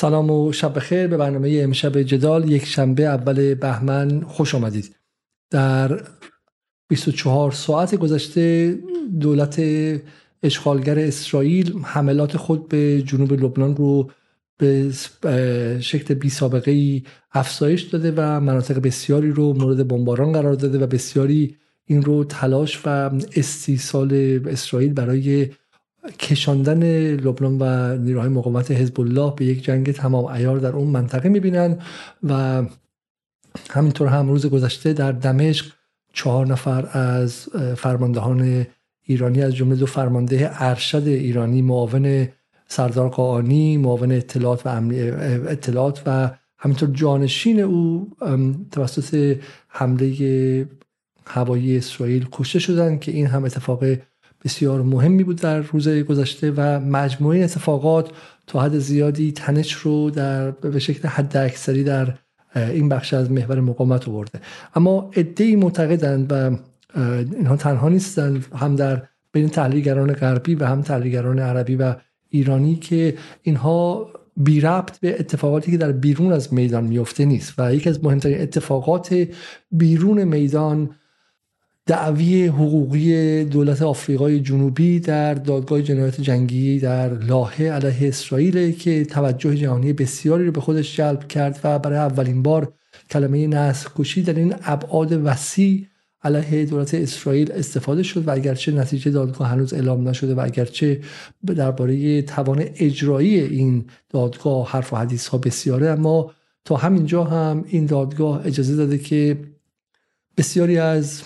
سلام و شب بخیر. به برنامه امشب جدال یک شنبه اول بهمن خوش آمدید. در 24 ساعت گذشته دولت اشغالگر اسرائیل حملات خود به جنوب لبنان رو به شکل بی سابقه ای افزایش داده و مناطق بسیاری رو مورد بمباران قرار داده و بسیاری این رو تلاش و استیصال اسرائیل برای کشاندن لبنان و نیروهای مقاومت حزب الله به یک جنگ تمام ایار در اون منطقه می‌بینن و همینطور هم روز گذشته در دمشق چهار نفر از فرماندهان ایرانی از جمله دو فرمانده ارشد ایرانی معاون سردار قاانی معاون اطلاعات و اطلاعات و همینطور جانشین او توسط حمله هوایی اسرائیل کشته شدن که این هم اتفاق بسیار مهمی بود در روز گذشته و مجموعه اتفاقات تا حد زیادی تنش رو در به شکل حد اکثری در این بخش از محور مقاومت آورده. اما ای معتقدند و اینها تنها نیستند هم در بین تحلیلگران غربی و هم تحلیلگران عربی و ایرانی که اینها بی ربط به اتفاقاتی که در بیرون از میدان میفته نیست. و یکی از مهمترین اتفاقات بیرون میدان دعوی حقوقی دولت آفریقای جنوبی در دادگاه جنایات جنگی در لاهه علیه اسرائیل که توجه جهانی بسیاری رو به خودش جلب کرد و برای اولین بار کلمه نسل کشی در این ابعاد وسیع علیه دولت اسرائیل استفاده شد و اگرچه نتیجه دادگاه هنوز اعلام نشده و اگرچه درباره توان اجرایی این دادگاه حرف و حدیث ها بسیاره اما تا همینجا هم این دادگاه اجازه داده که بسیاری از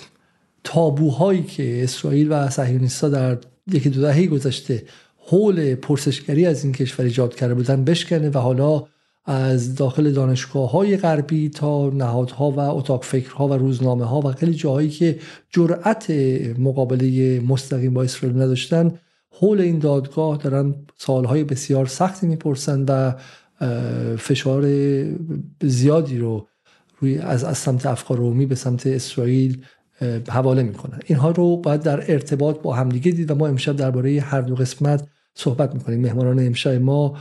تابوهایی که اسرائیل و صهیونیست‌ها در یکی دو دهه گذشته حول پرسشگری از این کشور ایجاد کرده بودن بشکنه و حالا از داخل دانشگاه های غربی تا نهادها و اتاق فکرها و روزنامه ها و خیلی جاهایی که جرأت مقابله مستقیم با اسرائیل نداشتن حول این دادگاه دارن سالهای بسیار سختی می‌پرسن و فشار زیادی رو روی از, از سمت افکار رومی به سمت اسرائیل حواله می‌کنن. اینها رو باید در ارتباط با همدیگه دید و ما امشب درباره هر دو قسمت صحبت می‌کنیم. مهمانان امشب ما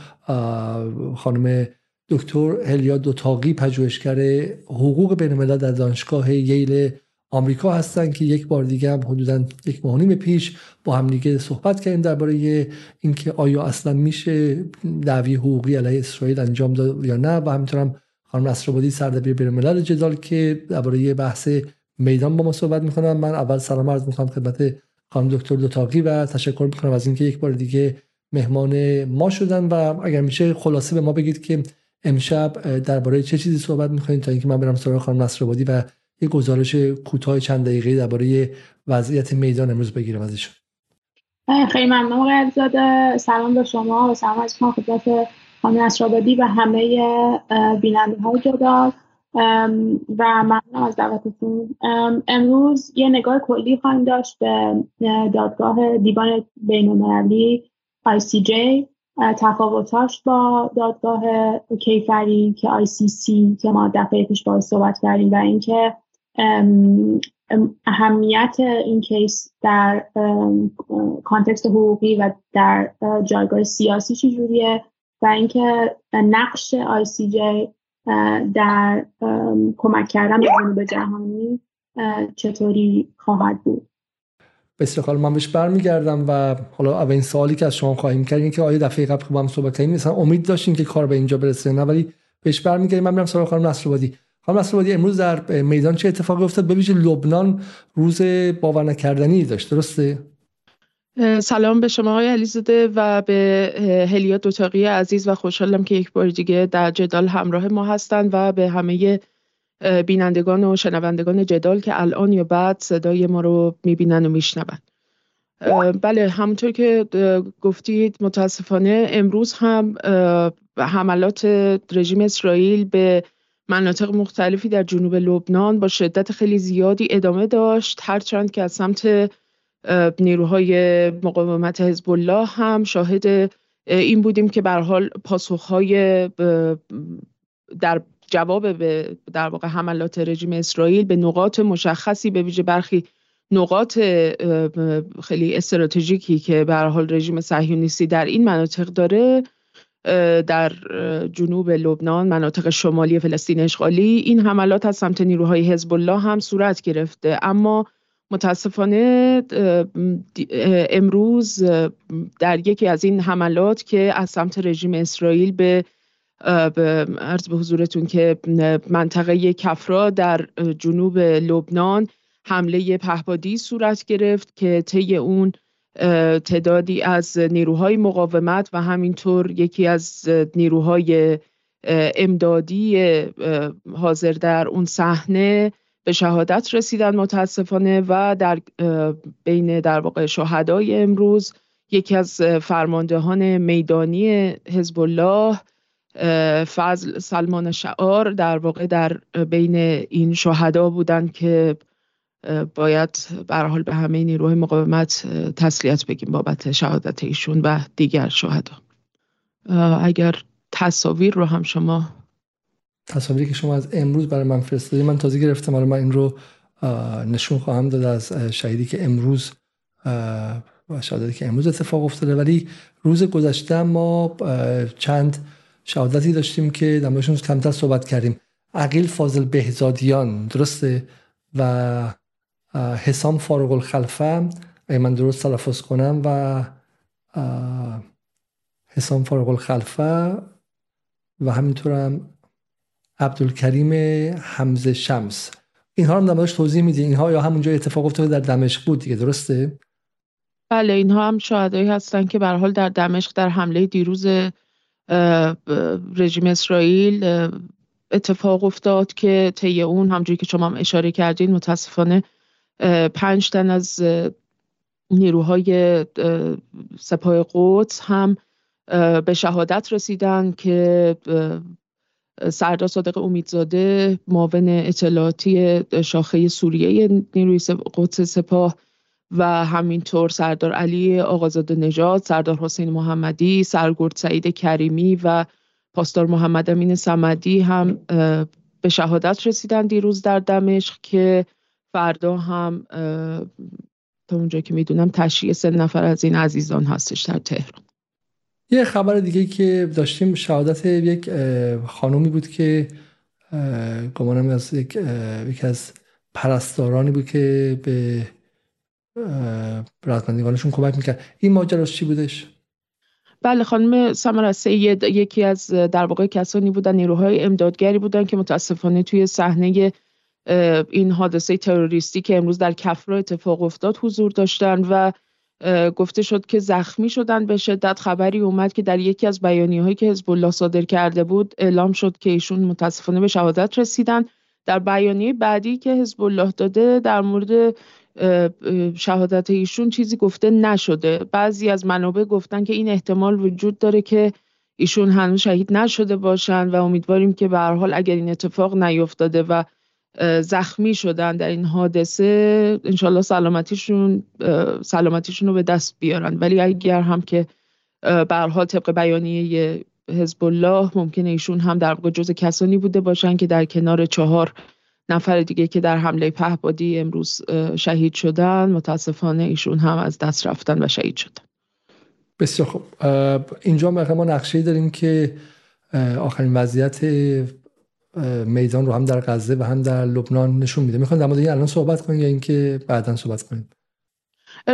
خانم دکتر هلیا دوتاقی پژوهشگر حقوق بین در دانشگاه ییل آمریکا هستند که یک بار دیگه هم حدودا یک ماه نیم پیش با هم دیگه صحبت کردیم درباره اینکه آیا اصلا میشه دعوی حقوقی علیه اسرائیل انجام داد یا نه. و همینطور هم خانم اسرابادی سردبیر بین الملل جدال که درباره بحث میدان با ما صحبت می‌کنم من اول سلام عرض می‌کنم خدمت خانم دکتر دوتاقی و تشکر می‌کنم از اینکه یک بار دیگه مهمان ما شدن و اگر میشه خلاصه به ما بگید که امشب درباره چه چیزی صحبت می‌کنید تا اینکه من برم سراغ خانم نصرآبادی و یک گزارش کوتاه چند دقیقه درباره وضعیت میدان امروز بگیرم ازشون. خیلی ممنون زاده سلام به شما و سلام از خدمت خانم نصرآبادی و همه بیننده های جدا و ممنون از دعوتتون. امروز یه نگاه کلی خواهیم داشت به دادگاه دیوان بین المللی ICJ تفاوتاش با دادگاه کیفری که ICC که ما دفعه پیش باید صحبت کردیم و اینکه اهمیت این case در context حقوقی و در جایگاه سیاسی چجوریه و اینکه نقش ICJ در کمک کردن به جنوب جهانی چطوری خواهد بود؟ بسیار من بهش برمیگردم و حالا اولین سوالی که از شما خواهیم کرد که آیا دفعه قبل که با هم صحبت کردیم مثلا امید داشتیم که کار به اینجا برسه نه ولی بهش برمیگردیم. من میرم سراغ خانم نصرآبادی. خانم نصرآبادی امروز در میدان چه اتفاقی افتاد؟ به لبنان روز باور نکردنی داشت درسته؟ سلام به شما های علیزاده و به هلیا دوتاقی عزیز و خوشحالم که یک بار دیگه در جدال همراه ما هستند و به همه بینندگان و شنوندگان جدال که الان یا بعد صدای ما رو می‌بینن و میشنون. بله همونطور که گفتید متاسفانه امروز هم حملات رژیم اسرائیل به مناطق مختلفی در جنوب لبنان با شدت خیلی زیادی ادامه داشت. هرچند که از سمت نیروهای مقاومت حزب الله هم شاهد این بودیم که به حال پاسخهای در جواب به در واقع حملات رژیم اسرائیل به نقاط مشخصی به ویژه برخی نقاط خیلی استراتژیکی که به حال رژیم صهیونیستی در این مناطق داره در جنوب لبنان مناطق شمالی فلسطین اشغالی این حملات از سمت نیروهای حزب الله هم صورت گرفته. اما متاسفانه امروز در یکی از این حملات که از سمت رژیم اسرائیل به عرض به حضورتون که منطقه کفرا در جنوب لبنان حمله پهپادی صورت گرفت که طی اون تعدادی از نیروهای مقاومت و همینطور یکی از نیروهای امدادی حاضر در اون صحنه به شهادت رسیدن متاسفانه و در بین در واقع شهدای امروز یکی از فرماندهان میدانی حزب الله فضل سلمان شعار در واقع در بین این شهدا بودند که باید به حال به همه نیروهای مقاومت تسلیت بگیم بابت شهادت ایشون و دیگر شهدا. اگر تصاویر رو هم شما تصاویری که شما از امروز برای من فرستادید من تازه گرفتم. حالا من این رو نشون خواهم داد از شهیدی که امروز و شهادتی که امروز اتفاق افتاده. ولی روز گذشته ما چند شهادتی داشتیم که موردشون کمتر صحبت کردیم. عقیل فاضل بهزادیان درسته؟ و حسام فارغ الخلفه اگه من درست تلفظ کنم و حسام فارغ الخلفه و همینطورم عبدالکریم حمزه شمس. اینها هم توضیح میدی؟ اینها یا همونجا اتفاق افتاده در دمشق بود دیگه درسته؟ بله اینها هم شاهدایی هستن که به حال در دمشق در حمله دیروز رژیم اسرائیل اتفاق افتاد که طی اون همجوری که شما هم اشاره کردین متاسفانه پنج تن از نیروهای سپاه قدس هم به شهادت رسیدن که سردار صادق امیدزاده معاون اطلاعاتی شاخه سوریه نیروی قدس سپاه و همینطور سردار علی آقازاده نژاد، سردار حسین محمدی، سرگرد سعید کریمی و پاسدار محمد امین سمدی هم به شهادت رسیدن دیروز در دمشق که فردا هم تا اونجا که می‌دونم تشریع سه نفر از این عزیزان هستش در تهران. یه خبر دیگه که داشتیم شهادت یک خانومی بود که گمانم از یک یکی از پرستارانی بود که به رزمندگانشون کمک می‌کرد این ماجراش چی بودش؟ بله خانم سمر سید یکی از در واقع کسانی بودن نیروهای امدادگری بودن که متاسفانه توی صحنه این حادثه تروریستی که امروز در کفرا اتفاق افتاد حضور داشتن و گفته شد که زخمی شدن به شدت. خبری اومد که در یکی از بیانیه هایی که حزب الله صادر کرده بود اعلام شد که ایشون متاسفانه به شهادت رسیدن. در بیانیه بعدی که حزب الله داده در مورد شهادت ایشون چیزی گفته نشده. بعضی از منابع گفتن که این احتمال وجود داره که ایشون هنوز شهید نشده باشن و امیدواریم که به هر حال اگر این اتفاق نیفتاده و زخمی شدن در این حادثه انشالله سلامتیشون سلامتیشون رو به دست بیارن. ولی اگر هم که برها طبق بیانیه حزب الله ممکنه ایشون هم در واقع جز کسانی بوده باشن که در کنار چهار نفر دیگه که در حمله پهبادی امروز شهید شدن متاسفانه ایشون هم از دست رفتن و شهید شدن. بسیار خوب. اینجا ما نقشه داریم که آخرین وضعیت میدان رو هم در غزه و هم در لبنان نشون میده. می‌خوان در مورد این الان صحبت کنیم یا اینکه بعدا صحبت کنیم؟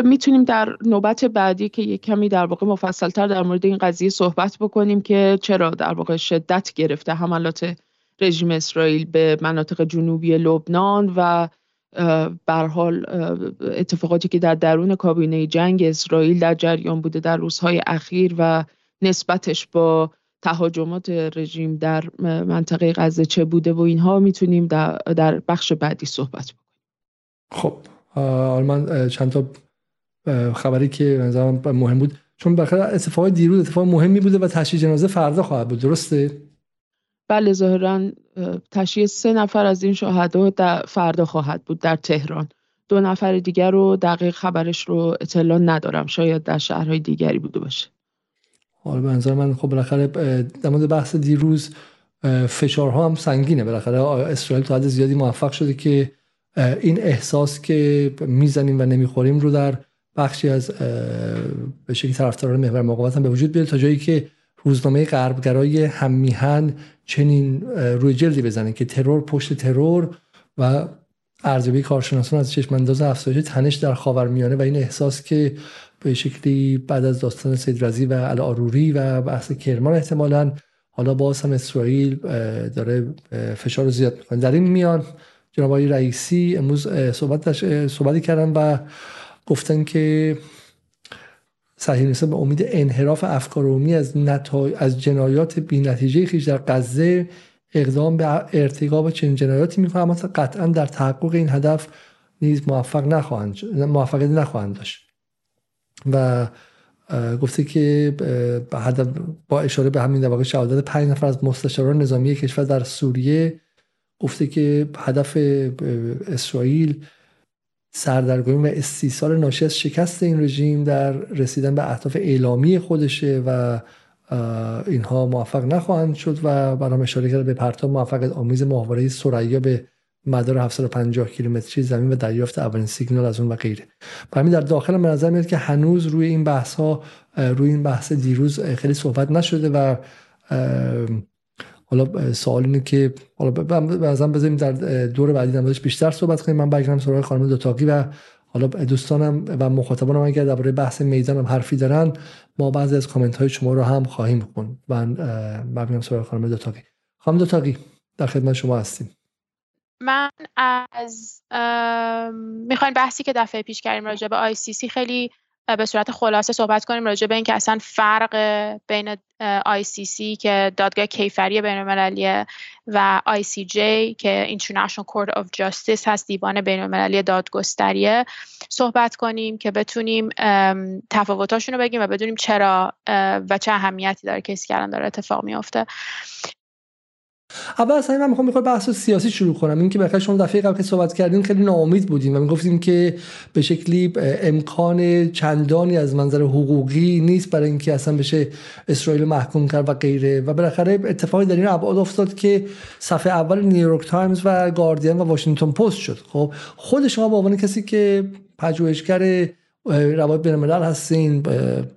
می‌تونیم در نوبت بعدی که یک کمی در واقع مفصلتر در مورد این قضیه صحبت بکنیم که چرا در واقع شدت گرفته حملات رژیم اسرائیل به مناطق جنوبی لبنان و بر حال اتفاقاتی که در درون کابینه جنگ اسرائیل در جریان بوده در روزهای اخیر و نسبتش با تهاجمات رژیم در منطقه غزه چه بوده و اینها می‌تونیم در, در بخش بعدی صحبت بکنیم. خب من چند تا خبری که مهم بود. چون بخیر اتفاق دیروز اتفاق مهمی بوده و تشییع جنازه فردا خواهد بود درسته؟ بله ظاهرا تشییع سه نفر از این شهدا در فردا خواهد بود در تهران. دو نفر دیگر رو دقیق خبرش رو اطلاع ندارم. شاید در شهرهای دیگری بوده باشه. حالا به نظر من خب بالاخره در مورد بحث دیروز فشارها هم سنگینه. بالاخره اسرائیل تا حد زیادی موفق شده که این احساس که می‌زنیم و نمی‌خوریم رو در بخشی از به شکلی طرفداران محور مقاومت هم به وجود بیاره تا جایی که روزنامه غربگرای هممیهن چنین روی جلدی بزنه که ترور پشت ترور و ارزیابی کارشناسان از چشم انداز افزایش تنش در خاورمیانه و این احساس که به شکلی بعد از داستان سید رزی و الاروری و بحث کرمان احتمالا. حالا باز هم اسرائیل داره فشار زیاد می‌کنه. در این میان جناب آقای رئیسی امروز صحبت صحبتی کردن و گفتن که صهیونیست‌ها به امید انحراف افکار عمومی از از جنایات بی‌نتیجه خیش در غزه اقدام به ارتکاب چنین جنایاتی می‌کنه. اما قطعا در تحقق این هدف نیز موفق نخواهند موفقیت نخواهند داشت. و گفته که با اشاره به همین واقع شهادت پنج نفر از مستشاران نظامی کشور در سوریه گفته که هدف اسرائیل سردرگمی و استیصال ناشی از شکست این رژیم در رسیدن به اهداف اعلامی خودشه و اینها موفق نخواهند شد و برام اشاره کرده به پرتاب موفقیت آمیز ماهواره سریا به مدار 750 کیلومتری زمین و دریافت اولین سیگنال از اون و غیره. همین در داخل به نظر میاد که هنوز روی این بحث ها روی این بحث دیروز خیلی صحبت نشده و حالا سوال اینه که حالا بعضا بذاریم در دور بعدی در بیشتر صحبت کنیم. من برگردم سراغ خانم دوتاقی و حالا دوستانم و مخاطبانم اگر درباره بحث می‌دانم حرفی دارن ما بعضی از کامنت های شما رو هم خواهیم خوند. من برمیام سراغ خانم دوتاقی. خانم دوتاقی در خدمت شما هستیم. من از می‌خواین بحثی که دفعه پیش کردیم راجع به آی سی سی خیلی به صورت خلاصه صحبت کنیم راجع به اینکه اصلا فرق بین ICC که دادگاه کیفری بین المللیه و ICJ که International Court of Justice هست دیوان بین المللی دادگستریه صحبت کنیم که بتونیم تفاوتاشون رو بگیم و بدونیم چرا و چه اهمیتی داره کسی کردن داره اتفاق میافته. اول اصلا من می‌خوام می‌خوام بحث سیاسی شروع کنم. این که بخاطر شما دفعه قبل که صحبت کردیم خیلی ناامید بودیم و می‌گفتیم که به شکلی امکان چندانی از منظر حقوقی نیست برای اینکه اصلا بشه اسرائیل محکوم کرد و غیره. و بالاخره اتفاقی در این ابعاد افتاد که صفحه اول نیویورک تایمز و گاردین و واشنگتن پست شد. خب خود شما به عنوان کسی که پژوهشگر روابط بین الملل هستین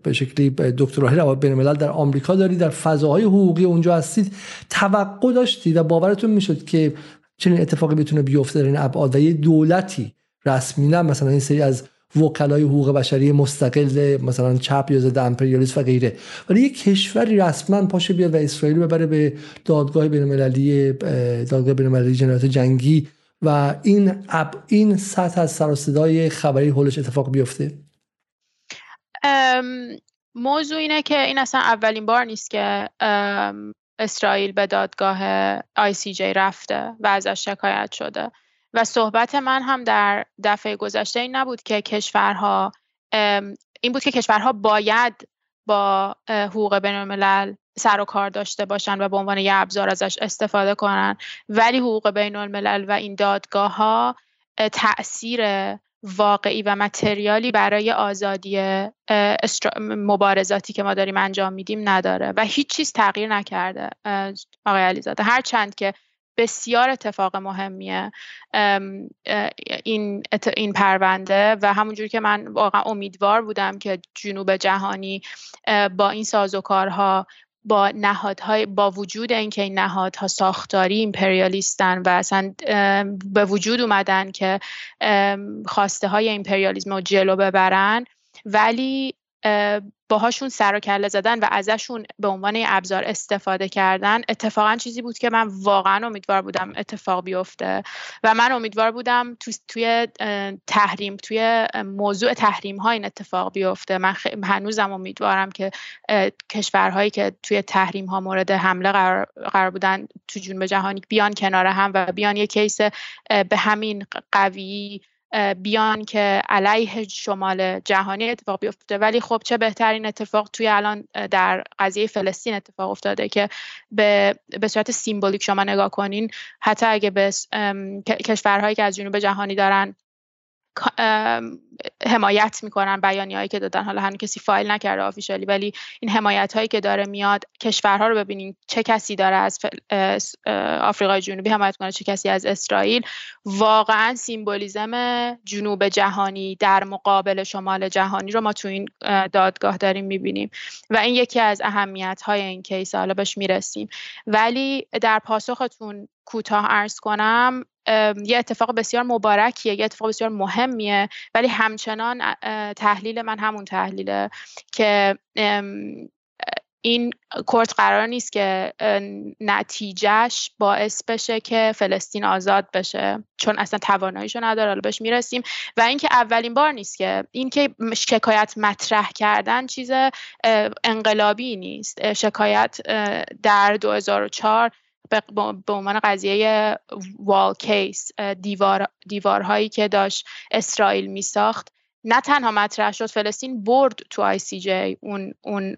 به شکلی دکترای روابط بین الملل در آمریکا دارید در فضاهای حقوقی اونجا هستید. توقع داشتید و باورتون می‌شد که چنین اتفاقی بتونه بیفته در این ابعاد و یه دولتی رسمی نه مثلا این سری از وکلای حقوق بشری مستقل مثلا چپ یا ضد امپریالیسم و غیره. ولی یک کشوری رسما پاشه بیاد و اسرائیل ببره به دادگاه بین المللی دادگاه بین المللی جنایات جنگی و این اب این سطح از سر صدای خبری هولش اتفاق بیفته. موضوع اینه که این اصلا اولین بار نیست که اسرائیل به دادگاه ICJ رفته و ازش شکایت شده. و صحبت من هم در دفعه گذشته این نبود که کشورها این بود که کشورها باید با حقوق بین الملل سر و کار داشته باشن و به عنوان یه ابزار ازش استفاده کنن. ولی حقوق بین الملل و این دادگاه ها تاثیر واقعی و متریالی برای آزادی مبارزاتی که ما داریم انجام میدیم نداره و هیچ چیز تغییر نکرده. آقای علیزاده هرچند که بسیار اتفاق مهمیه این این پرونده و همونجور که من واقعا امیدوار بودم که جنوب جهانی با این سازوکارها با نهادهای با وجود اینکه این نهادها ساختاری ایمپریالیستن و اصلا به وجود اومدن که خواسته های ایمپریالیسم رو جلو ببرن ولی باهاشون سر و کله زدن و ازشون به عنوان ابزار استفاده کردن اتفاقا چیزی بود که من واقعا امیدوار بودم اتفاق بیفته و من امیدوار بودم تو توی تحریم توی موضوع تحریم ها این اتفاق بیفته. من هنوزم امیدوارم که کشورهایی که توی تحریم ها مورد حمله قرار, قرار بودن تو جنوب جهانی بیان کنار هم و بیان یه کیس به همین قوی بیان که علیه شمال جهانی اتفاق بیفته ولی خب چه بهترین اتفاق توی الان در قضیه فلسطین اتفاق افتاده که به, به صورت سیمبولیک شما نگاه کنین. حتی اگه به کشورهایی که از جنوب جهانی دارن حمایت می‌کنن بیانی هایی که دادن. حالا هنوز کسی فایل نکرده آفیشالی ولی این حمایت هایی که داره میاد کشورها رو ببینین چه کسی داره از آفریقای جنوبی حمایت کنه چه کسی از اسرائیل. واقعا سیمبولیزم جنوب جهانی در مقابل شمال جهانی رو ما تو این دادگاه داریم می‌بینیم. و این یکی از اهمیت های این کیس حالا بهش می‌رسیم. ولی در پاسختون کوتاه ارز کنم یه اتفاق بسیار مبارکیه یه اتفاق بسیار مهمیه ولی همچنان تحلیل من همون تحلیله که این کورت قرار نیست که نتیجهش باعث بشه که فلسطین آزاد بشه چون اصلا تواناییشو نداره حالا بهش می‌رسیم. و اینکه اولین بار نیست که اینکه شکایت مطرح کردن چیز انقلابی نیست. شکایت در 2004 به عنوان قضیه وال کیس دیوار دیوارهایی که داشت اسرائیل می ساخت نه تنها مطرح شد فلسطین برد تو ICJ اون, اون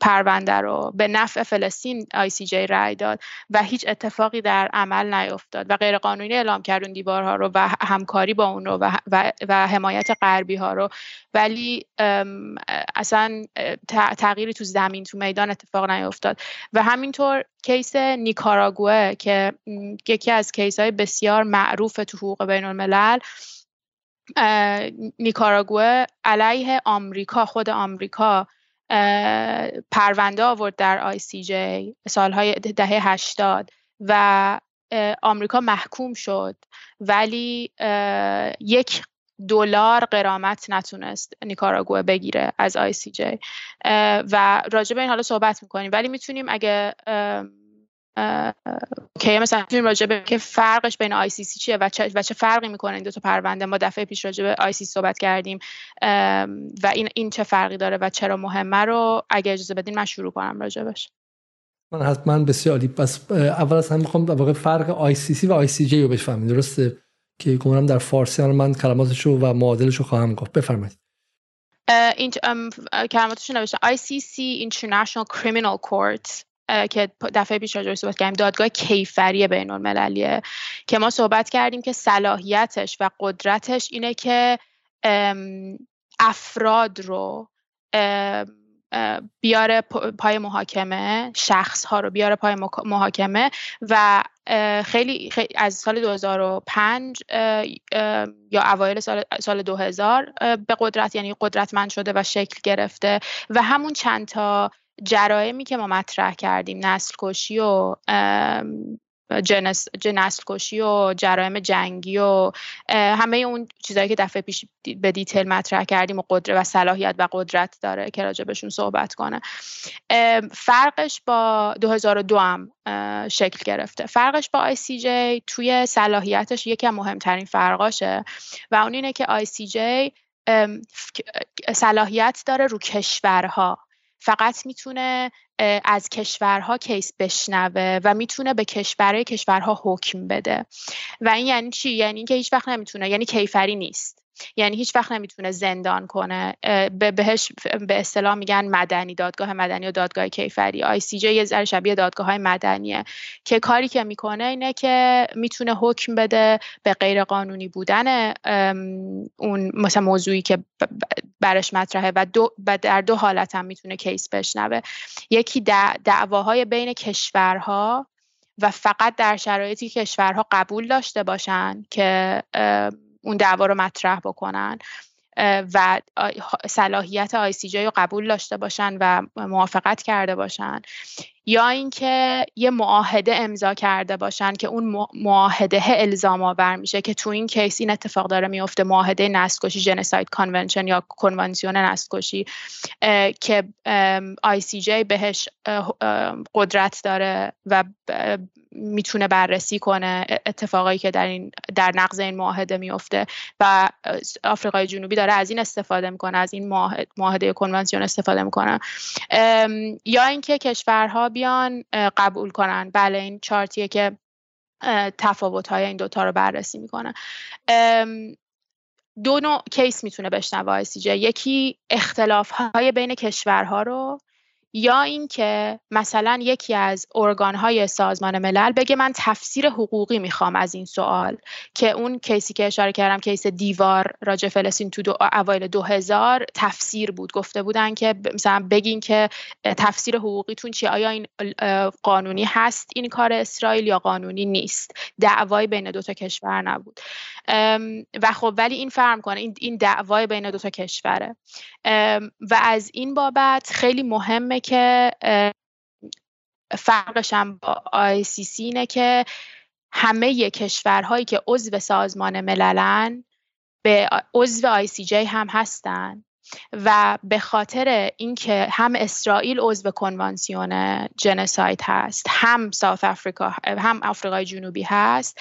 پرونده رو. به نفع فلسطین ICJ رای داد و هیچ اتفاقی در عمل نیفتاد و غیرقانونی اعلام کرد اون دیوارها رو و همکاری با اون رو و, و, و حمایت غربی ها رو. ولی اصلا تغییری تو زمین تو میدان اتفاق نیفتاد. و همینطور کیس نیکاراگوه که یکی از case های بسیار معروف تو حقوق بین الملل نیکاراگوه علیه آمریکا خود آمریکا پرونده آورد در ICJ سالهای دهه هشتاد و آمریکا محکوم شد ولی یک دلار غرامت نتونست نیکاراگوه بگیره از ICJ. و راجع به این حالا صحبت می‌کنیم ولی می‌تونیم اگه که مثلا می‌تونیم راجع به که فرقش بین ICC چیه و چه, و چه فرقی می‌کنه؟ این دو تا پرونده. ما دفعه پیش راجع به ICC صحبت کردیم و این این چه فرقی داره و چرا مهمه رو اگه اجازه بدین من شروع کنم راجبش. من حتما بسیار عالی. پس اول از همه می‌خوام واقع فرق آی سی سی و آی سی جی رو بفهمید درسته که گمانم در فارسی من کلماتش رو و معادلش رو خواهم گفت. بفرمایید. این کلماتش نوشته ICC International Criminal Court. که دفعه پیش راجعش صحبت کردیم دادگاه کیفری بین المللیه که ما صحبت کردیم که صلاحیتش و قدرتش اینه که افراد رو بیاره پای محاکمه شخص ها رو بیاره پای محاکمه و خیلی, خیلی از سال 2005 یا اوایل سال, سال 2000 به قدرت یعنی قدرتمند شده و شکل گرفته و همون چند تا جرائمی که ما مطرح کردیم نسل کشی و جنس کشی و جرایم جنگی و همه اون چیزهایی که دفعه پیش به دیتیل مطرح کردیم و قدرت و صلاحیت و قدرت داره که راجع بهشون صحبت کنه. فرقش با 2002 هم شکل گرفته. فرقش با ICJ توی صلاحیتش یکی از مهمترین فرقاشه و اون اینه که ICJ صلاحیت داره رو کشورها. فقط می‌تونه از کشورها کیس بشنوه و می‌تونه به کشورهای کشورها حکم بده. و این یعنی چی؟ یعنی اینکه هیچ وقت نمی‌تونه یعنی کیفری نیست. یعنی هیچ وقت نمی‌تونه زندان کنه. بهش به اصطلاح میگن مدنی دادگاه مدنی و دادگاه کیفری. آی سی جی یه ذره شبیه دادگاه های مدنیه. که کاری که می‌کنه اینه که می‌تونه حکم بده به غیر قانونی بودن اون مثلا موضوعی که برش مطرحه و, دو و در دو حالت هم می‌تونه کیس بشنوه. یکی دعواهای بین کشورها و فقط در شرایطی کشورها قبول داشته باشن که اون دعوا رو مطرح بکنن و صلاحیت ICJ رو قبول داشته باشن و موافقت کرده باشن. یا اینکه یه معاهده امضا کرده باشن که اون معاهده الزام آور میشه که تو این case این اتفاق داره میفته. معاهده نسل Genocide Convention یا کنوانسیون نسل که جی بهش قدرت داره و می‌تونه بررسی کنه اتفاقایی که در این در نقض این معاهده میفته و آفریقای جنوبی داره از این استفاده می‌کنه از این معاهده کنوانسیون استفاده می‌کنه. یا اینکه کشورها بیان قبول کنن. بله این چارتیه که تفاوت های این دوتا رو بررسی می‌کنه. دو نوع کیس می‌تونه بشنوه جی. یکی اختلاف های بین کشورها رو یا اینکه مثلا یکی از ارگانهای سازمان ملل بگه من تفسیر حقوقی می‌خوام از این سوال که اون کیسی که اشاره کردم کیس دیوار راجع فلسطین تو دو اوایل 2000 تفسیر بود. گفته بودن که مثلا بگین که تفسیر حقوقیتون چیه آیا این قانونی هست این کار اسرائیل یا قانونی نیست؟ دعوای بین دو تا کشور نبود. و خب ولی این فرم کنه این این دعوای بین دو تا کشوره. و از این بابت خیلی مهمه که فرقش هم با ICC اینه که همه کشورهایی که عضو سازمان مللن به عضو ICJ هم هستن و به خاطر اینکه هم اسرائیل عضو کنوانسیون جنساید هست هم ساوت افریقا هم آفریقای جنوبی هست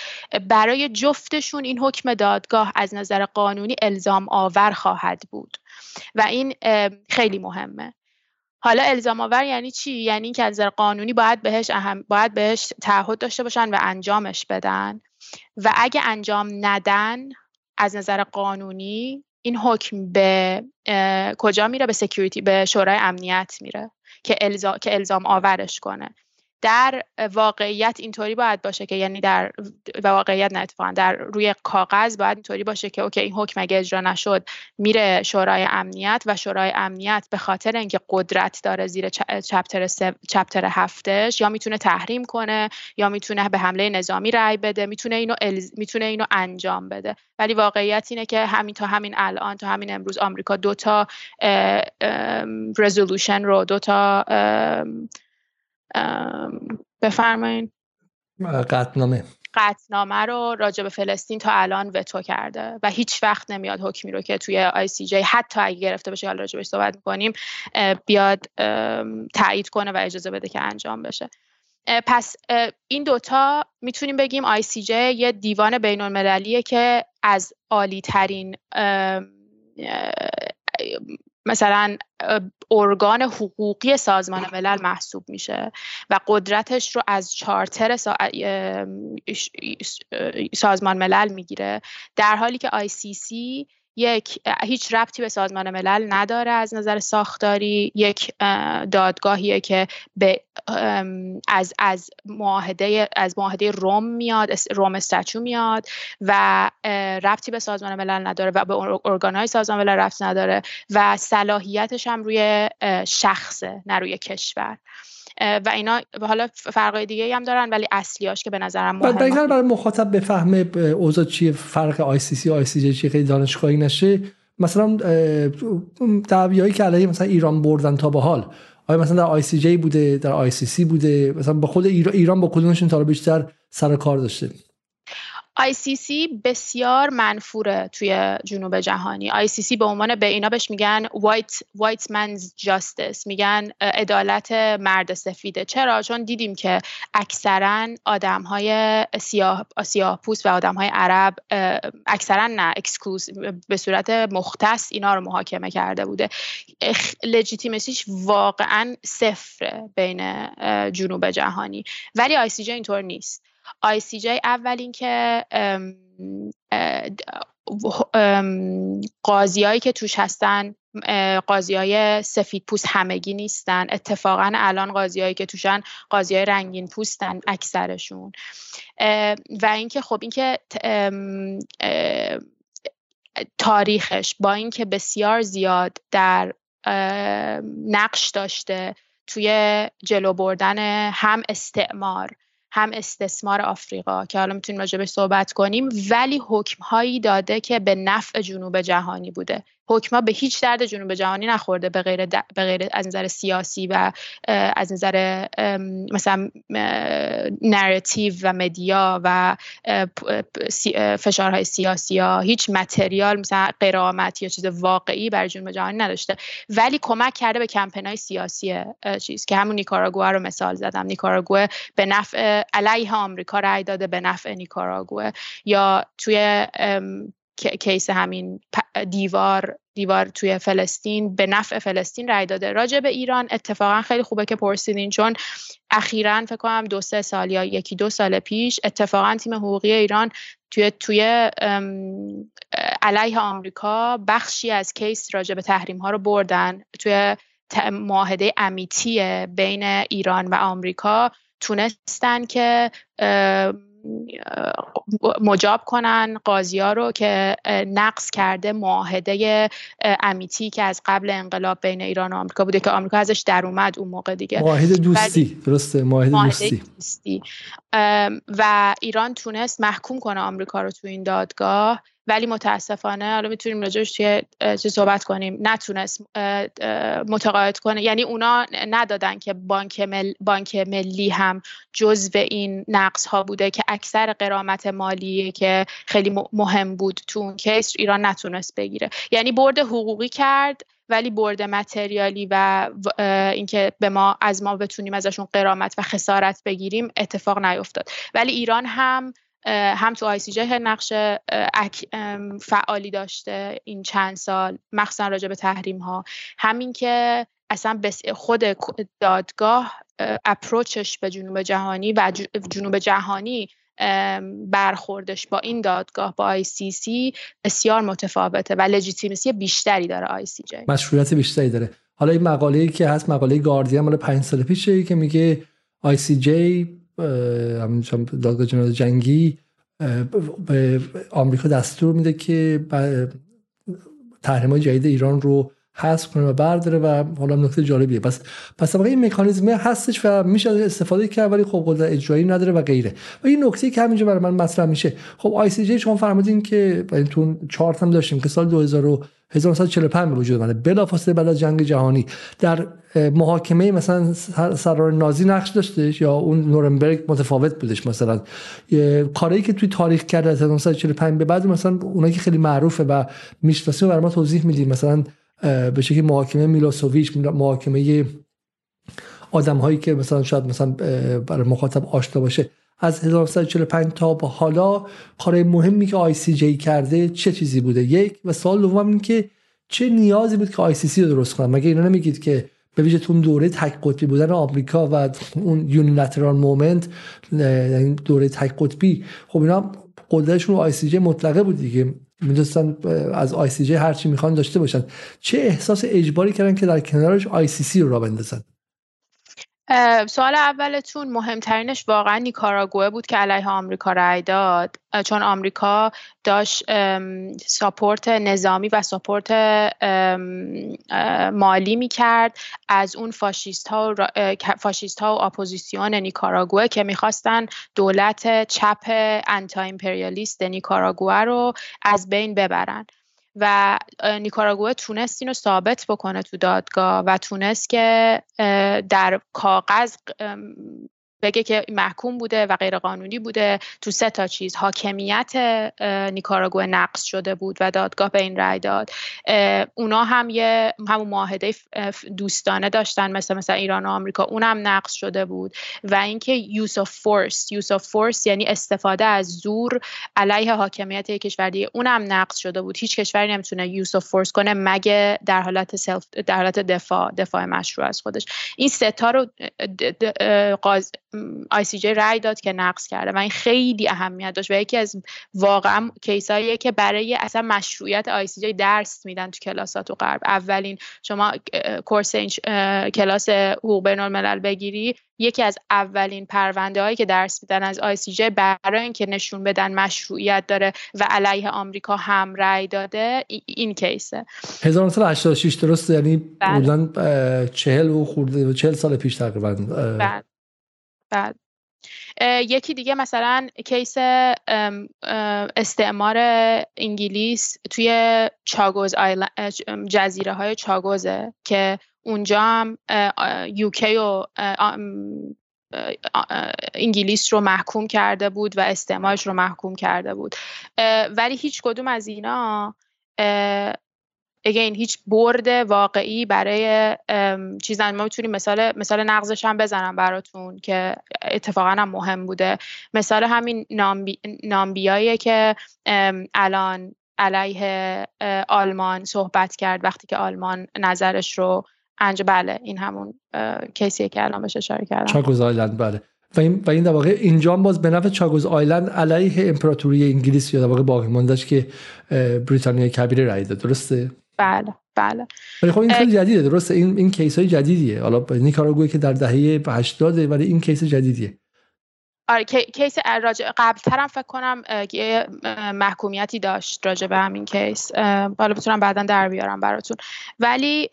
برای جفتشون این حکم دادگاه از نظر قانونی الزام آور خواهد بود. و این خیلی مهمه. حالا الزام آور یعنی چی؟ یعنی اینکه از نظر قانونی باید بهش اهم باید بهش تعهد داشته باشن و انجامش بدن. و اگه انجام ندن از نظر قانونی این حکم به کجا میره؟ به security به شورای امنیت میره که الزام که الزام آورش کنه. در واقعیت اینطوری باید باشه که یعنی در واقعیت نه اتفاقا در روی کاغذ باید اینطوری باشه که OK این حکم اگه اجرا نشد میره شورای امنیت و شورای امنیت به خاطر اینکه قدرت داره زیر چپتر چپتر هفتش یا می‌تونه تحریم کنه یا می‌تونه به حمله نظامی رأی بده می‌تونه اینو می‌تونه اینو انجام بده. ولی واقعیت اینه که همین تا همین الان تا همین امروز آمریکا دو تا رزولوشن رو دو تا بفرمایین. قطنامه قطنامه رو راجع به فلسطین تا الان وتو کرده و هیچ وقت نمیاد حکمی رو که توی آی سی جی حتی اگه گرفته باشه حالا راجع بهش صحبت می‌کنیم بیاد تایید کنه و اجازه بده که انجام بشه. پس این دوتا می‌تونیم بگیم آی سی جی یه دیوان بین المللیه که از عالی ترین مثلا ارگان حقوقی سازمان ملل محسوب میشه و قدرتش رو از چارتر سازمان ملل می‌گیره. در حالی که ICC یک هیچ ربطی به سازمان ملل نداره از نظر ساختاری. یک دادگاهیه که به از از معاهده از معاهده روم میاد روم استچو میاد و ربطی به سازمان ملل نداره و به ارگانهای سازمان ملل ربط نداره و صلاحیتش هم روی شخصه نه روی کشور. و اینا حالا فرقای دیگه هم دارن ولی اصلیاش که به نظرم مهمه. برای مخاطب بفهمه اوضاع چیه فرق آی سی سی آی سی جی چیه خیلی دانشگاهی نشه. مثلا دعویایی که علیه مثلا ایران بردن تا به حال. آیا مثلا در ICJ بوده در ICC بوده؟ مثلا با خود ایران با کدومشون تا بیشتر سر کار داشته؟ ICC بسیار منفوره توی جنوب جهانی. ICC به عنوان به اینا بهش میگن white, white man's justice. میگن عدالت مرد سفیده. چرا؟ چون دیدیم که اکثرا آدم های سیاه, سیاه پوست و آدم های عرب اکثرا نه exclusive به صورت مختص اینا رو محاکمه کرده بوده. legitimacy ش واقعا صفر بین جنوب جهانی. ولی ICJ اینطور نیست. ICJ اول اینکه قاضیایی که توش هستن قاضی های سفید پوست همگی نیستن. اتفاقا الان قاضیایی که توشن قاضی های رنگین پوستن اکثرشون. و اینکه خب اینکه تاریخش با اینکه بسیار زیاد در نقش داشته توی جلو بردن هم استعمار هم استثمار آفریقا که حالا می‌تونیم راجبش صحبت کنیم ولی حکم هایی داده که به نفع جنوب جهانی بوده. حکما به هیچ درد جنوب جهانی نخورده به غیر, به غیر از نظر سیاسی و از نظر مثلا narrative و media و فشارهای سیاسی ها هیچ material مثلا غرامت یا چیز واقعی بر جنوب جهانی نداشته. ولی کمک کرده به کمپینای سیاسی چیز که همون نیکاراگوه رو مثال زدم. نیکاراگوه به نفع علیه آمریکا رای داده به نفع نیکاراگوه. یا توی case همین دیوار دیوار توی فلسطین به نفع فلسطین رای داده. راجع به ایران اتفاقا خیلی خوبه که پرسیدین چون اخیرا فکر کنم دو سه سال یا یکی دو سال پیش اتفاقا تیم حقوقی ایران توی توی علیه آمریکا بخشی از کیس راجع به تحریم ها رو بردن. توی معاهده امیتی بین ایران و آمریکا تونستن که مجاب کنن قاضی ها رو که نقص کرده معاهده امیتی که از قبل انقلاب بین ایران و آمریکا بوده که آمریکا ازش در اومد اون موقع دیگه. معاهده دوستی درسته؟ معاهده دوستی. دوستی. و ایران تونست محکوم کنه آمریکا رو تو این دادگاه. ولی متاسفانه حالا می‌تونیم راجعش توی چه صحبت کنیم نتونست متقاعد کنه. یعنی اونا ندادن که بانک, مل، بانک ملی هم جزو این نقص ها بوده که اکثر قرامت مالی که خیلی مهم بود تو اون کیس ایران نتونست بگیره. یعنی برد حقوقی کرد ولی برد متریالی و اینکه به ما از ما بتونیم ازشون قرامت و خسارت بگیریم اتفاق نیفتاد ولی ایران هم هم تو آی سی جی نقش فعالی داشته این چند سال مخصوصا راجع به تحریم ها همین که اصلا خود دادگاه اپروچش به جنوب جهانی و جنوب جهانی برخوردش با این دادگاه با آی سی سی بسیار متفاوته و legitimacy بیشتری داره ICJ. مشروعیت بیشتری داره. حالا این مقاله که هست مقاله گاردین مال پنج سال پیشه که میگه ICJ دادگاه جنایت جنگی به آمریکا دستور میده که تحریم جدید ایران رو حذف کنه و برداره و حالا نکته جالبیه. پس پس این مکانیزم هستش و میشه استفاده کرد ولی خب قدرت اجرایی نداره و غیره. و این نکته که همینجا برای من مطرح میشه. خب آی سی جی شما فرمودین که تو چارت هم داشتیم که سال 2000 1945 به وجود اومده. بلافاصله بعد از جنگ جهانی در محاکمه مثلا سرار نازی نقش داشتش یا اون نورنبرگ متفاوت بودش مثلا. کاری که توی تاریخ کرده از 1945 به بعد مثلا اونایی که خیلی معروفه و می‌شناسیم برای ما توضیح میدیم. مثلا به شکلی محاکمه میلاسوویچ محاکمه آدم هایی که مثلا شاید مثلا برای مخاطب آشنا باشه. از 1945 تا به حالا کار مهمی که ICJ کرده چه چیزی بوده؟ یک و سوال دوم این که چه نیازی بود که ICC رو درست کنن؟ مگه اینا نمیگید که به ویژه تو دوره تک قطبی بودن آمریکا و اون unilateral moment یعنی دوره تک قطبی خب اینا قدرتشون ICJ مطلقه بود دیگه. می‌دونستن از ICJ هر چی می‌خوان داشته باشن. چه احساس اجباری کردن که در کنارش ICC رو راه بندازن؟ سوال اولتون مهمترینش واقعا نیکاراگوه بود که علیه آمریکا رأی داد. چون آمریکا داشت support نظامی و support مالی می‌کرد از اون فاشیست ها, و فاشیست ها و اپوزیسیون نیکاراگوه که می‌خواستن دولت چپ anti-imperialist نیکاراگوه رو از بین ببرن. و نیکاراگوه تونست اینو ثابت بکنه تو دادگاه و تونست که در کاغذ بگه که محکوم بوده و غیر قانونی بوده. تو سه تا چیز حاکمیت نیکاراگوه نقض شده بود و دادگاه به این رأی داد. اونا هم یه همون معاهده دوستانه داشتن مثل مثل ایران و آمریکا. اونم نقض شده بود. و اینکه use of force use of force یعنی استفاده از زور علیه حاکمیت یک کشور دیگه اونم نقض شده بود. هیچ کشوری نمی‌تونه use of force کنه مگه در حالت self در حالت دفاع دفاع مشروع از خودش. این سه تا رو ICJ رای داد که نقض کرده و این خیلی اهمیت داشت و یکی از واقعا case اییه که برای اصلا مشروعیت ICJ درس میدن تو کلاسا تو غرب. اولین شما course کلاس حقوق بین الملل بگیری یکی از اولین پرونده هایی که درس میدن از ICJ برای اینکه نشون بدن مشروعیت داره و علیه آمریکا هم رای داده این case ه. 1986 درست یعنی بودن بله. چهل و خورده چهل سال پیش تقریبا بله. یکی دیگه مثلا کیس استعمار انگلیس توی چاگوز جزیره های چاگوزه که اونجا هم یوکی و انگلیس رو محکوم کرده بود و استعمارش رو محکوم کرده بود ولی هیچ کدوم از اینا این هیچ برد واقعی برای چیزن ما می‌تونیم مثال مثال نقضش هم بزنم براتون که اتفاقا هم مهم بوده. مثال همین نامبی، نامبیاییه که الان علیه آلمان صحبت کرد وقتی که آلمان نظرش رو انج بله این همون کیسیه که الان بهش اشاره کردم. چاگوز آیلند بله. و این و این در واقع اینجا باز به نفع Chagos Island علیه امپراتوری انگلیس یا در واقع باقی که بریتانیا کبیر رای داد. درسته؟ بله بله. ولی خب این خیلی جدیده درسته؟ این این case های جدیدیه. حالا نیکاراگوئه که در دهه 80 ولی این case جدیدیه. آره case قبل ترم فکر کنم یه محکومیتی داشت راجع به همین case. حالا بتونم بعدا در بیارم براتون. ولی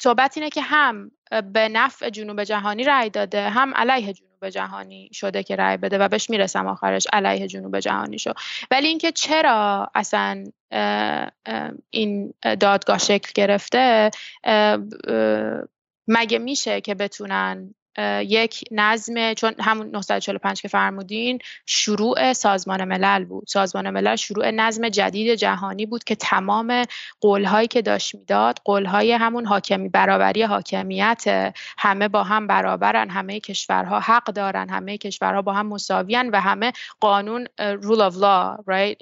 صحبت اینه که هم به نفع جنوب جهانی رأی داده هم علیه جنوب جهانی شده که رأی بده و بهش می‌رسم آخرش علیه جنوب جهانی شو. ولی اینکه چرا اصلا این دادگاه شکل گرفته مگه میشه که بتونن یک نظم چون همون 945 که فرمودین شروع سازمان ملل بود. سازمان ملل شروع نظم جدید جهانی بود که تمام قولهایی که داشت می‌داد قولهای همون حاکمی برابری حاکمیت همه با هم برابرن همه کشورها حق دارن همه کشورها با هم مساویان و همه قانون rule of law right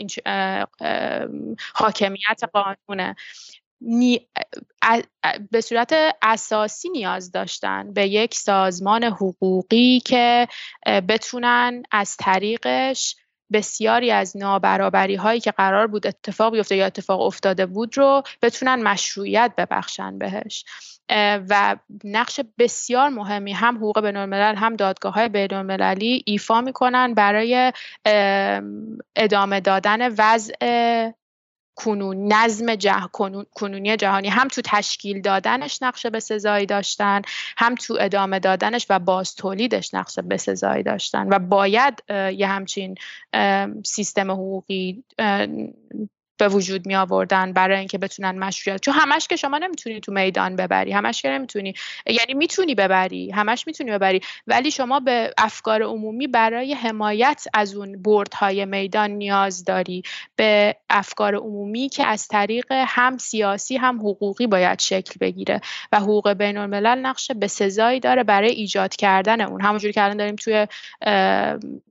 حاکمیت قانونه. به صورت اساسی نیاز داشتن به یک سازمان حقوقی که بتونن از طریقش بسیاری از نابرابری هایی که قرار بود اتفاق بیفته یا اتفاق افتاده بود رو بتونن مشروعیت ببخشن بهش. و نقش بسیار مهمی هم حقوق بین الملل هم دادگاه های بین المللی ایفا می‌کنن برای ادامه دادن وضع کنون نظم جه... کنونی جهانی. هم تو تشکیل دادنش نقش به سزایی داشتن هم تو ادامه دادنش و باز تولیدش نقش به سزایی داشتن. و باید یه همچین سیستم حقوقی به وجود می آوردن برای اینکه بتونن مشروعیت چون همش که شما نمی‌تونی تو میدان ببری همش که نمی‌تونی یعنی می‌تونی ببری همش می‌تونی ببری ولی شما به افکار عمومی برای حمایت از اون بردهای میدان نیاز داری. به افکار عمومی که از طریق هم سیاسی هم حقوقی باید شکل بگیره و حقوق بین الملل نقش به سزایی داره برای ایجاد کردن اون. همونجوری که الان داریم توی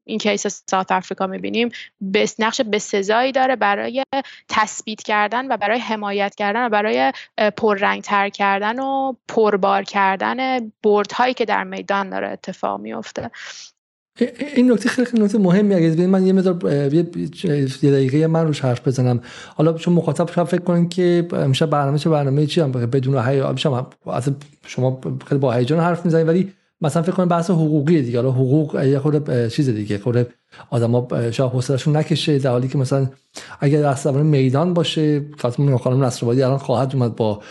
این کیس ساوت افریقا می‌بینیم نقش به سزایی داره برای تثبیت کردن و برای حمایت کردن و برای پررنگتر کردن و پربار کردن بردهایی که در میدان داره اتفاق میفته این نکته خیلی خیلی نکته مهمی اگه من یه مقدار یه دقیقه من روش حرف بزنم. حالا چون مخاطب شما فکر کنین که امشب برنامه چه برنامه چی؟ هم بدون هی شما خیلی با هیجان حرف می‌زنید ولی مثلا فکر کنم بحث حقوقی دیگه. حالا حقوق یه خود چیز دیگه. خود آدما شاید حوصله‌شون نکشه در حالی که مثلا اگر در میدان باشه خاطر خانم نصرآبادی الان خواهد اومد با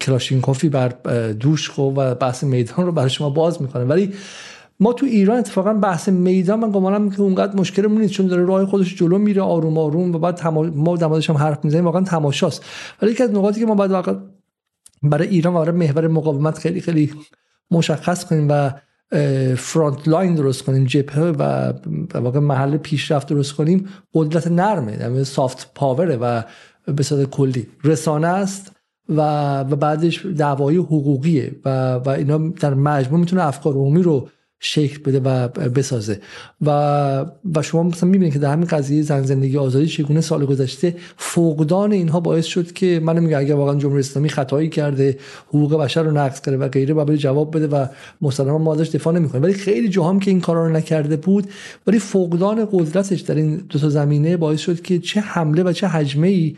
کلاشینکوفی بر دوش خو و بحث میدان رو برای شما باز می‌کنه. ولی ما تو ایران اتفاقا بحث میدان من گمانم که اونقدر مشکلمون نیست چون داره راه خودش جلو میره آروم آروم و بعد تما... ما در هم حرف می‌زنیم واقعا تماشاست. ولی یکی از نقاطی که ما باید برای ایران و برای محور مقاومت خیلی خیلی مشخص کنیم و front line درست کنیم جبهه و واقع محل پیشرفت درست کنیم قدرت نرمه soft power ه و به صورت کلی. رسانه است و, و بعدش دعوای حقوقیه و, و اینا در مجموع می‌تونه افکار عمومی رو شکل بده و بسازه. و و شما مثلا می‌بینید که در همین قضیه زن زندگی آزادی چگونه سال گذشته فقدان اینها باعث شد که من میگم اگر واقعا جمهوری اسلامی خطایی کرده حقوق بشر رو نقض کرده و غیره و جواب بده و مسلما ما ازش دفاع نمی‌کنیم ولی خیلی جاهام که این کارا رو نکرده بود ولی فقدان قدرتش در این دو تا زمینه باعث شد که چه حمله و چه حجمه ای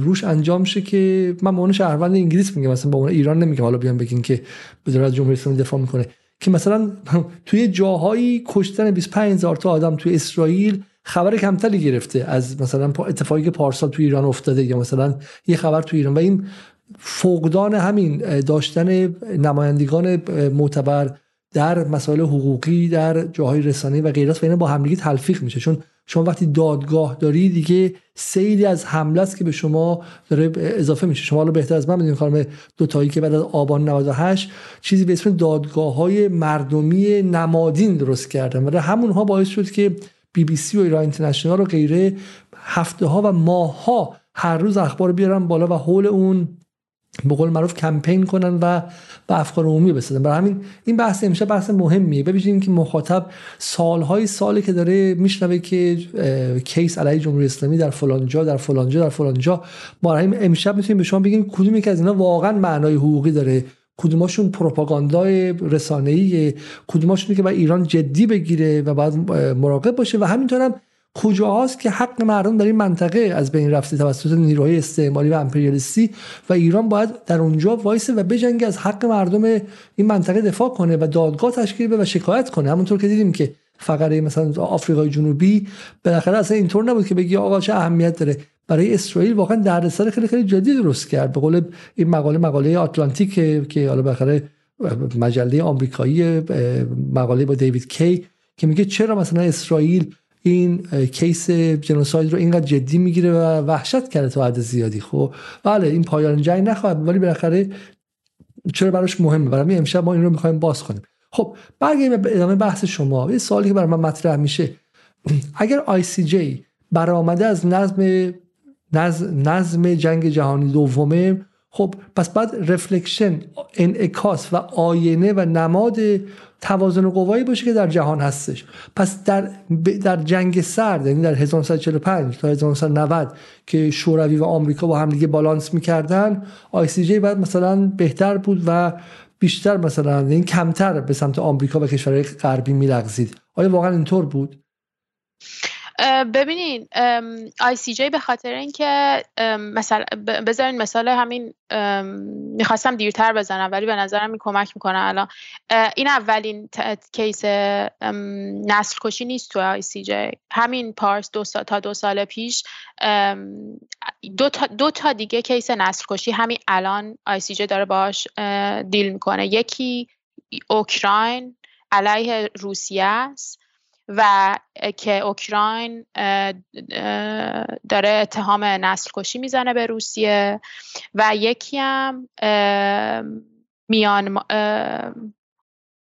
روش انجام شه که من به عنوان شهروند انگلیس میگم مثلا با اون ایران نمیگم. حالا بیان بگین که به جمهوری اسلامی دفاع می‌کنه. که مثلا توی جاهایی کشتن 25 هزار تا آدم توی اسرائیل خبر کمتری گرفته از مثلا اتفاقی که پارسال توی ایران افتاده یا مثلا یه خبر توی ایران. و این فقدان همین داشتن نمایندگان معتبر در مسائل حقوقی در جاهای رسانه و غیره و اینا با همدیگه تلفیق میشه. چون شما وقتی دادگاه داری دیگه سیلی از حمله است که به شما داره اضافه میشه. شما حالا بهتر از من می‌دونید خانم دوتایی که بعد از آبان 98 چیزی به اسم دادگاه های مردمی نمادین درست کردن. و همونها باعث شد که بی بی سی و ایران اینترنشنال و غیره هفته ها و ماه ها هر روز اخبار بیارن بالا و حول اون به قول معروف کمپین کنن و به افکار عمومی بسازن. برای همین این بحث امشب بحث مهمیه. ببینیم که مخاطب سالهای سالی که داره میشنوه که کیس علیه جمهوری اسلامی در فلان جا در فلان جا در فلان جا. ما امشب می‌تونیم به شما بگیم کدومی که از اینا واقعا معنای حقوقی داره. کدوماشون پروپاگاندای رسانه‌ای کدوماشون که باید ایران جدی بگیره و بعد مراقب باشه. و همینطورم کجاهاست که حق مردم در این منطقه از بین رفته توسط نیروهای استعماری و امپریالیستی و ایران باید در اونجا وایسه و بجنگه از حق مردم این منطقه دفاع کنه و دادگاه تشکیل بده و شکایت کنه. همونطور که دیدیم که فقره مثلا آفریقای جنوبی بالاخره اصلا اینطور نبود که بگی آقا چه اهمیت داره. برای اسرائیل واقعا دردسر خیلی خیلی جدی درست کرد. به قول این مقاله مقاله آتلانتیک که حالا بالاخره مجله آمریکایی مقاله با دیوید کی که میگه چرا مثلا اسرائیل این کیس جنوساید رو اینقدر جدی می‌گیره و وحشت کرده تا حد زیادی. خب بله این پایان جنگ نخواهد ولی بالاخره چرا براش مهمه؟ برای امشب ما این رو می‌خوایم باز کنیم. خب برگردیم به ادامه بحث شما. یه سوالی که برای من مطرح میشه. اگر آی سی جی برآمده از نظم نظم جنگ جهانی دومه خب پس بعد رفلکشن انعکاس و آینه و نماد توازن قوایی باشه که در جهان هستش. پس در در جنگ سرد یعنی در 1945 تا 1990 که شوروی و آمریکا با هم دیگه بالانس می‌کردن جی بعد مثلا بهتر بود و بیشتر مثلا این یعنی کمتر به سمت آمریکا و کشورهای غربی میلغزید. آیا واقعا اینطور بود؟ ببینین ICJ به خاطر اینکه مثلا بذارین مثال همین می‌خواستم دیرتر بزنم ولی به نظرم این کمک می‌کنه الان. این اولین case نسل کشی نیست تو ICJ همین پارسال دو تا دو سال پیش دو تا, دو تا دیگه case نسل کشی همین الان ICJ داره باش deal می‌کنه. یکی اوکراین علیه روسیه است. و که اوکراین داره اتهام نسل کشی می‌زنه به روسیه و یکی هم میان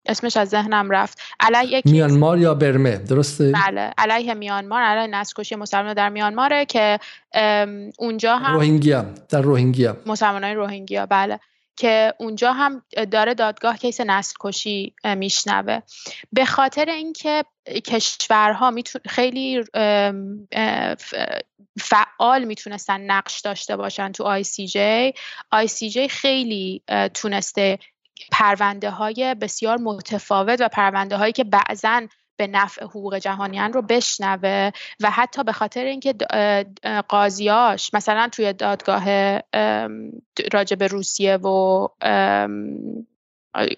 اسمش از ذهنم رفت. علیه میانمار یا برمه؟ درسته؟ بله علیه میانمار علیه نسل کشی مسلمان در میانماره که اونجا هم روهینگیا در روهینگیا. مسلمانای روهینگیا بله. که اونجا هم داره دادگاه case نسل کشی میشنوه. به خاطر اینکه کشورها میتون خیلی فعال می‌تونستن نقش داشته باشن تو آی سی جی. آی سی جی خیلی تونسته پرونده های بسیار متفاوت و پرونده هایی که بعضا به نفع حقوق جهانیان رو بشنوه و حتی به خاطر اینکه قاضیاش مثلا توی دادگاه راجع به روسیه و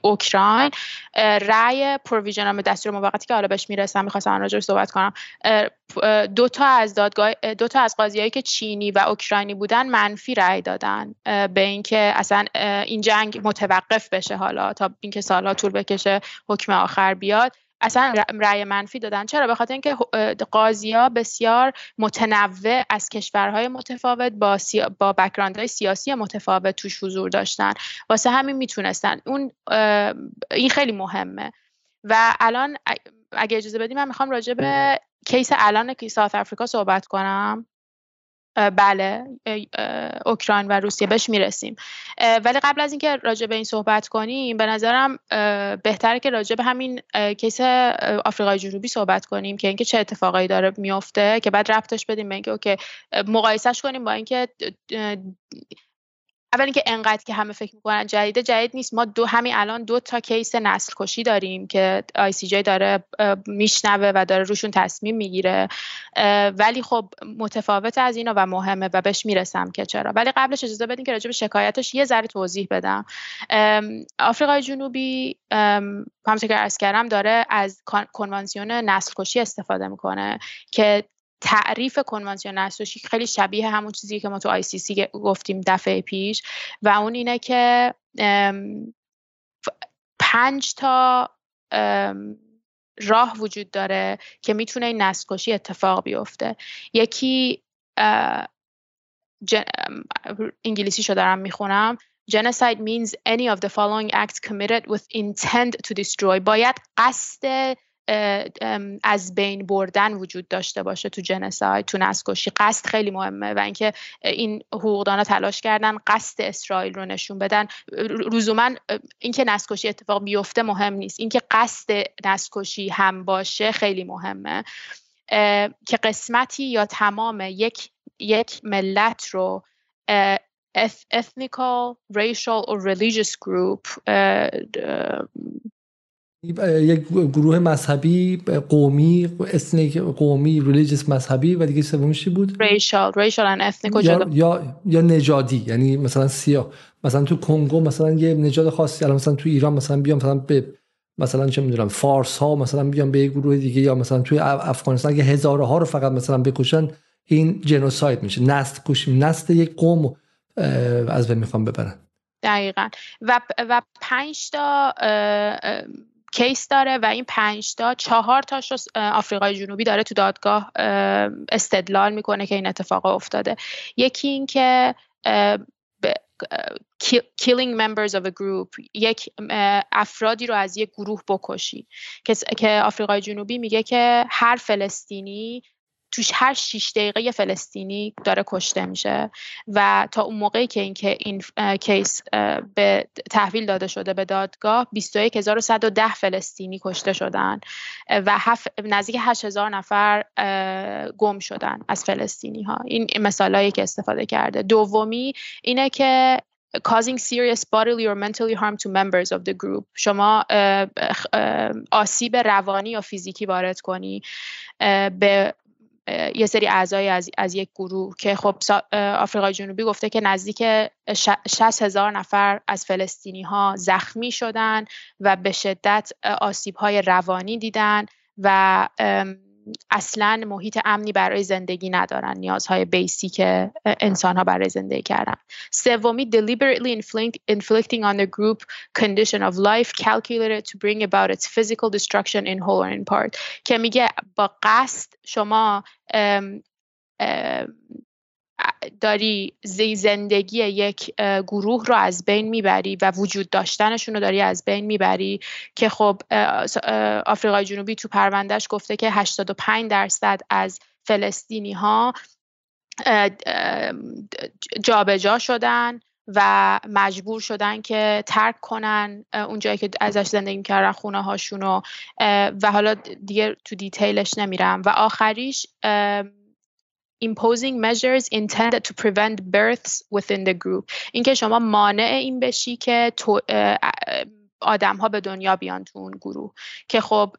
اوکراین رأی پروویژن دستور موقتی که حالا بهش می‌رسم می‌خواستم راجعش صحبت کنم دو تا از دادگاه دو تا از قاضیایی که چینی و اوکراینی بودن منفی رأی دادن به اینکه اصلا این جنگ متوقف بشه حالا تا اینکه سالها طول بکشه حکم آخر بیاد. اصلا رأی منفی دادن. چرا؟ به خاطر اینکه ها بسیار متنوع از کشورهای متفاوت با سیا... با های سیاسی متفاوت توش حضور داشتن. واسه همین می‌تونستن. اون این خیلی مهمه. و الان اگه اجازه بدیم من می‌خوام راجع به کیس الان که ساوت افریقا صحبت کنم. بله اوکراین و روسیه بهش می‌رسیم. ولی قبل از اینکه راجع به این صحبت کنیم به نظرم بهتره که راجع به همین case آفریقای جنوبی صحبت کنیم که اینکه چه اتفاقایی داره میفته که بعد ربطش بدیم به اینکه okay مقایسش کنیم با اینکه اول اینکه انقدر که همه فکر می‌کنن جدیده جدید نیست. ما دو همین الان دو تا case نسل کشی داریم که ICJ داره میشنوه و داره روشون تصمیم می‌گیره. ولی خب متفاوت از اینا و مهمه و بهش می‌رسم که چرا. ولی قبلش اجازه بدین که راجع به شکایتش یه ذره توضیح بدم. آفریقای جنوبی همونطور که ارز کردم داره از کنوانسیون نسل کشی استفاده می‌کنه که تعریف کنوانسیون نسوشی خیلی شبیه همون چیزی که ما تو آی سی سی گفتیم دفعه پیش و اون اینه که پنج تا راه وجود داره که می‌تونه این نسل اتفاق بیفته. یکی انگلیسی شو دارم می‌خونم. Genocide means any of the following acts committed with intent to destroy. باید قصد از بین بردن وجود داشته باشه تو جنساید تو نسکشی قصد خیلی مهمه و اینکه این حقوقدانا تلاش کردن قصد اسرائیل رو نشون بدن. لزوما اینکه نسکشی اتفاق بیفته مهم نیست. اینکه قصد نسکشی هم باشه خیلی مهمه. که قسمتی یا تمام یک یک ملت رو ethnical, racial or religious group یک گروه مذهبی قومی اسنیک قومی ریلیجیس مذهبی و دیگه سومیش بود؟ ریشال ریشال ان ethnic یا, یا یا نژادی یعنی مثلا سیاه. مثلا تو کنگو مثلا یه نژاد خاصی الان مثلا تو ایران مثلا بیام مثلا به مثلا چه می‌دونم فارس ها مثلا بیان به یک گروه دیگه یا مثلا توی افغانستان اگه هزاره ها رو فقط مثلا بکشن این جنوساید میشه. نست کشیم. نست یک قوم از بین می‌خوام ببرن. دقیقا. و و پنج تا کیس داره و این پنج تا چهار تاش آفریقای جنوبی داره تو دادگاه استدلال می‌کنه که این اتفاق افتاده. یکی این که killing members of a group یک افرادی رو از یک گروه بکشی. که آفریقای جنوبی میگه که هر فلسطینی توش هر شیش دقیقه فلسطینی داره کشته میشه و تا اون موقعی که این, این کیس به تحویل داده شده به دادگاه 21110 فلسطینی کشته شدن و هف... نزدیک 8000 نفر گم شدن از فلسطینی ها این مثالایی که استفاده کرده. دومی اینه که causing serious bodily or mentally harm to members of the group. شما آسیب روانی یا فیزیکی وارد کنی به یه سری اعضای از, از یک گروه که خب آفریقای جنوبی گفته که نزدیک 60 هزار نفر از فلسطینی ها زخمی شدن و به شدت آسیب های روانی دیدن و اصلا محیط امنی برای زندگی ندارن نیازهای بیسیک انسان ها برای زندگی کردن سومی deliberately inflicting on the group condition of life calculated to bring about its physical destruction in whole or in part که میگه با قصد شما ام ام داری زندگی یک گروه رو از بین می‌بری و وجود داشتنشون رو داری از بین می‌بری که خب آفریقای جنوبی تو پروندهش گفته که 85 درصد از فلسطینی ها جابجا شدن و مجبور شدن که ترک کنن اونجایی که ازش زندگی می‌کردن خونه هاشونو و حالا دیگه تو دیتیلش نمیرم. و آخریش imposing measures intended to prevent births within the group. اینکه شما مانع این بشی که تو آدم ها به دنیا بیان تو اون گروه. که خب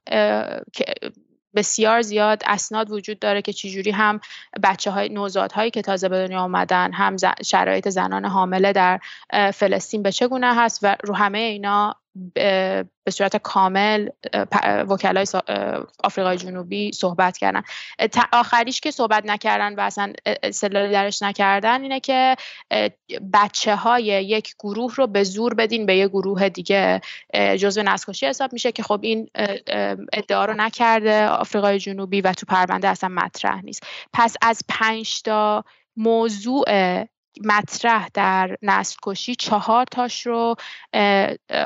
بسیار زیاد اسناد وجود داره که چجوری هم بچه های هایی که تازه به دنیا آمدن هم شرایط زنان حامله در فلسطین به چگونه هست و رو همه اینا به صورت کامل وکلای آفریقای جنوبی صحبت کردن. آخریش که صحبت نکردن و اصلا استدلالی درش نکردن اینه که بچه های یک گروه رو به زور بدین به یه گروه دیگه. جزو نسکشی حساب میشه که خب این ادعا رو نکرده آفریقای جنوبی و تو پرونده اصلا مطرح نیست. پس از پنج تا موضوع مطرح در نسل کشی چهار تاش رو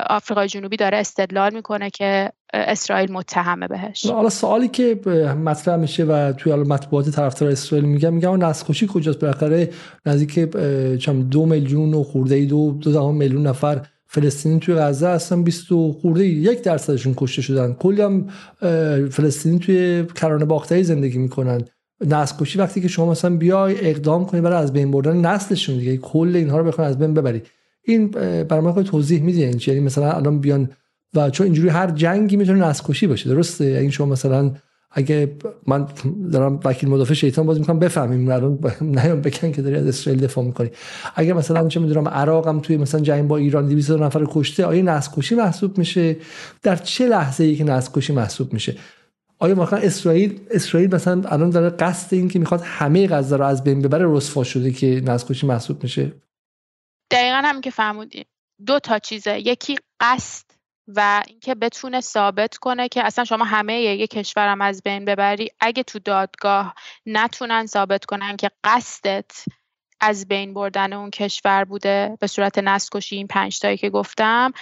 آفریقای جنوبی داره استدلال می‌کنه که اسرائیل متهمه بهش. حالا سوالی که مطرح میشه و توی حالا مطبوعات طرفدار اسرائیل میگن میگن نسل کشی کجاست؟ بالاخره نزدیک چم دو میلیون و خورده دو دو میلیون نفر فلسطینی توی غزه هستن 20 خورده یک درصدشون کشته شدن. کلی هم فلسطینی توی کرانه باختری زندگی می‌کنن. نسل کشی وقتی که شما مثلا بیای اقدام کنی برای از بین بردن نسلشون دیگه کل اینها رو بخوای از بین ببری. این برای ما توضیح میده یعنی مثلا الان بیان و چون اینجوری هر جنگی می‌تونه نسل کشی باشه درسته؟ این یعنی شما مثلا اگه من دارم وکیل مدافع شیطان باز می‌کنم بفهمیم الان نیام بگن که داری از اسرائیل دفاع می‌کنی. اگه مثلا چه می‌دونم عراق هم توی مثلا جنگ با ایران 200 نفر کشته آیا نسل کشی محسوب میشه؟ در چه لحظه ای که نسل کشی محسوب میشه؟ آیا مثلا اسرائیل اسرائیل مثلا الان داره قصد این که می‌خواد همه غزه رو از بین ببره رسوا شده که نسل محسوب میشه؟ دقیقا هم که فهمودی دو تا چیزه. یکی قصد و اینکه بتونه ثابت کنه که اصلا شما همه یک کشورم از بین ببری. اگه تو دادگاه نتونن ثابت کنن که قصدت از بین بردن اون کشور بوده به صورت نسل کشی این پنج تایی که گفتم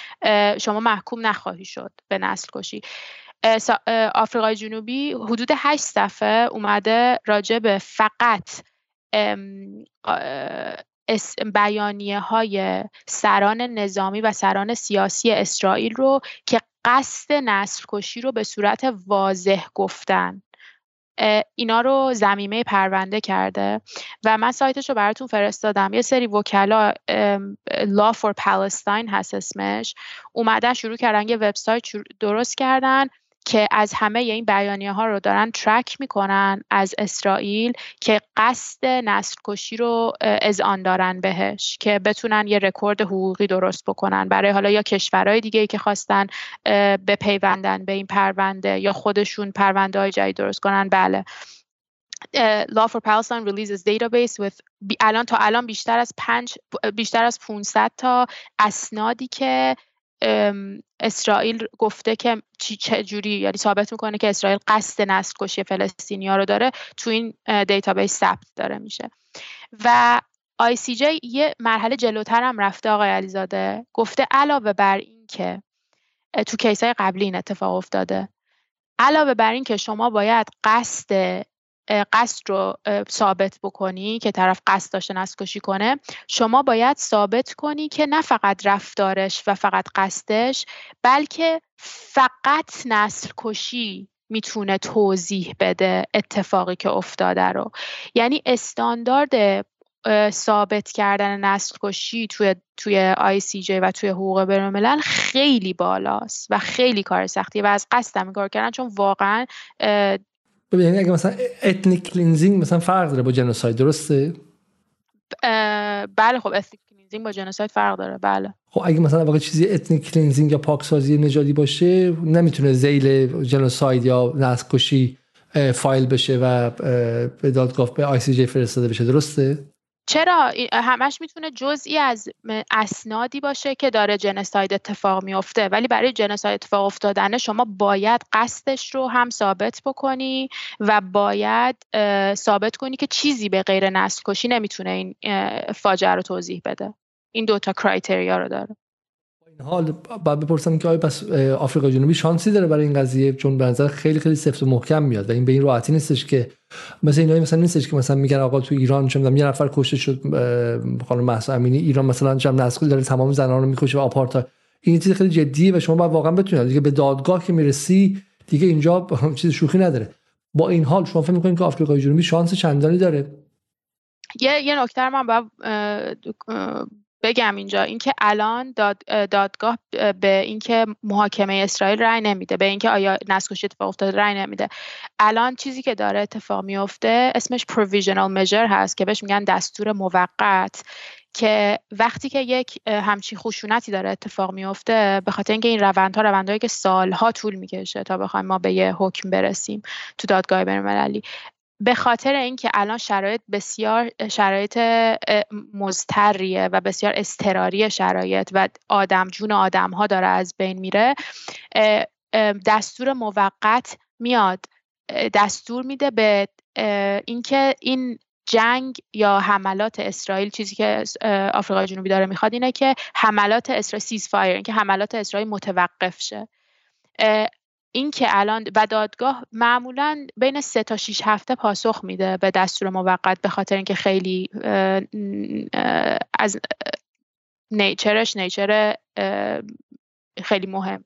شما محکوم نخواهی شد به نسل کشی آفریقای جنوبی حدود هشت صفحه اومده راجع به فقط بیانیه های سران نظامی و سران سیاسی اسرائیل رو که قصد نسل کشی رو به صورت واضح گفتن. اینا رو زمینه پرونده کرده و من سایتش رو براتون فرستادم. یه سری وکلا Law for Palestine هست اسمش. اومدن شروع کردن یه وبسایت درست کردن. که از همه این بیانیه ها رو دارن ترک می‌کنن از اسرائیل که قصد نسل کشی رو از آن دارن بهش که بتونن یه رکورد حقوقی درست بکنن. برای حالا یا کشورهای دیگه ای که خواستن بپیوندن به این پرونده یا خودشون پرونده های جدید درست کنن. بله. Law for Palestine releases database with الان تا الان بیشتر از پنج بیشتر از 500 تا اسنادی که اسرائیل گفته که چه جوری یعنی ثابت می‌کنه که اسرائیل قصد نسل کشی فلسطینیا رو داره تو این database ثبت داره میشه. و ICJ یه مرحله جلوتر هم رفته آقای علیزاده گفته علاوه بر این که تو کیس های قبلی این اتفاق افتاده علاوه بر این که شما باید قصد قصد رو ثابت بکنی که طرف قصد داشته نسل کشی کنه. شما باید ثابت کنی که نه فقط رفتارش و فقط قصدش بلکه فقط نسل کشی می‌تونه توضیح بده اتفاقی که افتاده رو. یعنی استاندارد ثابت کردن نسل کشی توی توی جی و توی حقوق بینالملل خیلی بالاست و خیلی کار سختیه و از قصد هم کار کردن چون واقعا یعنی اگه مثلا ethnic cleansing مثلا فرق داره با genocide درسته؟ بله خب ethnic cleansing با genocide فرق داره بله. خب اگه مثلا واقعا چیزی ethnic cleansing یا پاکسازی نژادی باشه نمی‌تونه ذیل genocide یا نسل کشی فایل بشه و به دادگاه به ICJ فرستاده بشه درسته؟ چرا همش می‌تونه جزئی از اسنادی باشه که داره جنساید اتفاق میفته ولی برای جنساید اتفاق افتادن شما باید قصدش رو هم ثابت بکنی و باید ثابت کنی که چیزی به غیر نسل کشی نمی‌تونه این فاجعه رو توضیح بده. این دوتا کرایتریا رو داره. حال باید بپرسم که آیا بس آفریقا جنوبی شانسی داره برای این قضیه؟ چون به نظر خیلی خیلی سفت و محکم میاد و این به این راحتی نیستش که مثلا اینایی مثلا نیستش که مثلا میگن آقا تو ایران چون یه نفر کشته شد خانم مهسا امینی ایران مثلا جمع نسل داره تمام زنان رو می‌کشه و آپارتا این چیز خیلی جدیه و شما باید واقعا بتونید. دیگه به دادگاه که می‌رسی دیگه اینجا چیز شوخی نداره. با این حال شما فکر می‌کنید که آفریقای جنوبی شانس چندانی داره؟ یه یه نکته من باید بگم اینجا اینکه الان داد، دادگاه به اینکه محاکمه اسرائیل رأی نمیده به اینکه آیا نسل اتفاق افتاده رأی نمیده. الان چیزی که داره اتفاق میفته اسمش provisional measure هست که بهش میگن دستور موقت که وقتی که یک همچی خشونتی داره اتفاق میفته به خاطر اینکه این روندها روندهایی که سالها طول می‌کشه تا بخوایم ما به یه حکم برسیم تو دادگاه بینالمللی. به خاطر اینکه الان شرایط بسیار شرایط مضطریه و بسیار استراری شرایط و آدم جون آدم ها داره از بین میره دستور موقت میاد دستور میده به اینکه این جنگ یا حملات اسرائیل چیزی که آفریقای جنوبی داره می‌خواد اینه که حملات اسرائیل سیز فایر اینکه حملات اسرائیل متوقف شه. این که الان و دادگاه معمولا بین سه تا 6 هفته پاسخ میده به دستور موقت به خاطر اینکه خیلی از نیچرش نیچر خیلی مهم.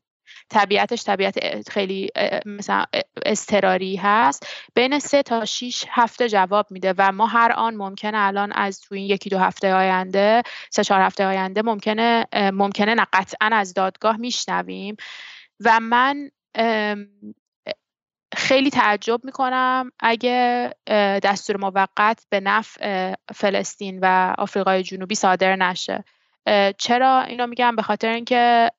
طبیعتش طبیعت خیلی مثلا استراری هست. بین سه تا 6 هفته جواب میده و ما هر آن ممکنه الان از تو این یکی دو هفته آینده سه چهار هفته آینده ممکنه ممکنه نه قطعا از دادگاه میشنویم. و من خیلی تعجب می‌کنم اگه دستور موقت به نفع فلسطین و آفریقای جنوبی صادر نشه. چرا اینو میگم؟ به خاطر اینکه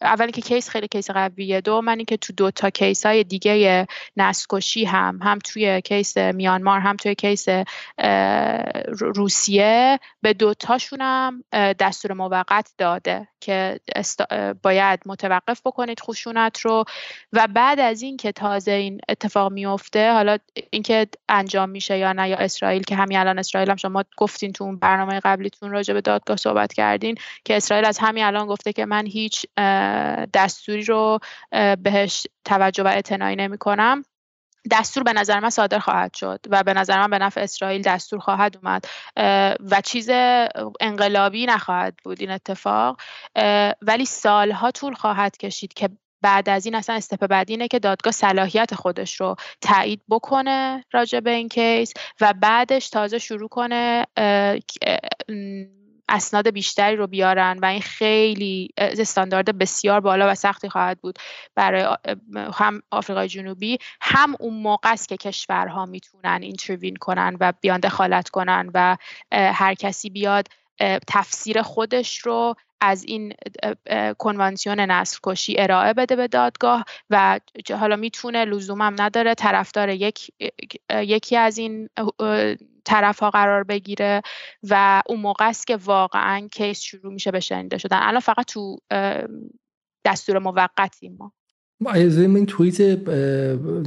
اول که case خیلی case قویه دو من اینکه تو دو تا case های دیگه نسل‌کشی هم هم توی case میانمار هم توی case روسیه به دوتاشون هم دستور موقت داده که باید متوقف بکنید خشونت رو. و بعد از این که تازه این اتفاق میفته حالا اینکه انجام میشه یا نه یا اسرائیل که همین الان اسرائیل هم شما گفتین تو اون برنامه قبلیتون راجع به دادگاه صحبت کردین که اسرائیل از همین الان گفته که من هیچ دستوری رو بهش توجه و اعتنایی نمی کنم دستور به نظر من صادر خواهد شد و به نظر من به نفع اسرائیل دستور خواهد اومد. و چیز انقلابی نخواهد بود این اتفاق. ولی سالها طول خواهد کشید که بعد از این اصلا استپ بعدی اینه که دادگاه صلاحیت خودش رو تایید بکنه راجع به این کیس و بعدش تازه شروع کنه اسناد بیشتری رو بیارن و این خیلی استاندارد بسیار بالا و سختی خواهد بود برای هم آفریقای جنوبی هم اون موقع است که کشورها می‌تونن اینتروین کنن و بیان دخالت کنن و هر کسی بیاد تفسیر خودش رو از این کنوانسیون نسل کشی ارائه بده به دادگاه و حالا می‌تونه لزوم هم نداره طرفدار یک یکی از این طرف ها قرار بگیره و اون موقع است که واقعا کیس شروع میشه به شنیده شدن. الان فقط تو دستور موقتی ما. این توییت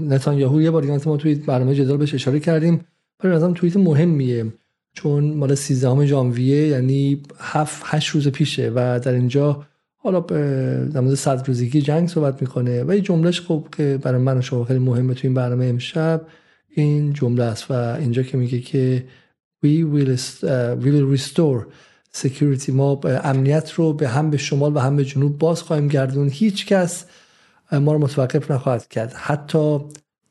نتانیاهو یه بار ما توی برنامه جدال بهش اشاره کردیم. برای نظرم توییت مهمیه. چون مال 13 ژانویه یعنی 7 8 روز پیشه و در اینجا حالا در مورد صد روزگی جنگ صحبت می‌کنه. و یه جملهش خب که برای من و شما خیلی مهمه تو این برنامه امشب این جمله است و اینجا که میگه که we will, we will restore security. ما امنیت رو به هم به شمال و هم به جنوب باز خواهیم گردون. هیچ کس ما رو متوقف نخواهد کرد. حتی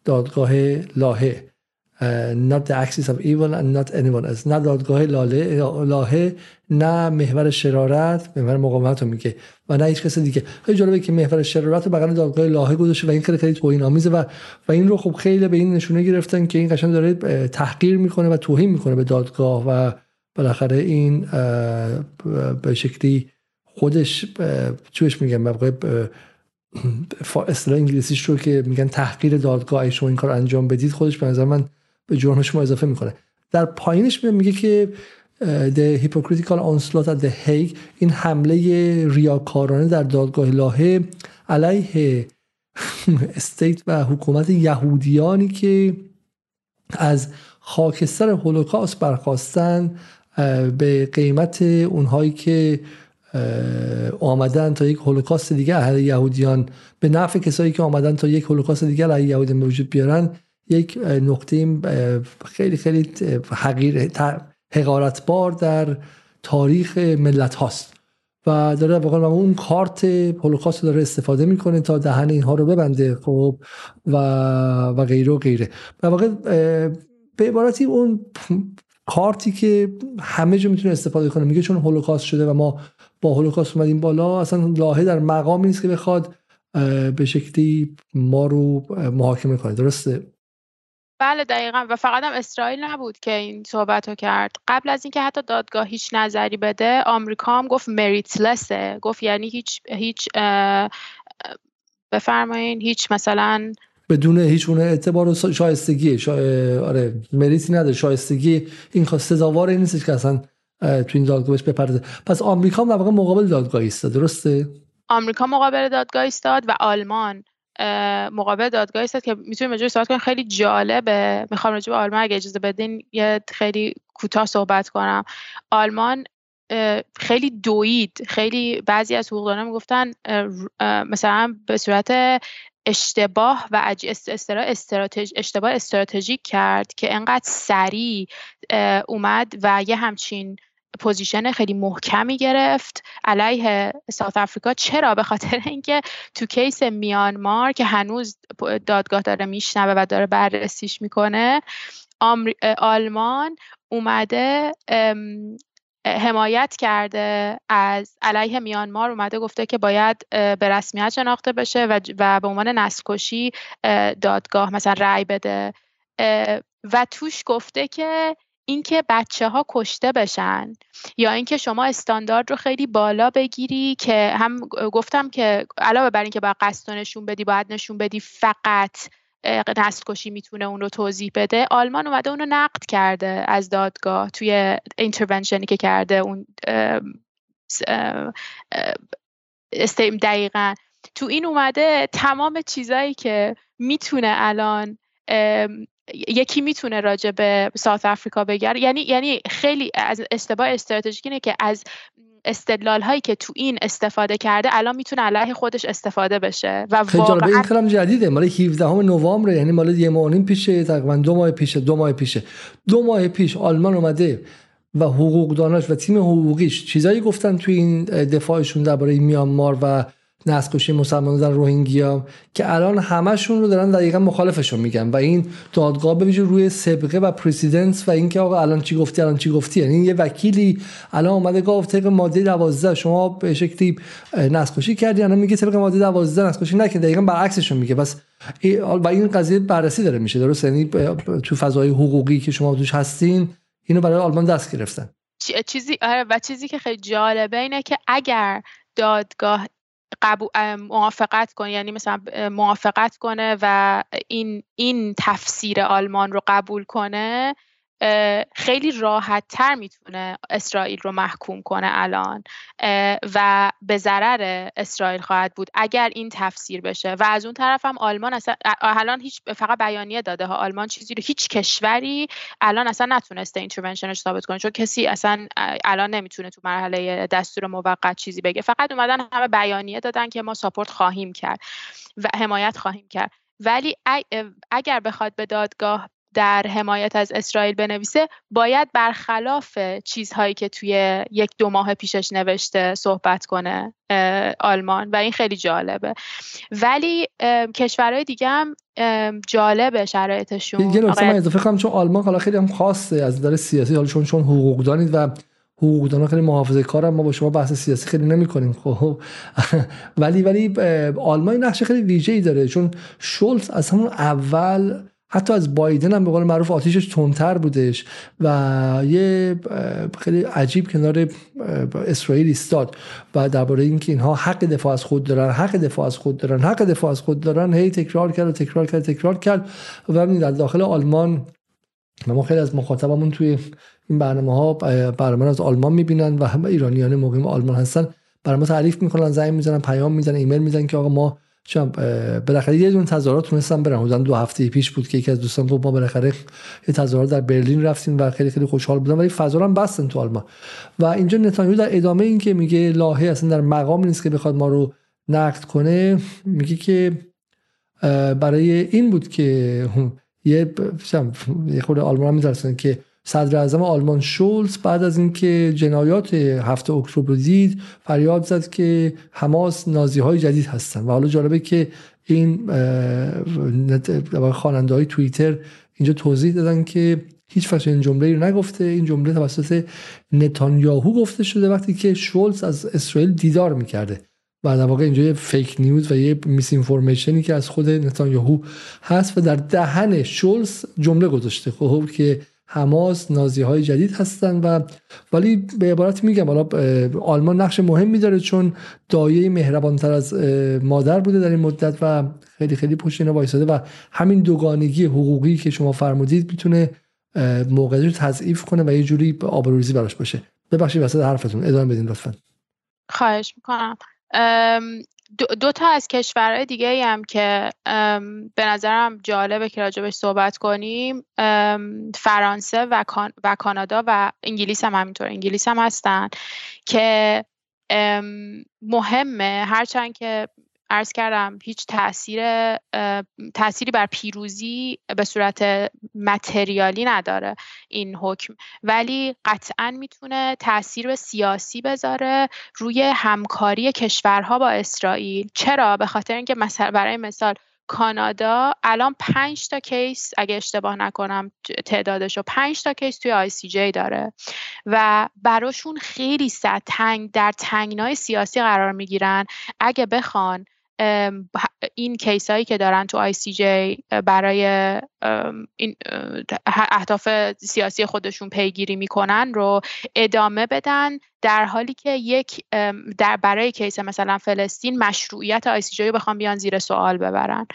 دادگاه لاهه. Not the axis of evil and not anyone else. نه دادگاه لاله نه محور شرارت محور مقاومت رو میگه. و نه هیچ کس دیگه. خیلی جالبه که محور شرارت رو بغل دادگاه لاهه گذاشته و این خیلی خیلی توهین آمیزه و و این رو خب خیلی به این نشونه گرفتن که این قشنگ داره تحقیر می‌کنه و توهین می‌کنه به دادگاه و بالاخره این به شکلی خودش چوش میگم موقع اصطلاح انگلیسیش رو که میگن تحقیر دادگاه شما این کار انجام بدید خودش به نظر من به جرم شما اضافه می‌کنه. در پایینش میگه که the hypocritical onslaught at the Hague این حمله ریاکارانه در دادگاه لاهه علیه استیت و حکومت یهودیانی که از خاکستر هولوکاست برخواستن به قیمت اونهایی که آمدن تا یک هولوکاست دیگه اهل یهودیان به نفع کسایی که آمدن تا یک هولوکاست دیگه اهل یهودیان به وجود بیارن یک نقطه خیلی خیلی حقیر حقارتبار در تاریخ ملت هاست. و داره واقعا اون کارت هولوکاست داره استفاده می‌کنه تا دهن اینها رو ببنده خب و و غیره و غیره. و واقع به عبارتی اون کارتی که همه جا می‌تونه استفاده کنه میگه چون هولوکاست شده و ما با هولوکاست اومدیم بالا اصلا لاهه در مقامی نیست که بخواد به شکلی ما رو محاکمه کنه. درسته؟ بله دقیقا. و فقط هم اسرائیل نبود که این صحبت رو کرد. قبل از اینکه حتی دادگاه هیچ نظری بده آمریکا هم گفت مریتلسه گفت یعنی هیچ هیچ بفرمایین هیچ مثلا بدون هیچ اعتبار و شایستگی شا... آره مریتی نداره. شایستگی این خواست سزاوار این نیست که اصلا تو این دادگاهش بپرده. پس آمریکا هم در واقع مقابل دادگاه ایستاد درسته؟ آمریکا مقابل دادگاه ایستاد و آلمان مقابل دادگاه است که می‌تونیم راجع صحبت کنیم. خیلی جالبه. می‌خوام راجع به آلمان اگه اجازه بدین یه خیلی کوتاه صحبت کنم. آلمان خیلی دوید. خیلی بعضی از حقوقدانان می‌گفتن مثلا به صورت اشتباه و استراتژ... اشتباه استراتژیک کرد که انقدر سریع اومد و یه همچین position خیلی محکمی گرفت. علیه South Africa. چرا؟ به خاطر اینکه تو case میانمار که هنوز دادگاه داره میشنوه و داره بررسیش می‌کنه آلمان اومده حمایت کرده از علیه میانمار. اومده گفته که باید به رسمیت شناخته بشه و, و به عنوان نسکشی دادگاه مثلا رأی بده. و توش گفته که اینکه بچه ها کشته بشن یا اینکه شما استاندارد رو خیلی بالا بگیری که هم گفتم که علاوه بر اینکه باید قصد نشون بدی باید نشون بدی فقط نسل کشی می‌تونه اون رو توضیح بده. آلمان اومده اون رو نقد کرده از دادگاه توی اینترونشنی که کرده اون استیم دقیقا. تو این اومده تمام چیزایی که می‌تونه الان یکی می‌تونه راجع به ساوت آفریقا بگه یعنی یعنی خیلی از اشتباه استراتژیک اینه که از استدلال هایی که تو این استفاده کرده الان می‌تونه علیه خودش استفاده بشه. و خیلی واقعا این کلام جدیده. مال 17 نوامبر یعنی مال یه ماه پیشه تقریبا دو ماه پیشه دو ماه پیشه. دو ماه پیش آلمان اومده و حقوقداناش و تیم حقوقیش چیزایی گفتن تو این دفاعشون درباره میانمار و نسل مسلمان در روهینگیا که الان همشون رو دارن دقیقا مخالفشون میگن. و این دادگاه به روی سابقه و پرزیدنت و اینکه آقا الان چی گفتی الان چی گفتی. یعنی یه وکیلی الان اومده گفت طبق ماده 12 شما به شکلی نسل کردی الان میگه طبق ماده 12 نسل نکن دقیقا برعکسشون میگه. بس و این قضیه بررسی داره میشه. درست یعنی تو فضای حقوقی که شما توش هستین اینو برای آلمان دست گرفتن. چیزی آره و چیزی که خیلی جالبه اینه که اگر دادگاه قبول موافقت کنه یعنی مثلا موافقت کنه و این این تفسیر آلمان رو قبول کنه. خیلی راحت تر می‌تونه اسرائیل رو محکوم کنه الان. و به ضرر اسرائیل خواهد بود اگر این تفسیر بشه. و از اون طرف هم آلمان اصلا الان هیچ فقط بیانیه داده ها. آلمان چیزی رو هیچ کشوری الان اصلا نتونسته اینترونشنش ثابت کنه چون کسی اصلا الان نمی‌تونه تو مرحله دستور موقت چیزی بگه. فقط اومدن همه بیانیه دادن که ما ساپورت خواهیم کرد و حمایت خواهیم کرد. ولی اگر بخواد به دادگاه در حمایت از اسرائیل بنویسه باید برخلاف چیزهایی که توی یک دو ماه پیشش نوشته صحبت کنه آلمان. و این خیلی جالبه. ولی کشورهای دیگه هم جالبه شرایطشون. یه نکته من اضافه کنم چون آلمان حالا خیلی هم خاصه از نظر سیاسی حالا چون چون حقوقدانید و حقوقدان خیلی محافظه کارم ما با شما بحث سیاسی خیلی نمی کنیم خب. ولی ولی آلمان نقش خیلی ویژه‌ای داره چون شولز از همون اول حتی از بایدن هم به قول معروف آتیشش تندتر بودش و یه خیلی عجیب کنار اسرائیل ایستاد و درباره اینکه اینها حق دفاع از خود دارن حق دفاع از خود دارن حق دفاع از خود دارن هی تکرار کرد و تکرار کرد تکرار کرد و در داخل آلمان ما خیلی از مخاطبمون توی این برنامه ها برنامه از آلمان می‌بینن و همه ایرانیان مقیم آلمان هستن. برای ما تعریف می‌کنن زنگ می‌زنن پیام می‌زنن ایمیل می‌زنن که آقا ما چون بالاخره یه دون تظاهرات تونستم برم حدودا دو هفته پیش بود که یکی از دوستان گفت ما بالاخره یه تظاهرات در برلین رفتیم و خیلی خیلی خوشحال بودم ولی فضا هم بستن تو آلمان. و اینجا نتانیاهو در ادامه این که میگه لاهه اصلا در مقام نیست که بخواد ما رو نقد کنه میگه که برای این بود که یه یه خود آلمان هم که صدر اعظم آلمان شولز بعد از اینکه جنایات هفته اکتبر رو دید فریاد زد که حماس نازی های جدید هستن. و حالا جالبه که این خواننده های توییتر اینجا توضیح دادن که هیچ فصل این جمله رو نگفته. این جمله توسط نتانیاهو گفته شده وقتی که شولز از اسرائیل دیدار می‌کرده. و در واقع اینجا یه فیک نیوز و یه میس اینفورمیشنی که از خود نتانیاهو هست و در دهن شولز جمله گذاشته. خب که حماس نازی های جدید هستند و ولی به عبارت میگم حالا آلمان نقش مهمی داره چون دایه مهربانتر از مادر بوده در این مدت و خیلی خیلی پشت اینا وایساده و همین دوگانگی حقوقی که شما فرمودید می‌تونه موقعیت رو تضعیف کنه و یه جوری آبروریزی براش باشه. ببخشید وسط حرفتون. ادامه بدین لطفا. خواهش می‌کنم. دو, تا از کشورهای دیگه هم که به نظرم جالبه که راجبش صحبت کنیم فرانسه و, و کانادا و انگلیس هم همینطور. انگلیس هم هستن که مهمه. هرچند که عرض کردم هیچ تاثیر تأثیری بر پیروزی به صورت material ی نداره این حکم. ولی قطعا می‌تونه تاثیر به سیاسی بذاره روی همکاری کشورها با اسرائیل. چرا؟ به خاطر اینکه مثلا برای مثال کانادا الان پنج تا case اگه اشتباه نکنم تعدادش رو پنج تا case توی ICJ داره و براشون خیلی سطح تنگ در تنگنای سیاسی قرار می‌گیرن. اگه بخوان این کیس هایی که دارن تو جی برای این اهداف سیاسی خودشون پیگیری می‌کنن رو ادامه بدن در حالی که یک در برای کیس مثلا فلسطین مشروعیت جی رو بخوام بیان زیر سوال ببرن.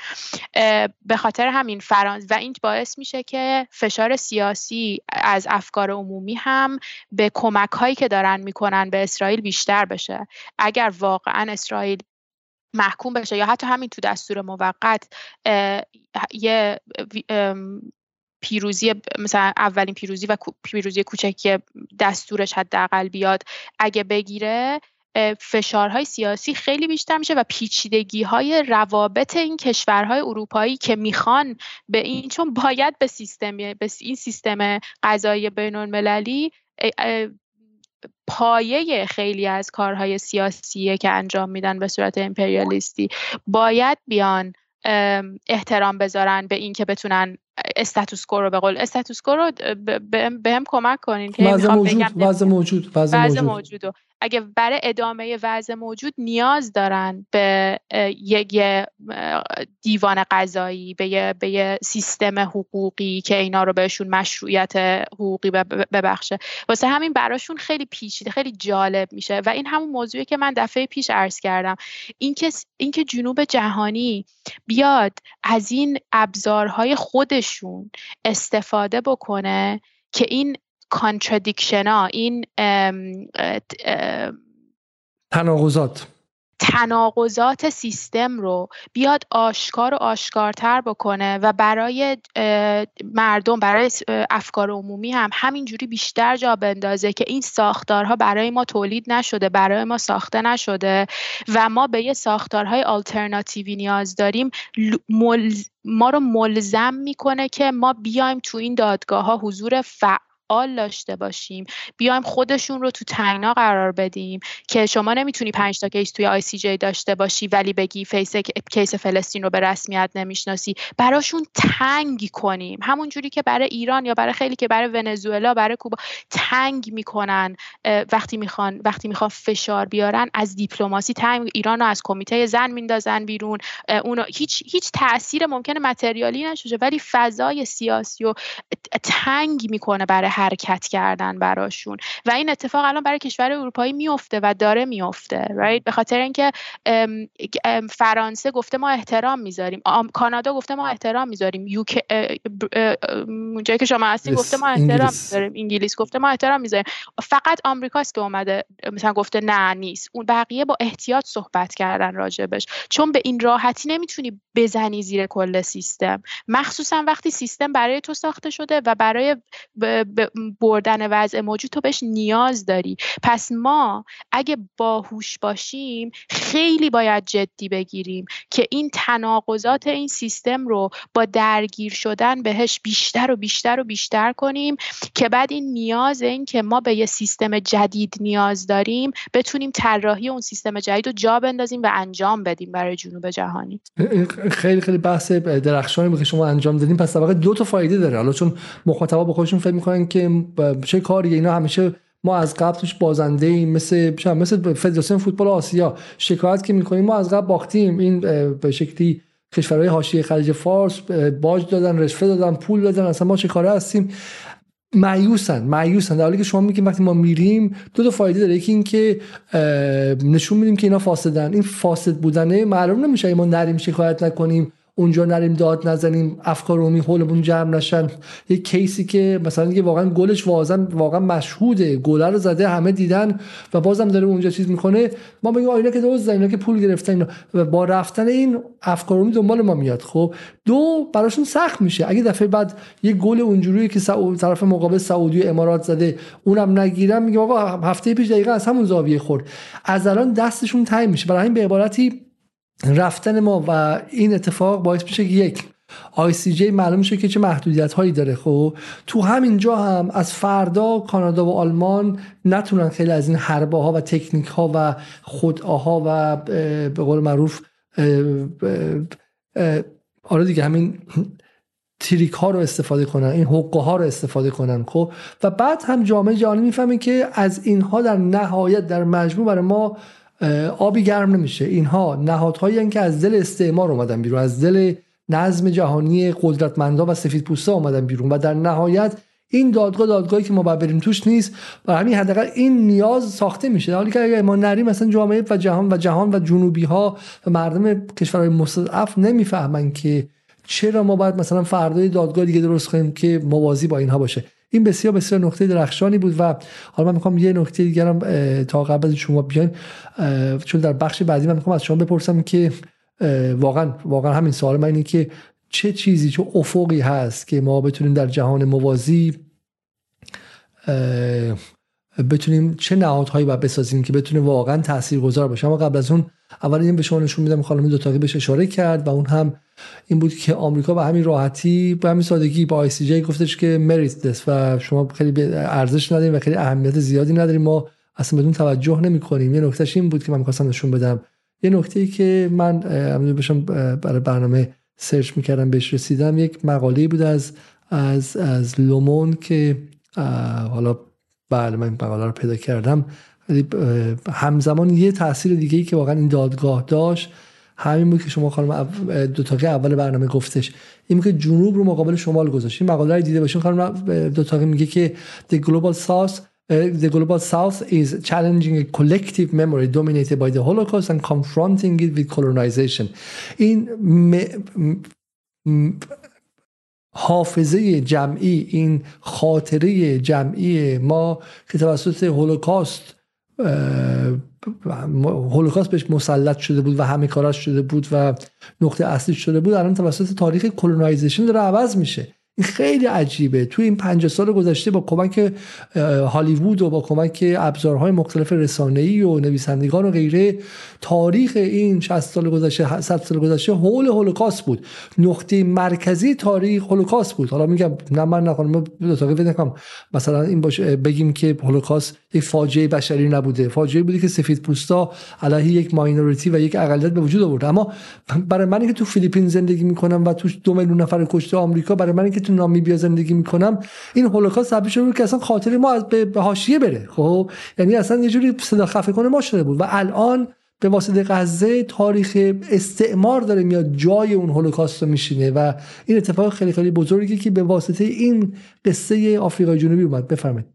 به خاطر همین فرانس و این باعث میشه که فشار سیاسی از افکار عمومی هم به کمک هایی که دارن می‌کنن به اسرائیل بیشتر بشه. اگر واقعا اسرائیل محکوم بشه یا حتی همین تو دستور موقت یه پیروزی مثلا اولین پیروزی و پیروزی کوچکی دستورش حداقل بیاد. اگه بگیره فشارهای سیاسی خیلی بیشتر میشه و پیچیدگی های روابط این کشورهای اروپایی که می‌خوان به این چون باید به سیستم به این سیستم قضایی بین المللی پایه خیلی از کارهای سیاسیه که انجام میدن به صورت امپریالیستی باید بیان احترام بذارن به اینکه بتونن استاتوس کو رو به قول استاتوس کو رو به هم کمک کنین که وضع موجود وضع موجود وضع موجود. اگه برای ادامه وضع موجود نیاز دارن به یک دیوان قضایی به یه, به یه سیستم حقوقی که اینا رو بهشون مشروعیت حقوقی ببخشه. واسه همین براشون خیلی پیچیده خیلی جالب میشه. و این همون موضوعی که من دفعه پیش عرض کردم. اینکه اینکه جنوب جهانی بیاد از این ابزارهای خودشون استفاده بکنه که این contradiction ها این تناقضات. تناقضات سیستم رو بیاد آشکار و آشکارتر بکنه و برای مردم برای افکار عمومی هم همینجوری بیشتر جا بندازه که این ساختارها برای ما تولید نشده برای ما ساخته نشده و ما به یه ساختارهای آلترناتیوی نیاز داریم. ما رو ملزم می‌کنه که ما بیایم تو این دادگاه ها حضور فعال فعال داشته باشیم. بیایم خودشون رو تو تنگنا قرار بدیم که شما نمی‌تونی پنج تا case توی ICJ داشته باشی ولی بگی فیس کیس فلسطین رو به رسمیت نمی‌شناسی. براشون تنگ کنیم. همون جوری که برای ایران یا برای خیلی که برای ونزوئلا برای کوبا تنگ می‌کنن وقتی می‌خوان وقتی می‌خوان فشار بیارن از دیپلماسی تنگ ایران رو از کمیته زن میندازن بیرون. اون هیچ هیچ تاثیر ممکنه متریالی نشه ولی فضای سیاسی و تنگ می‌کنه برای حرکت کردن براشون. و این اتفاق الان برای کشور اروپایی میفته و داره میفته right? به خاطر اینکه فرانسه گفته ما احترام می‌ذاریم. کانادا گفته ما احترام می‌ذاریم. یوک جایی که شما هستین گفته ما احترام می‌ذاریم. انگلیس گفته ما احترام می‌ذاریم. فقط آمریکاست که اومده مثلا گفته نه نیست. اون بقیه با احتیاط صحبت کردن راجبش. چون به این راحتی نمی‌تونی بزنی زیر کل سیستم. مخصوصا وقتی سیستم برای تو ساخته شده و برای بردن وضع موجود تو بهش نیاز داری. پس ما اگه باهوش باشیم خیلی باید جدی بگیریم که این تناقضات این سیستم رو با درگیر شدن بهش بیشتر و بیشتر و بیشتر کنیم که بعد این نیاز این که ما به یه سیستم جدید نیاز داریم بتونیم طراحی اون سیستم جدید رو جا بندازیم و انجام بدیم برای جنوب جهانی. خیلی خیلی بحث درخشانی که شما انجام دادیم پس واقعا دو تا فایده داره. حالا چون مخاطبا به خودشون فکر می‌کنن که چه کاری اینا همیشه ما از قبل توش بازنده ایم مثل مثل فدراسیون فوتبال آسیا شکایت که می‌کنیم ما از قبل باختیم. این به شکلی کشورهای حاشیه خلیج فارس باج دادن رشوه دادن پول دادن اصلا ما چه کاره هستیم؟ معیوسن معیوسن در حالی که شما میگیم وقتی ما میریم دو تا فایده داره. یکی اینکه نشون میدیم که اینا فاسدن. این فاسد بودنه معلوم نمیشه. ما نریم شکایت نکنیم. اونجا نریم داد نزنیم افکار رومی حولمون جمع نشن. یه کیسی که مثلا یه واقعا گلش واقعا واقعا مشهوده. گله رو زده همه دیدن و بازم داره اونجا چیز می‌کنه. ما بگیم اینا که دوز اینا که پول گرفتن اینا. و با رفتن این افکار رومی دنبال ما میاد. خب دو براشون سخت میشه. اگه دفعه بعد یه گل اونجوری که طرف مقابل سعودی و امارات زده اونم نگیرم میگه آقا هفته پیش دقیقا از همون زاویه خورد. از الان دستشون تای میشه. برای این به عبارتی رفتن ما و این اتفاق باعث میشه که یک جی معلوم میشه که چه محدودیت هایی داره. خب تو همین جا هم از فردا کانادا و آلمان نتونن خیلی از این حربه ها و تکنیک ها و خدعاها و به قول معروف آره دیگه همین تریک ها رو استفاده کنن این حقوق ها رو استفاده کنن. خب و بعد هم جامعه جهانی می‌فهمه که از اینها در نهایت در مجموع برای ما آبی گرم نمیشه. اینها نهادهایی که از دل استعمار اومدن بیرون از دل نظم جهانی قدرتمندا و سفید پوستا اومدن بیرون و در نهایت این دادگاه دادگاهی که ما باید بریم توش نیست. و همین حداقل این نیاز ساخته میشه. حالی که اگر ما نریم مثلا جامعه و جهان و جهان و جنوبی ها و مردم کشورهای مستضعف نمی‌فهمن که چرا ما باید مثلا فردای دادگاه دیگه درست کنیم که موازی با اینها باشه. این بسیار بسیار نقطه درخشانی بود و حالا من می‌خوام یه نکته دیگرم تا قبل از شما بیاین. چون در بخش بعدی من می‌خوام از شما بپرسم که واقعا واقعا همین سوال من اینه که چه چیزی چه افقی هست که ما بتونیم در جهان موازی بتونیم چه نهادهایی باید بسازیم که بتونه واقعا تاثیرگذار باشه. اما قبل از اون اول این به شما نشون میدم خانم دوتاقی بهش اشاره کرد و اون هم این بود که آمریکا به همین راحتی به همین سادگی با آی سی جی گفتش که مریت دست و شما خیلی ارزش نداریم و خیلی اهمیت زیادی نداریم. ما اصلا بدون توجه نمی کنیم یه نکتهش این بود که من می‌خواستم نشون بدم. یه نکته ای که من بشم برای برنامه سرچ می‌کردم بهش رسیدم. یک مقاله بود از از از لومون که حالا بله من مقاله رو پیدا کردم. همزمان یه تاثیر دیگه ای که واقعا این دادگاه داشت همین بود که شما خانم دو تاقی اول برنامه گفتش. این که جنوب رو مقابل شمال گذاشت. این مقاله رو دیده باشین خانم دو تاقی میگه که the global south the global south is challenging a collective memory dominated by the holocaust and confronting it with colonization. این حافظه جمعی این خاطره جمعی ما که توسط هولوکاست هولوکاست بهش مسلط شده بود و همه کاراش شده بود و نقطه اصلی شده بود. الان توسط تاریخ کلونایزیشن داره عوض میشه. این خیلی عجیبه. توی این پنج سال گذشته با کمک هالیوود و با کمک ابزارهای مختلف رسانه‌ای و نویسندگان و غیره تاریخ این 60 سال گذشته 100 سال گذشته حول هولوکاست بود. نقطه مرکزی تاریخ هولوکاست بود. حالا میگم نه من نکنم نکنم. مثلا این باشه بگیم که هولوکاست یک فاجعه بشری نبوده. فاجعه بودی که سفید پوستا علیه یک ماینوریتی و یک اقلیت به وجود آورد. اما برای منی که تو فیلیپین زندگی می‌کنم و تو دو میلیون نفر کشته آمریکا برای منی که تو نامیبیا زندگی می‌کنم این هولوکاست تبدیل شده که اصلا خاطر ما از به حاشیه بره. خب؟ یعنی اصلا یه جوری صدا خفه کنه ما شده بود. و الان به واسطه غزه تاریخ استعمار داره میاد جای اون هولوکاست رو میشینه و این اتفاق خیلی خیلی بزرگی که به واسطه این قصه آفریقای جنوبی اومد. بفرمایید.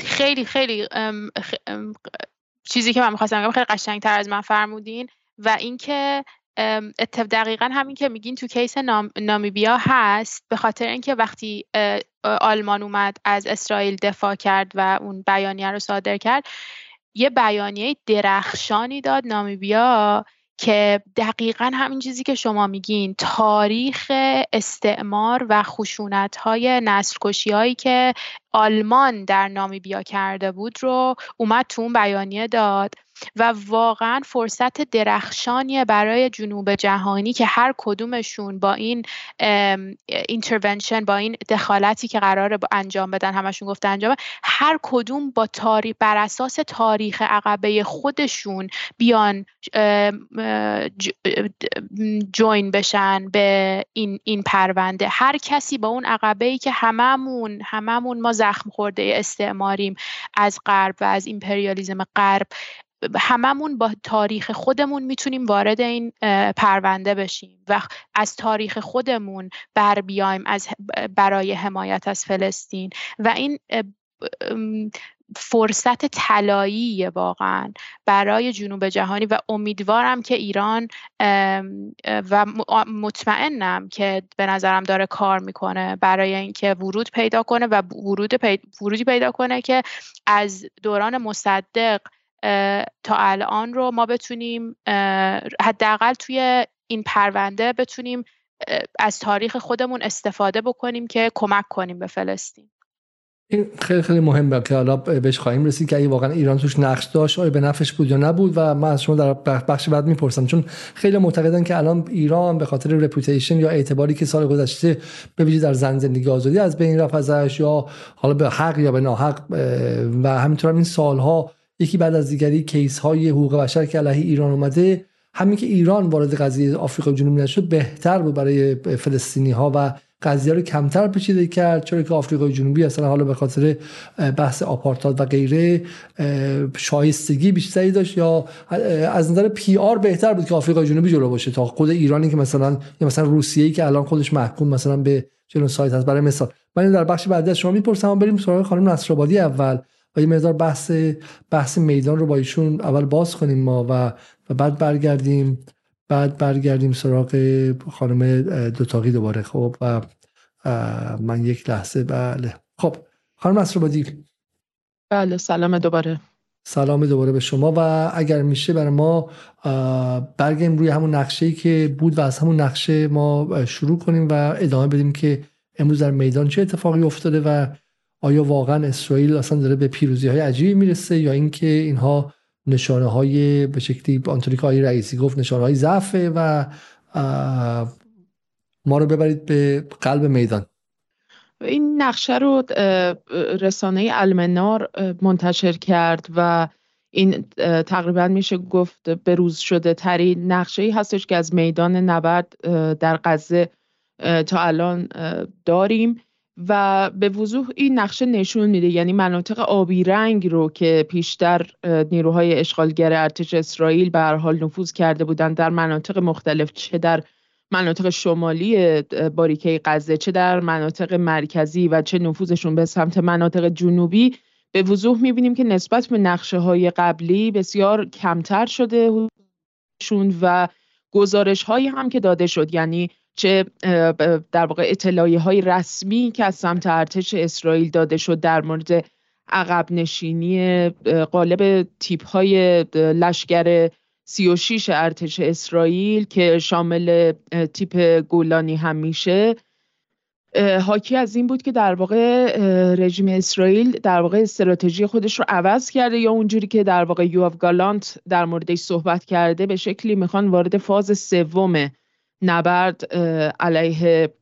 خیلی خیلی چیزی که من می‌خواستم بگم خیلی قشنگتر از من فرمودین و اینکه دقیقا همین که میگین تو کیس نام، نامیبیا هست به خاطر اینکه وقتی آلمان اومد از اسرائیل دفاع کرد و اون بیانیه رو صادر کرد یه بیانیه درخشانی داد نامیبیا که دقیقا همین چیزی که شما میگین تاریخ استعمار و خشونت های که آلمان در نامیبیا کرده بود رو اومد تو اون بیانیه داد. و واقعا فرصت درخشانیه برای جنوب جهانی که هر کدومشون با این intervention با این دخالتی که قراره انجام بدن همشون گفته انجام هر کدوم با تاریخ بر اساس تاریخ عقبه خودشون بیان join بشن به این این پرونده هر کسی با اون عقبه ای که هممون هممون ما زخم خورده استعماریم از غرب و از ایمپریالیزم غرب هممون با تاریخ خودمون می‌تونیم وارد این پرونده بشیم و از تاریخ خودمون بر بیایم از برای حمایت از فلسطین و این فرصت طلایی واقعا برای جنوب جهانی و امیدوارم که ایران و مطمئنم که به نظرم داره کار می‌کنه برای اینکه ورود پیدا کنه و ورود ورودی پیدا کنه که از دوران مصدق تا الان رو ما بتونیم حداقل توی این پرونده بتونیم از تاریخ خودمون استفاده بکنیم که کمک کنیم به فلسطین. این خیلی خیلی مهمه که حالا بهش خواهیم رسید که اگه واقعا ایران توش نقش داشت آیا به نفعش بود یا نبود؟ و من از شما در بخش بعد می‌پرسم. چون خیلی معتقدن که الان ایران به خاطر رپوتیشن یا اعتباری که سال گذشته به ویژه در زن زندگی آزادی از بین رفت ازش یا حالا به حق یا به ناحق و همینطور هم این سالها یکی بعد از دیگری کیس های حقوق بشر که علیه ایران اومده همین که ایران وارد قضیه آفریقا جنوبی نشد بهتر بود برای فلسطینی ها و قضیه رو کمتر پیچیده کرد چرا که آفریقای جنوبی اصلا حالا به خاطر بحث آپارتاد و غیره شایستگی بیشتری داشت یا از نظر پی آر بهتر بود که آفریقای جنوبی جلو باشه تا خود ایرانی که مثلا یا مثلا روسیه که الان خودش محکوم مثلا به جنوساید هست. برای مثال من در بخش بعدی از شما می‌پرسم بریم سراغ خانم نصرآبادی اول. و یه مقدار بحث بحث میدان رو با ایشون اول باز کنیم ما و و بعد برگردیم بعد برگردیم سراغ خانم دوتاقی دوباره. خب و من یک لحظه بله. خب خانم اسرابادی. بله سلام دوباره. سلام دوباره به شما. و اگر میشه برای ما برگردیم روی همون نقشه ای که بود و از همون نقشه ما شروع کنیم و ادامه بدیم که امروز در میدان چه اتفاقی افتاده و آیا واقعا اسرائیل اصلا داره به پیروزی های عجیبی می‌رسه یا اینکه اینها نشانه های به شکلی آنطوری که رئیسی گفت نشانه های ضعفه و ما رو ببرید به قلب میدان؟ این نقشه رو رسانه المنار منتشر کرد و این تقریبا میشه گفت بروز شده ترین نقشه ای هستش که از میدان نبرد در غزه تا الان داریم. و به وضوح این نقشه نشون میده. یعنی مناطق آبی رنگ رو که پیشتر نیروهای اشغالگر ارتش اسرائیل به هر حال نفوذ کرده بودند در مناطق مختلف چه در مناطق شمالی باریکه غزه چه در مناطق مرکزی و چه نفوذشون به سمت مناطق جنوبی به وضوح می‌بینیم که نسبت به نقشه های قبلی بسیار کمتر شده و گزارش هایی هم که داده شد. یعنی چه در واقع اطلاعیه های رسمی که از سمت ارتش اسرائیل داده شد در مورد عقب نشینی قالب تیپ های لشگر 36 ارتش اسرائیل که شامل تیپ گولانی هم میشه حاکی از این بود که در واقع رژیم اسرائیل در واقع استراتژی خودش رو عوض کرده یا اونجوری که در واقع یوآف گالانت در موردش صحبت کرده به شکلی می‌خوان وارد فاز سوم نبرد علیه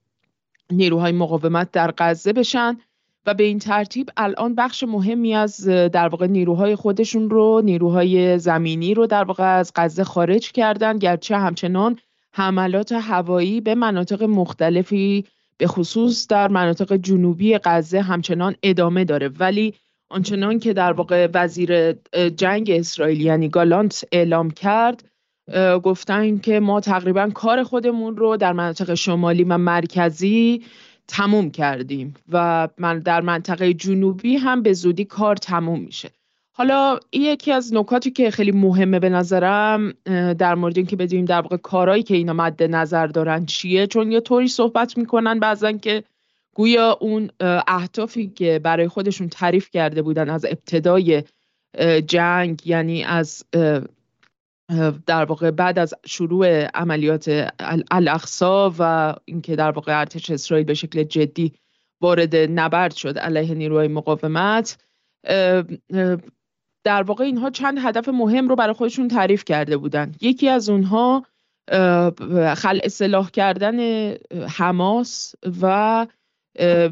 نیروهای مقاومت در غزه بشن و به این ترتیب الان بخش مهمی از در واقع نیروهای خودشون رو نیروهای زمینی رو در واقع از غزه خارج کردن. گرچه همچنان حملات هوایی به مناطق مختلفی به خصوص در مناطق جنوبی غزه همچنان ادامه داره. ولی آنچنان که در واقع وزیر جنگ اسرائیل یعنی گالانت اعلام کرد گفتن که ما تقریبا کار خودمون رو در مناطق شمالی و مرکزی تموم کردیم و من در منطقه جنوبی هم به زودی کار تموم میشه. حالا یکی از نکاتی که خیلی مهمه به نظرم در مورد اینکه بدونیم در واقع کارهایی که اینا مد نظر دارن چیه. چون یه طوری صحبت می‌کنن بعضن که گویا اون اهدافی که برای خودشون تعریف کرده بودن از ابتدای جنگ یعنی از در واقع بعد از شروع عملیات الاقصا و اینکه در واقع ارتش اسرائیل به شکل جدی وارد نبرد شد علیه نیروهای مقاومت در واقع اینها چند هدف مهم رو برای خودشون تعریف کرده بودن. یکی از اونها خل اصلاح کردن حماس و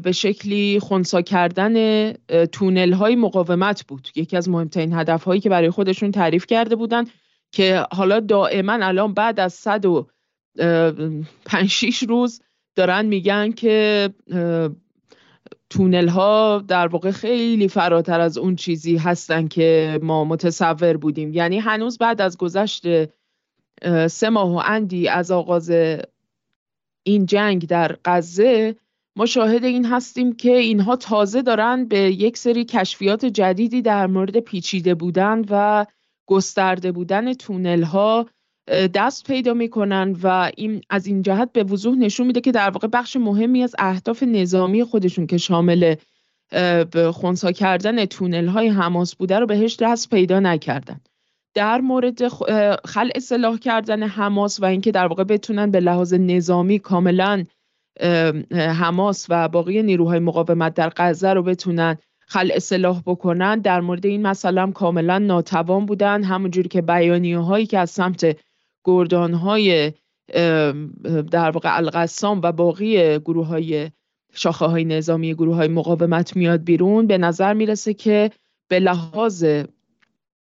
به شکلی خونسا کردن تونل های مقاومت بود. یکی از مهمترین هدف هایی که برای خودشون تعریف کرده بودن که حالا دائما الان بعد از 105 روز دارن میگن که تونل ها در واقع خیلی فراتر از اون چیزی هستن که ما متصور بودیم. یعنی هنوز بعد از گذشت سه ماه و اندی از آغاز این جنگ در غزه ما شاهد این هستیم که اینها تازه دارن به یک سری کشفیات جدیدی در مورد پیچیده بودن و گسترده بودن تونل ها دست پیدا می‌کنن و این از این جهت به وضوح نشون میده که در واقع بخش مهمی از اهداف نظامی خودشون که شامل خونسا کردن تونل های حماس بوده رو بهش دست پیدا نکردن. در مورد خل اصلاح کردن حماس و اینکه در واقع بتونن به لحاظ نظامی کاملا حماس و باقی نیروهای مقاومت در غزه رو بتونن خل اصلاح بکنن در مورد این مسئله هم کاملا ناتوان بودن. همونجوری که بیانیه هایی که از سمت گردان های در واقع القسام و باقی گروه های شاخه های نظامی گروه های مقاومت میاد بیرون به نظر می‌رسه که به لحاظ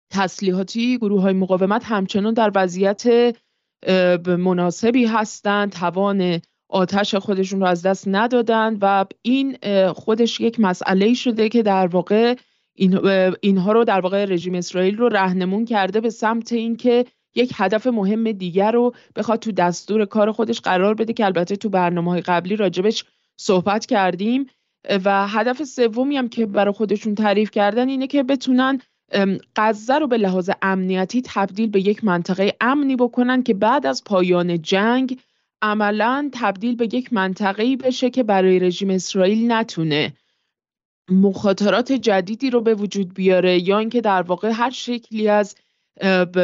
تسلیحاتی گروه های مقاومت همچنان در وضعیت مناسبی هستند توان آتش خودشون رو از دست ندادن و این خودش یک مسئله شده که در واقع این اینها رو در واقع رژیم اسرائیل رو رهنمون کرده به سمت اینکه یک هدف مهم دیگر رو بخواد تو دستور کار خودش قرار بده که البته تو برنامه های قبلی راجبش صحبت کردیم. و هدف سومی هم که برای خودشون تعریف کردن اینه که بتونن غزه رو به لحاظ امنیتی تبدیل به یک منطقه امنی بکنن که بعد از پایان جنگ عملا تبدیل به یک منطقه‌ای بشه که برای رژیم اسرائیل نتونه مخاطرات جدیدی رو به وجود بیاره یا اینکه در واقع هر شکلی از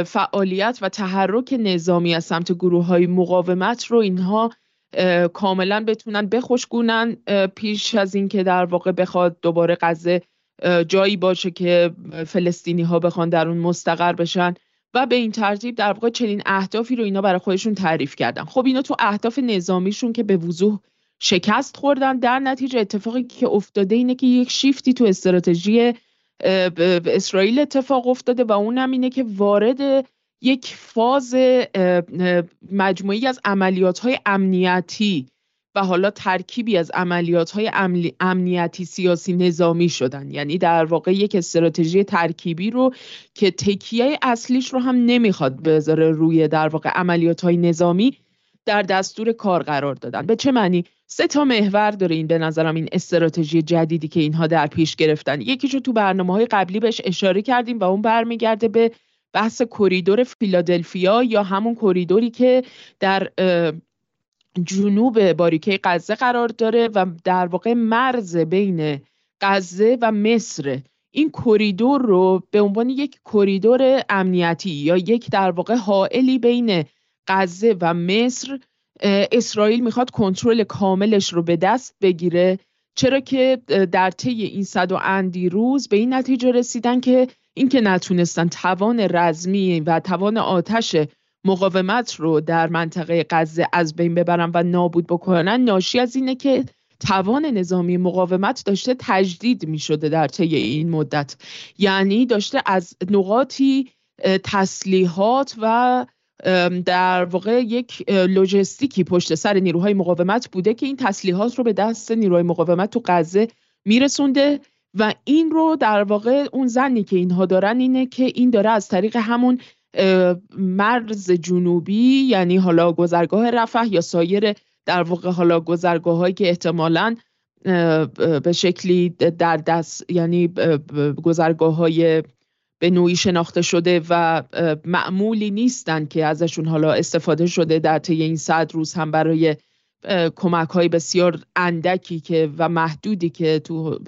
فعالیت و تحرک نظامی از سمت گروه های مقاومت رو اینها کاملا بتونن بخشگونن پیش از اینکه در واقع بخواد دوباره غزه جایی باشه که فلسطینی ها بخوان در اون مستقر بشن. و به این ترتیب در واقع چنین اهدافی رو اینا برای خودشون تعریف کردن. خب اینا تو اهداف نظامیشون که به وضوح شکست خوردن در نتیجه اتفاقی که افتاده اینه که یک شیفتی تو استراتژی اسرائیل اتفاق افتاده و اونم اینه که وارد یک فاز مجموعی از عملیات های امنیتی و حالا ترکیبی از عملیات های امنیتی سیاسی نظامی شدن. یعنی در واقع یک استراتژی ترکیبی رو که تکیه اصلیش رو هم نمی‌خواد بذاره روی در واقع عملیات های نظامی در دستور کار قرار دادن. به چه معنی؟ سه تا محور داره این به نظرم این استراتژی جدیدی که اینها در پیش گرفتن. یکیشو تو برنامه های قبلی بهش اشاره کردیم و اون برمیگرده به بحث کریدور فیلادلفیا یا همون کریدوری که در جنوب باریکه غزه قرار داره و در واقع مرز بین غزه و مصر. این کریدور رو به عنوان یک کریدور امنیتی یا یک در واقع حائلی بین غزه و مصر اسرائیل می‌خواد کنترل کاملش رو به دست بگیره. چرا که در طی این صد و اندی روز به این نتیجه رسیدن که اینکه نتونستن توان رزمی و توان آتش مقاومت رو در منطقه غزه از بین ببرن و نابود بکنن ناشی از اینه که توان نظامی مقاومت داشته تجدید می شده در طی این مدت. یعنی داشته از نقاطی تسلیحات و در واقع یک لوجستیکی پشت سر نیروهای مقاومت بوده که این تسلیحات رو به دست نیروهای مقاومت تو غزه میرسونده و این رو در واقع اون زنی که اینها دارن اینه که این داره از طریق همون مرز جنوبی یعنی حالا گذرگاه رفح یا سایر در واقع حالا گذرگاه هایی که احتمالاً به شکلی در دست یعنی گذرگاه های به نوعی شناخته شده و معمولی نیستن که ازشون حالا استفاده شده در طی این صد روز هم برای کمک های بسیار اندکی که و محدودی که تو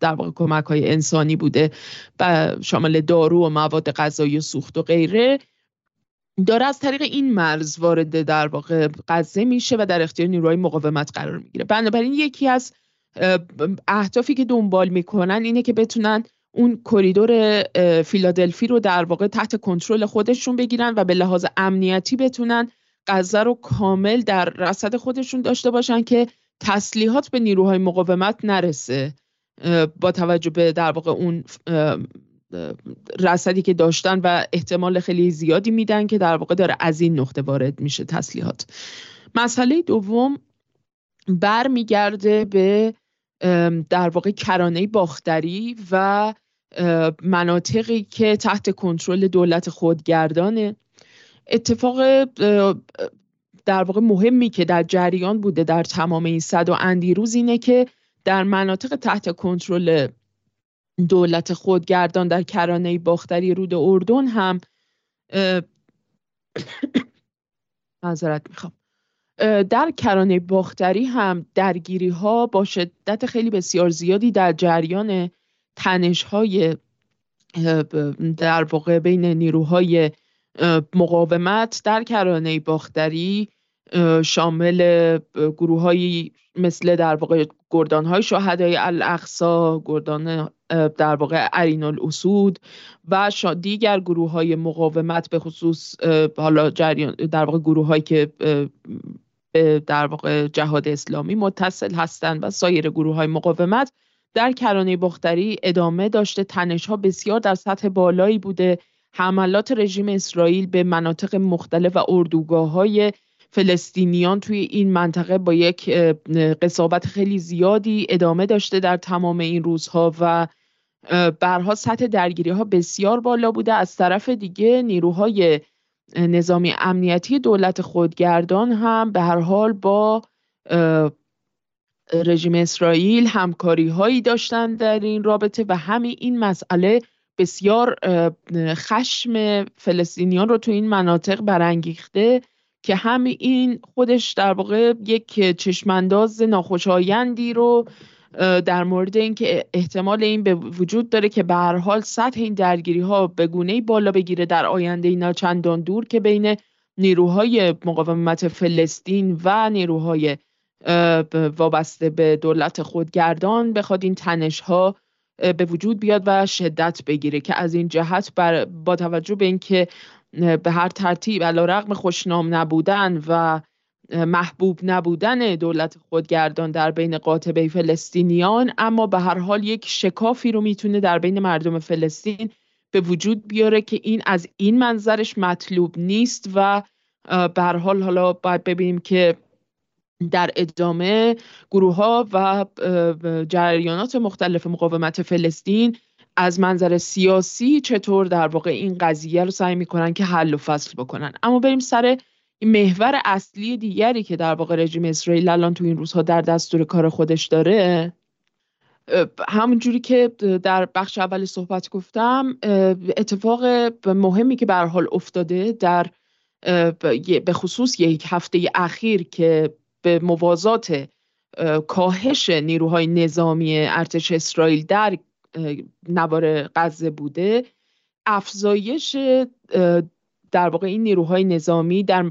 در واقع کمک های انسانی بوده شامل دارو و مواد غذایی و سوخت و غیره داره از طریق این مرز وارد در واقع غزه میشه و در اختیار نیروهای مقاومت قرار می‌گیره. بنابراین یکی از اهدافی که دنبال می‌کنن اینه که بتونن اون کریدور فیلادلفی رو در واقع تحت کنترل خودشون بگیرن و به لحاظ امنیتی بتونن غزه رو کامل در رصد خودشون داشته باشن که تسلیحات به نیروهای مقاومت نرسه با توجه به در واقع اون رصدی که داشتن و احتمال خیلی زیادی میدن که در واقع داره از این نقطه وارد میشه تسلیحات. مسئله دوم برمیگرده به در واقع کرانه باختری و مناطقی که تحت کنترل دولت خودگردانه. اتفاق در واقع مهمی که در جریان بوده در تمام این صد و اندی روز اینه که در مناطق تحت کنترل دولت خودگردان در کرانه باختری رود اردن هم معذرت می‌خوام. در کرانه باختری هم درگیری ها با شدت خیلی بسیار زیادی در جریان تنش های در واقع بین نیروهای مقاومت در کرانه باختری شامل گروه مثل در واقع گردان های شهدای الاقصا گردان در واقع ارین الاسود و دیگر گروه های مقاومت به خصوص حالا جریان در واقع گروه هایی که در واقع جهاد اسلامی متصل هستند و سایر گروه های مقاومت در کرانه باختری ادامه داشته. تنش ها بسیار در سطح بالایی بوده. حملات رژیم اسرائیل به مناطق مختلف و اردوگاه های فلسطینیان توی این منطقه با یک قصابت خیلی زیادی ادامه داشته در تمام این روزها و برها سطح درگیری ها بسیار بالا بوده. از طرف دیگه نیروهای نظامی امنیتی دولت خودگردان هم به هر حال با رژیم اسرائیل همکاری هایی داشتن در این رابطه و همین این مسئله بسیار خشم فلسطینیان رو تو این مناطق برانگیخته که همین این خودش در واقع یک چشمانداز ناخوشایندی رو در مورد اینکه احتمال این به وجود داره که به هر حال سطح این درگیری ها به گونه بالا بگیره در آینده اینا چندان دور که بین نیروهای مقاومت فلسطین و نیروهای وابسته به دولت خودگردان بخواد این تنش ها به وجود بیاد و شدت بگیره که از این جهت بر با توجه به اینکه به هر ترتیب علا رقم خوشنام نبودن و محبوب نبودن دولت خودگردان در بین قاطبه فلسطینیان اما به هر حال یک شکافی رو می‌تونه در بین مردم فلسطین به وجود بیاره که این از این منظرش مطلوب نیست و به هر حال حالا باید ببینیم که در ادامه گروه ها و جریانات مختلف مقاومت فلسطین از منظر سیاسی چطور در واقع این قضیه رو سعی می‌کنن که حل و فصل بکنن. اما بریم سر محور اصلی دیگری که در واقع رژیم اسرائیل الان تو این روزها در دستور کار خودش داره همونجوری که در بخش اول صحبت گفتم اتفاق مهمی که به حال افتاده در به خصوص یک هفته اخیر که به موازات کاهش نیروهای نظامی ارتش اسرائیل در نوار غزه بوده افزایش در واقع این نیروهای نظامی در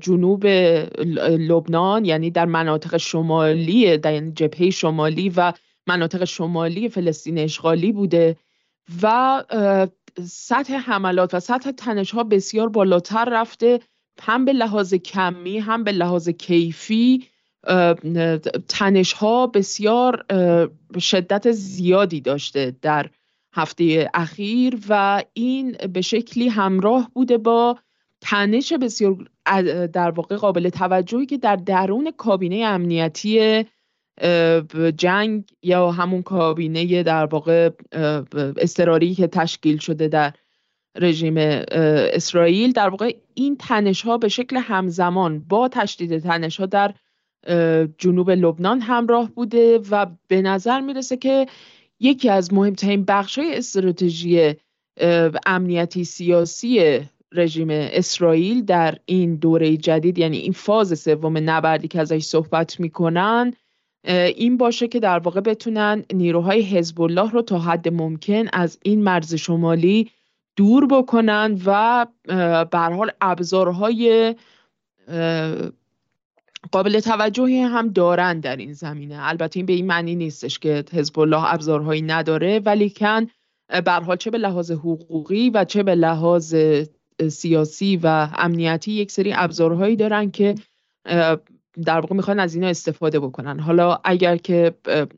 جنوب لبنان یعنی در مناطق شمالی در یعنی جبهه شمالی و مناطق شمالی فلسطین اشغالی بوده و سطح حملات و سطح تنش ها بسیار بالاتر رفته هم به لحاظ کمی هم به لحاظ کیفی تنش ها بسیار شدت زیادی داشته در هفته اخیر و این به شکلی همراه بوده با تنش بسیار در واقع قابل توجهی که در درون کابینه امنیتی جنگ یا همون کابینه در واقع استراری که تشکیل شده در رژیم اسرائیل. در واقع این تنش ها به شکل همزمان با تشدید تنش ها در جنوب لبنان همراه بوده و به نظر می‌رسه که یکی از مهمترین بخش های استراتژی امنیتی سیاسی رژیم اسرائیل در این دوره جدید یعنی این فاز سوم نبردی که ازش صحبت می‌کنن این باشه که در واقع بتونن نیروهای حزب الله رو تا حد ممکن از این مرز شمالی دور بکنن و به حال ابزارهای قابل توجهی هم دارن در این زمینه. البته این به این معنی نیستش که حزب الله ابزارهایی نداره ولی کن به حال چه به لحاظ حقوقی و چه به لحاظ سیاسی و امنیتی یک سری ابزارهایی دارن که در واقع می‌خوان از اینا استفاده بکنن. حالا اگر که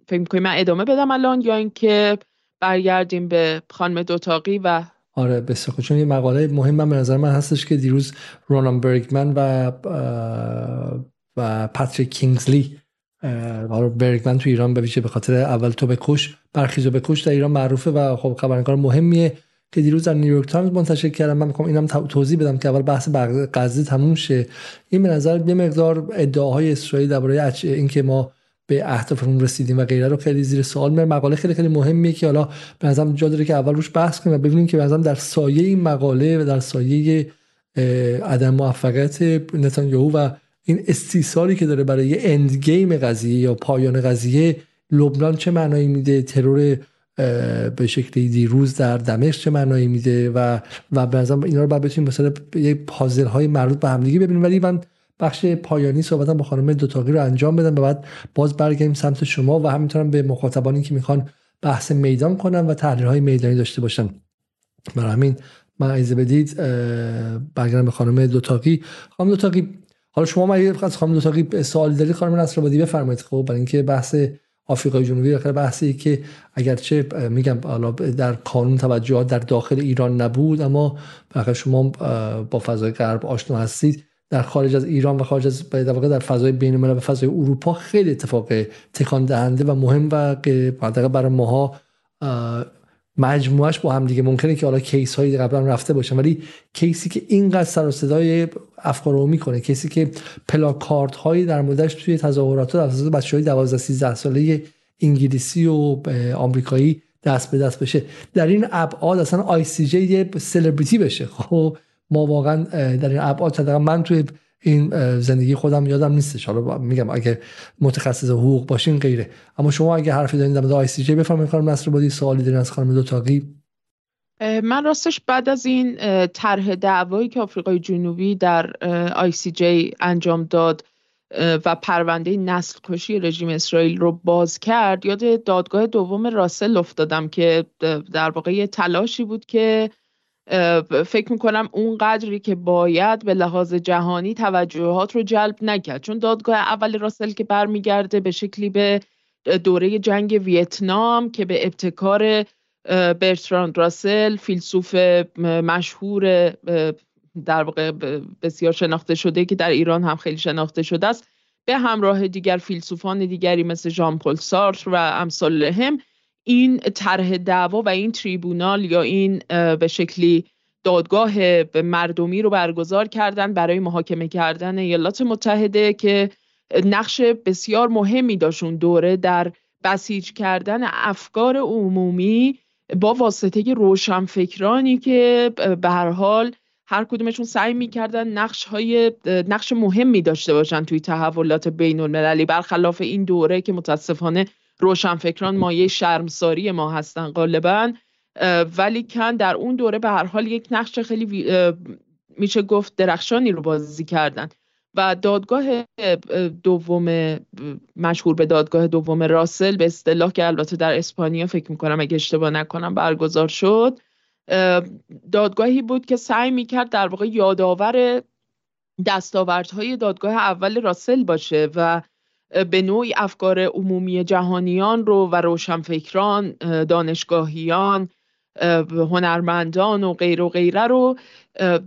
فکر می‌کنیم من ادامه بدم الان یا اینکه برگردیم به خانم دوطاقی و آره بسیار چون یه مقاله مهم به نظر من هستش که دیروز رونن برگمن و و پاتریک کینگزلی برگمن تو ایران به ویژه به خاطر اول تو بکش برخیز و بکش در ایران معروفه و خب خبرنگار مهمیه که دیروز در نیویورک تایمز منتشر کردم من می‌خوام اینم توضیح بدم که اول بحث غزه تموم شه. این به نظر یه مقدار ادعاهای اسرائیل درباره اینکه ما به اهدافمون رسیدیم و غیره رو خیلی زیر سوال میره مقاله خیلی خیلی مهمیه که حالا به نظرم جا داره که اول روش بحث کنیم و ببینیم که به نظرم در سایه این مقاله و در سایه عدم موفقیت نتانیاهو و این استیصالی که داره برای اند گیم قضیه یا پایان قضیه لبنان چه معنایی میده؟ ترور به شکلی دیروز در دمشق چه معنایی میده؟ و و به نظرم اینا رو بعد بتونیم مثلا یه پازل های مربوط به همدیگه ببینیم. ولی من بخش پایانی صحبتم با خانم دوتاقی رو انجام بدم و بعد باز برگردیم سمت شما و همینطورم به مخاطبانی که می‌خوان بحث میدان کنن و تحلیل های میدانی داشته باشن. برای همین من عیزه بدید برگردم به خانم دوتاقی. خانم دوتاقی حالا شما من از خانم دوتاقی سوال دارید؟ خانم نصرآبادی بفرمایید. خب برای اینکه بحث آفریقای جنوبی آخر بحثی که اگرچه میگم حالا در قانون توجهات در داخل ایران نبود اما شما با فضای غرب آشنا هستید. در خارج از ایران و خارج از در واقع در فضای بین الملل و فضای اروپا خیلی اتفاق تکان دهنده و مهم و برای ماها مجموعش با هم دیگه. ممکنه که حالا کیس هایی قبلا رفته باشن ولی کیسی که اینقدر سر و صدای افکار رو می‌کنه کیسی که پلاکارد هایی در موردش توی تظاهرات در اساس بچه های 12 13 ساله انگلیسی و آمریکایی دست به دست بشه. در این ابعاد اصلا ICJ یه سلبریتی بشه. خب ما واقعا در این ابعاد من توی این زندگی خودم یادم نیستش. حالا میگم اگه متخصص حقوق باشین غیره. اما شما اگه حرفی دارین در مورد ICJ بفرمایید خانم نصر سوالی دارین از خانم دوطاقی من راستش بعد از این طرح دعوایی که آفریقای جنوبی در ICJ انجام داد و پرونده نسل کشی رژیم اسرائیل رو باز کرد یاد دادگاه دوم راسل افتادم که در واقع یه تلاشی بود که فکر می‌کنم اون قدری که باید به لحاظ جهانی توجهات رو جلب نکرد. چون دادگاه اول راسل که برمیگرده به شکلی به دوره جنگ ویتنام که به ابتکار برتراند راسل فیلسوف مشهور در واقع بسیار شناخته شده که در ایران هم خیلی شناخته شده است به همراه دیگر فیلسوفان دیگری مثل ژان پل سارتر و امثال هم این طرح دعوا و این تریبونال یا این به شکلی دادگاه مردمی رو برگزار کردن برای محاکمه کردن ایالات متحده که نقش بسیار مهمی داشت اون دوره در بسیج کردن افکار عمومی با واسطه روشنفکرانی که به هر حال هر کدومشون سعی می‌کردن نقش های نقش مهمی داشته باشن توی تحولات بین المللی برخلاف این دوره که متاسفانه روشنفکران مایه شرمساری ما هستن غالبا ولی کن در اون دوره به هر حال یک نقش خیلی میشه گفت درخشانی رو بازی کردن. و دادگاه دوم مشهور به دادگاه دوم راسل به اصطلاح که البته در اسپانیا فکر می‌کنم اگه اشتباه نکنم برگزار شد دادگاهی بود که سعی می‌کرد در واقع یادآور دستاوردهای دادگاه اول راسل باشه و به نوعی افکار عمومی جهانیان رو و روشنفکران دانشگاهیان هنرمندان و غیر و غیره رو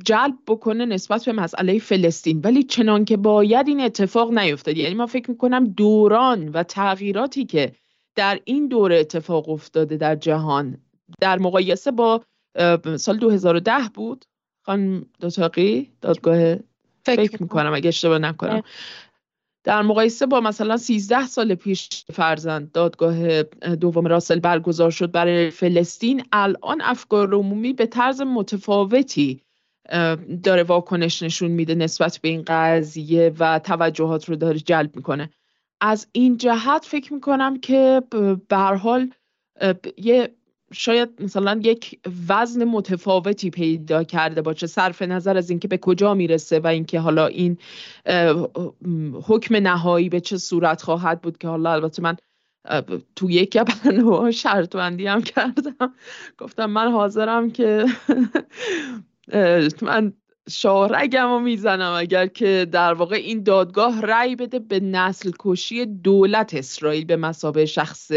جلب بکنه نسبت به مسئله فلسطین. ولی چنان که باید این اتفاق نیفتاد. یعنی من فکر می‌کنم دوران و تغییراتی که در این دوره اتفاق افتاده در جهان در مقایسه با سال 2010 بود. خانم دوتاقی دادگاه فکر, می‌کنم اگه اشتباه نکنم. در مقایسه با مثلا 13 سال پیش فرزند دادگاه دوم راسل برگزار شد برای فلسطین الان افکار عمومی به طرز متفاوتی داره واکنش نشون میده نسبت به این قضیه و توجهات رو داره جلب می‌کنه. از این جهت فکر می‌کنم که به هر حال یه شاید مثلا یک وزن متفاوتی پیدا کرده باشه صرف نظر از اینکه به کجا می‌رسه و اینکه حالا این حکم نهایی به چه صورت خواهد بود که حالا البته من تو یک برنامه شرط بندی هم کردم. گفتم من حاضرم که من شارگم رو می‌زنم اگر که در واقع این دادگاه رأی بده به نسل کشی دولت اسرائیل به مسابه شخص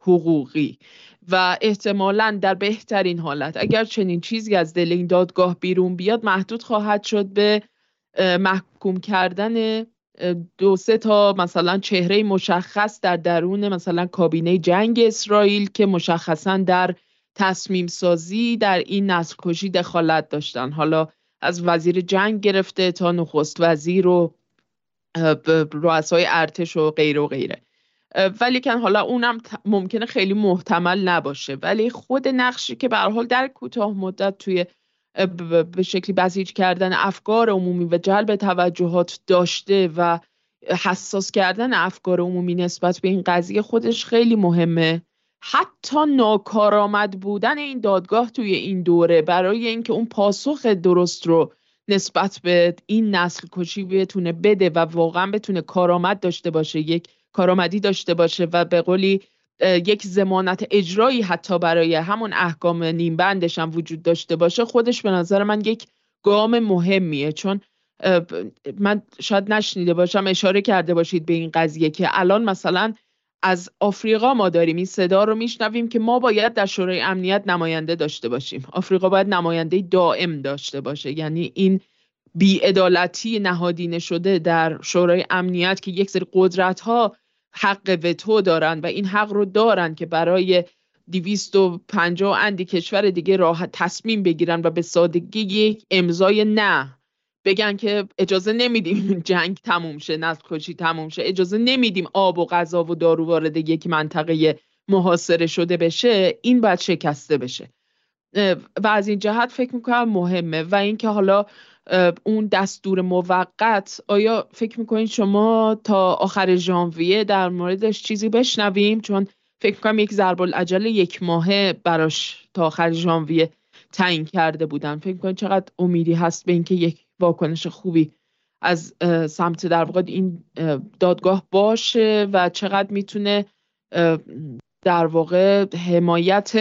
حقوقی. و احتمالا در بهترین حالت. اگر چنین چیزی از دل این دادگاه بیرون بیاد محدود خواهد شد به محکوم کردن دو سه تا مثلا چهره مشخص در درون مثلا کابینه جنگ اسرائیل که مشخصا در تصمیم سازی در این نسل کشی دخالت داشتن. حالا از وزیر جنگ گرفته تا نخست وزیر و رؤسای ارتش و غیره و غیره. ولی که حالا اونم ممکنه خیلی محتمل نباشه. ولی خود نقشی که به حال در کوتاه مدت توی به شکلی بسیج کردن افکار عمومی و جلب توجهات داشته و حساس کردن افکار عمومی نسبت به این قضیه خودش خیلی مهمه. حتی ناکارآمد بودن این دادگاه توی این دوره برای اینکه اون پاسخ درست رو نسبت به این نسل کشی بتونه بده و واقعا بتونه کارآمد داشته باشه یک کارآمدی داشته باشه و به قولی یک زمانت اجرایی حتی برای همون احکام نیمبندش هم وجود داشته باشه خودش به نظر من یک گام مهمیه. چون من شاید نشنیده باشم اشاره کرده باشید به این قضیه که الان مثلا از آفریقا ما داریم این صدا رو میشنویم که ما باید در شورای امنیت نماینده داشته باشیم. آفریقا باید نماینده دائم داشته باشه. یعنی این بیعدالتی نهادینه شده در شورای امنیت که یک سری قدرت ها حق وتو دارن و این حق رو دارن که برای پنجاه اندی کشور دیگه راه تصمیم بگیرن و به سادگی یک امضای نه بگن که اجازه نمیدیم جنگ تموم شه نسل کشی تموم شه. اجازه نمیدیم آب و غذا و دارو وارد یک منطقه محاصره شده بشه. این باید شکسته بشه. و از این جهت فکر می‌کنم مهمه. و اینکه حالا اون دستور موقت. آیا فکر می‌کنید شما تا آخر ژانویه در موردش چیزی بشنویم؟ چون فکر می‌کنم یک ضرب العجل یک ماهه براش تا آخر ژانویه تعیین کرده بودن. فکر کنید چقدر امیدی هست به اینکه یک واکنش خوبی از سمت در واقع این دادگاه باشه و چقدر می‌تونه در واقع حمایت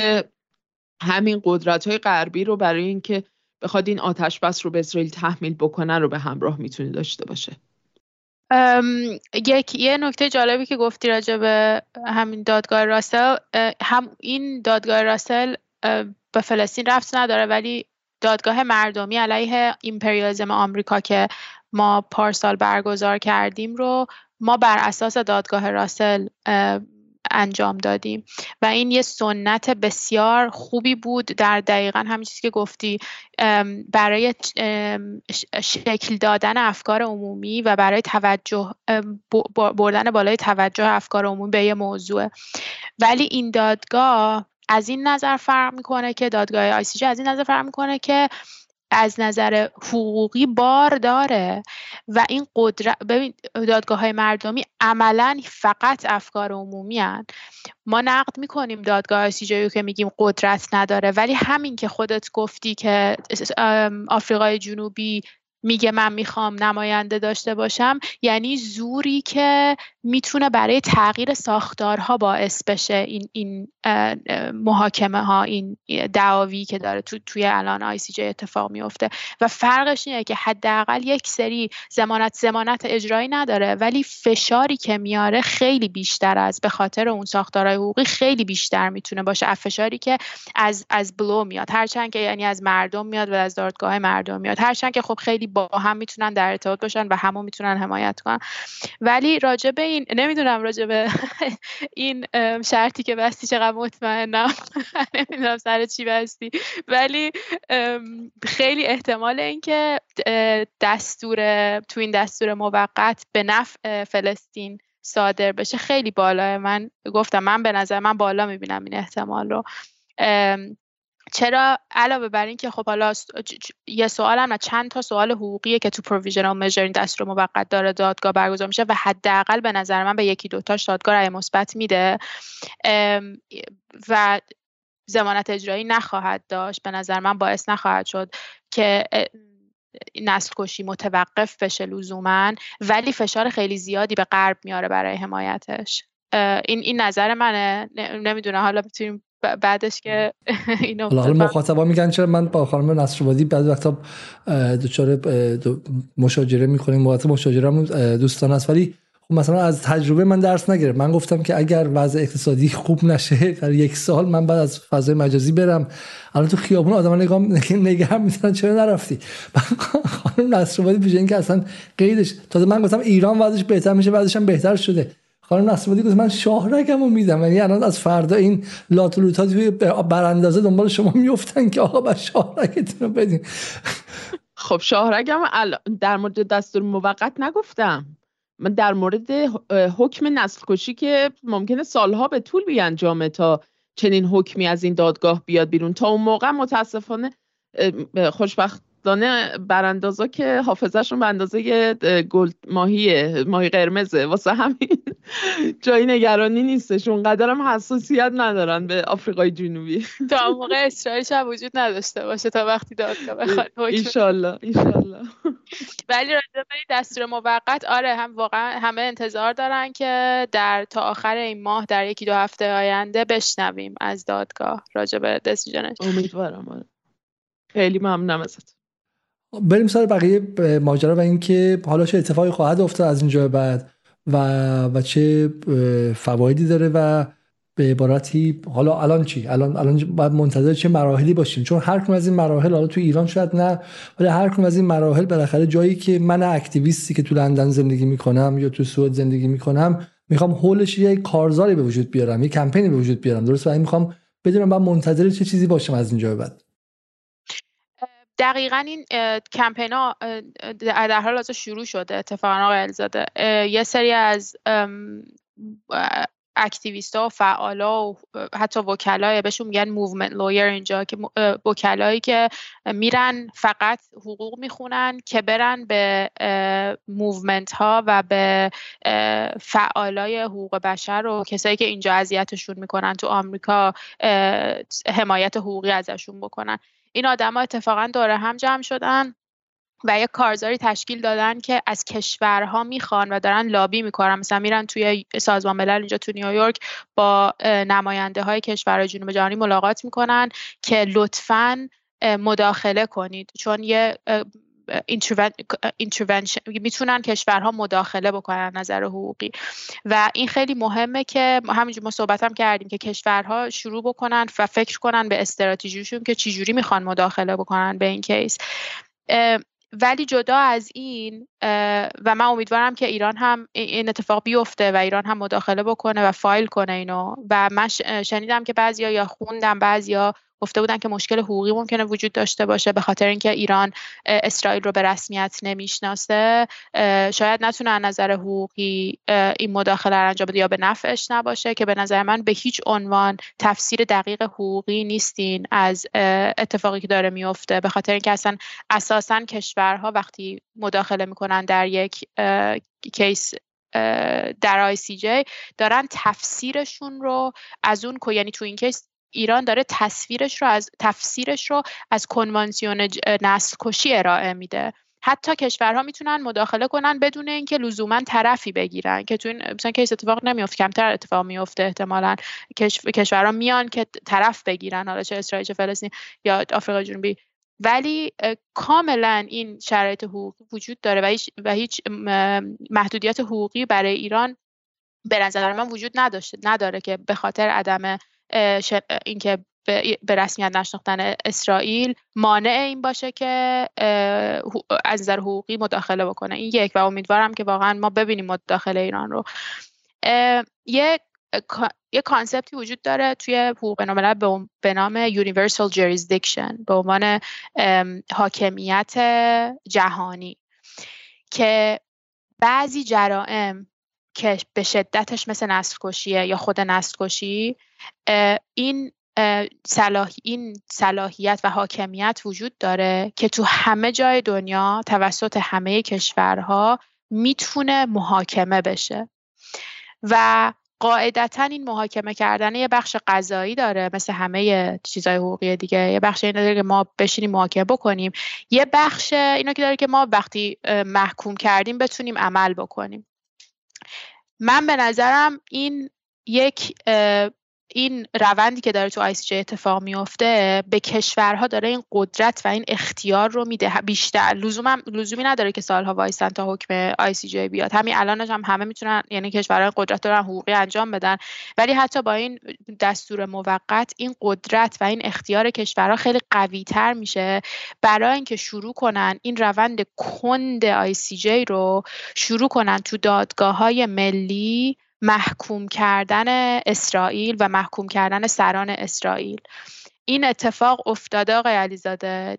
همین قدرت های غربی رو برای اینکه بخواد این آتش بس رو به اسرائیل تحمیل بکنه رو به همراه می‌تونه داشته باشه. یک یه نکته جالبی که گفتی راجع به همین دادگاه راسل هم این دادگاه راسل به فلسطین رفت نداره ولی دادگاه مردمی علیه ایمپریالیسم آمریکا که ما پارسال برگزار کردیم رو ما بر اساس دادگاه راسل انجام دادیم. و این یه سنت بسیار خوبی بود در دقیقا همین چیزی که گفتی برای شکل دادن افکار عمومی و برای توجه بردن بالای توجه افکار عمومی به یه موضوع. ولی این دادگاه از این نظر فرق می‌کنه که دادگاه آی سی از این نظر فرق می‌کنه که از نظر حقوقی بار داره و این قدرت ببین دادگاه های مردمی عملا فقط افکار عمومی هن. ما نقد می‌کنیم دادگاه سی که میگیم قدرت نداره ولی همین که خودت گفتی که آفریقای جنوبی میگه من می‌خوام نماینده داشته باشم یعنی زوری که می‌تونه برای تغییر ساختارها باعث بشه این این محاکمه ها این دعاوی که داره تو توی الان آی سی جی اتفاق میفته. و فرقش اینه که حداقل یک سری زمانت زمانت اجرایی نداره ولی فشاری که میاره خیلی بیشتر از به خاطر اون ساختارهای حقوقی خیلی بیشتر می‌تونه باشه. فشاری که از از بلو میاد. هرچند که یعنی از مردم میاد و از دادگاه مردم میاد. هرچند که خب خیلی با هم می‌تونن در ارتباط باشن و همون می‌تونن حمایت کنن. ولی به این نمی‌دونم راجع به این شرطی که بستی چقدر مطمئنم. نمی‌دونم سر چی بستی. ولی خیلی احتمال اینکه دستور تو این دستور موقت به نفع فلسطین صادر بشه خیلی بالا من. گفتم من به نظر من بالا می‌بینم این احتمال رو. چرا علاوه بر این که خب حالا یه سوال هم چند تا سوال حقوقیه که تو پروویژنال میجر این دستور موقت داره دادگاه برگزار میشه و حداقل به نظر من به یکی دوتاش دادگاه رأی مثبت میده. و زمانت اجرایی نخواهد داشت. به نظر من باعث نخواهد شد که نسل کشی متوقف بشه لزوما ولی فشار خیلی زیادی به غرب میاره برای حمایتش. این این نظر منه. نمی‌دونه حالا می‌تونیم بعدش که اینو حالا مخاطبا میگن چرا من با خانم نصرآبادی بعد وقتا دچار مشاجره می‌کنیم وقت مشاجره دوستان است. ولی خب مثلا از تجربه من درس نگرفت من گفتم که اگر وضع اقتصادی خوب نشه در یک سال من بعد از فضای مجازی برم. الان تو خیابون آدم نگاه نگه می‌تونن چرا نرفتی؟ خانم نصرآبادی به اینکه اصلا قیدش تازه من گفتم ایران وضعش بهتر میشه بعدش هم بهتر شده. خانم نصرآبادی گفت من شاهرگمو میدم. یعنی الان از فردا این لاتولوت ها توی براندازه دنبال شما میفتن که آقا با شاهرگتون رو بدین. خب شاهرگم در مورد دستور موقت نگفتم. من در مورد حکم نسل کشی که ممکنه سالها به طول بیانجامه تا چنین حکمی از این دادگاه بیاد بیرون. تا اون موقع متاسفانه خوشبخت دانه براندازا که حافظشون به اندازه گل ماهیه ماهی قرمزه. واسه همین جایی نگرانی نیستش. اونقدر هم حساسیت ندارن به آفریقای جنوبی. تا موقع اسرائیل شب وجود نداشته باشه تا وقتی دادگاه بخواد ایشالله ایشالله. ولی راجع به دستور موقت آره هم واقعا همه انتظار دارن که در تا آخر این ماه در یکی دو هفته آینده بشنویم از دادگاه راجع به دسیژنش امیدوارم آره. خیلی ممنونم ازت. بریم سر بقیه ماجرا و اینکه حالا چه اتفاقی خواهد افتاد از اینجا بعد. و و چه فوایدی داره و به عبارتی حالا الان چی؟ الان الان باید منتظر چه مراحلی باشیم؟ چون هر کدوم از این مراحل حالا تو ایران شاید نه ولی هر کدوم از این مراحل بالاخره جایی که من اکتیویستی که تو لندن زندگی می‌کنم یا تو سوئد زندگی می‌کنم می‌خوام هولش یه کارزاری به وجود بیارم یه کمپینی به وجود بیارم درست و می‌خوام بدونم بعد منتظر چه چیزی باشم از اینجا بعد. دقیقا این کمپین ها در حال حاضر شروع شده اتفاقا آقای الزاده. یه سری از activist ها و فعال ها و حتی وکلای بهشون میگن movement lawyer اینجا که وکلایی که میرن فقط حقوق می‌خونن که برن به movement ها و به فعالای حقوق بشر و کسایی که اینجا اذیتشون می‌کنن تو آمریکا حمایت حقوقی ازشون بکنن. این آدما اتفاقا دور هم جمع شدن و یک کارزاری تشکیل دادن که از کشورها می‌خوان و دارن لابی می‌کنن مثلا میرن توی سازمان ملل اینجا تو نیویورک با نماینده های کشورهای جنوب جهانی ملاقات می‌کنن که لطفا مداخله کنید. چون یه intervention می‌تونن کشورها مداخله بکنن نظر حقوقی. و این خیلی مهمه که همینجور ما صحبت هم کردیم که کشورها شروع بکنن و فکر کنن به استراتژیشون که چجوری می‌خوان مداخله بکنن به این case. ولی جدا از این و من امیدوارم که ایران هم این اتفاق بیفته و ایران هم مداخله بکنه و فایل کنه اینو. و من شنیدم که بعضیا یا خوندم بعضیا گفته بودن که مشکل حقوقی ممکنه وجود داشته باشه به خاطر اینکه ایران اسرائیل رو به رسمیت نمی‌شناسه. شاید نتونه از نظر حقوقی این مداخله رو انجام بده یا به نفعش نباشه که به نظر من به هیچ عنوان تفسیر دقیق حقوقی نیستین از اتفاقی که داره میفته به خاطر اینکه اصلا اساسا کشورها وقتی مداخله می‌کنن در یک case در ICJ دارن تفسیرشون رو از اون یعنی تو این case ایران داره تصویرش رو از تفسیرش رو از کنوانسیون نسل کشی ارائه میده. حتی کشورها می‌تونن مداخله کنن بدون اینکه لزوما طرفی بگیرن که تو این مثلا case اتفاق نمیفته کمتر اتفاق میفته احتمالا. کشورها میان که طرف بگیرن حالا چه اسرائیل چه فلسطین یا آفریقا جنوبی. ولی کاملا این شرایط حقوقی وجود داره و هیچ, و هیچ محدودیت حقوقی برای ایران به نظر من وجود نداشته نداره که به خاطر عدم اینکه به رسمیت نشناختن اسرائیل مانع این باشه که از نظر حقوقی مداخله بکنه. این یک و امیدوارم که واقعا ما ببینیم مداخله ایران رو. یه یه کانسپتی وجود داره توی حقوق نوملل به نام Universal Jurisdiction به عنوان حاکمیت جهانی که بعضی جرائم که به شدتش مثل نسل کشیه یا خود نسل کشی این صلاح این صلاحیت و حاکمیت وجود داره که تو همه جای دنیا توسط همه کشورها می‌تونه محاکمه بشه. و قاعدتا این محاکمه کردن یه بخش قضایی داره مثل همه چیزهای حقوقی دیگه. یه بخش این داره که ما بشینیم محاکمه بکنیم. یه بخش اینا که داره که ما وقتی محکوم کردیم بتونیم عمل بکنیم. من به نظرم این یک این روندی که داره تو آیسیجی اتفاق میفته به کشورها داره این قدرت و این اختیار رو میده. بیشتر. لزوم لزومی نداره که سالها وایسن تا حکم آیسیجی بیاد. همین الانش هم همه می‌تونن یعنی کشورها قدرت دارن حقوقی انجام بدن. ولی حتی با این دستور موقت این قدرت و این اختیار کشورها خیلی قوی تر میشه. برای اینکه شروع کنن این روند کند آیسیجی رو شروع کنن تو دادگاه های ملی محکوم کردن اسرائیل و محکوم کردن سران اسرائیل. این اتفاق افتاده آقای علیزاده.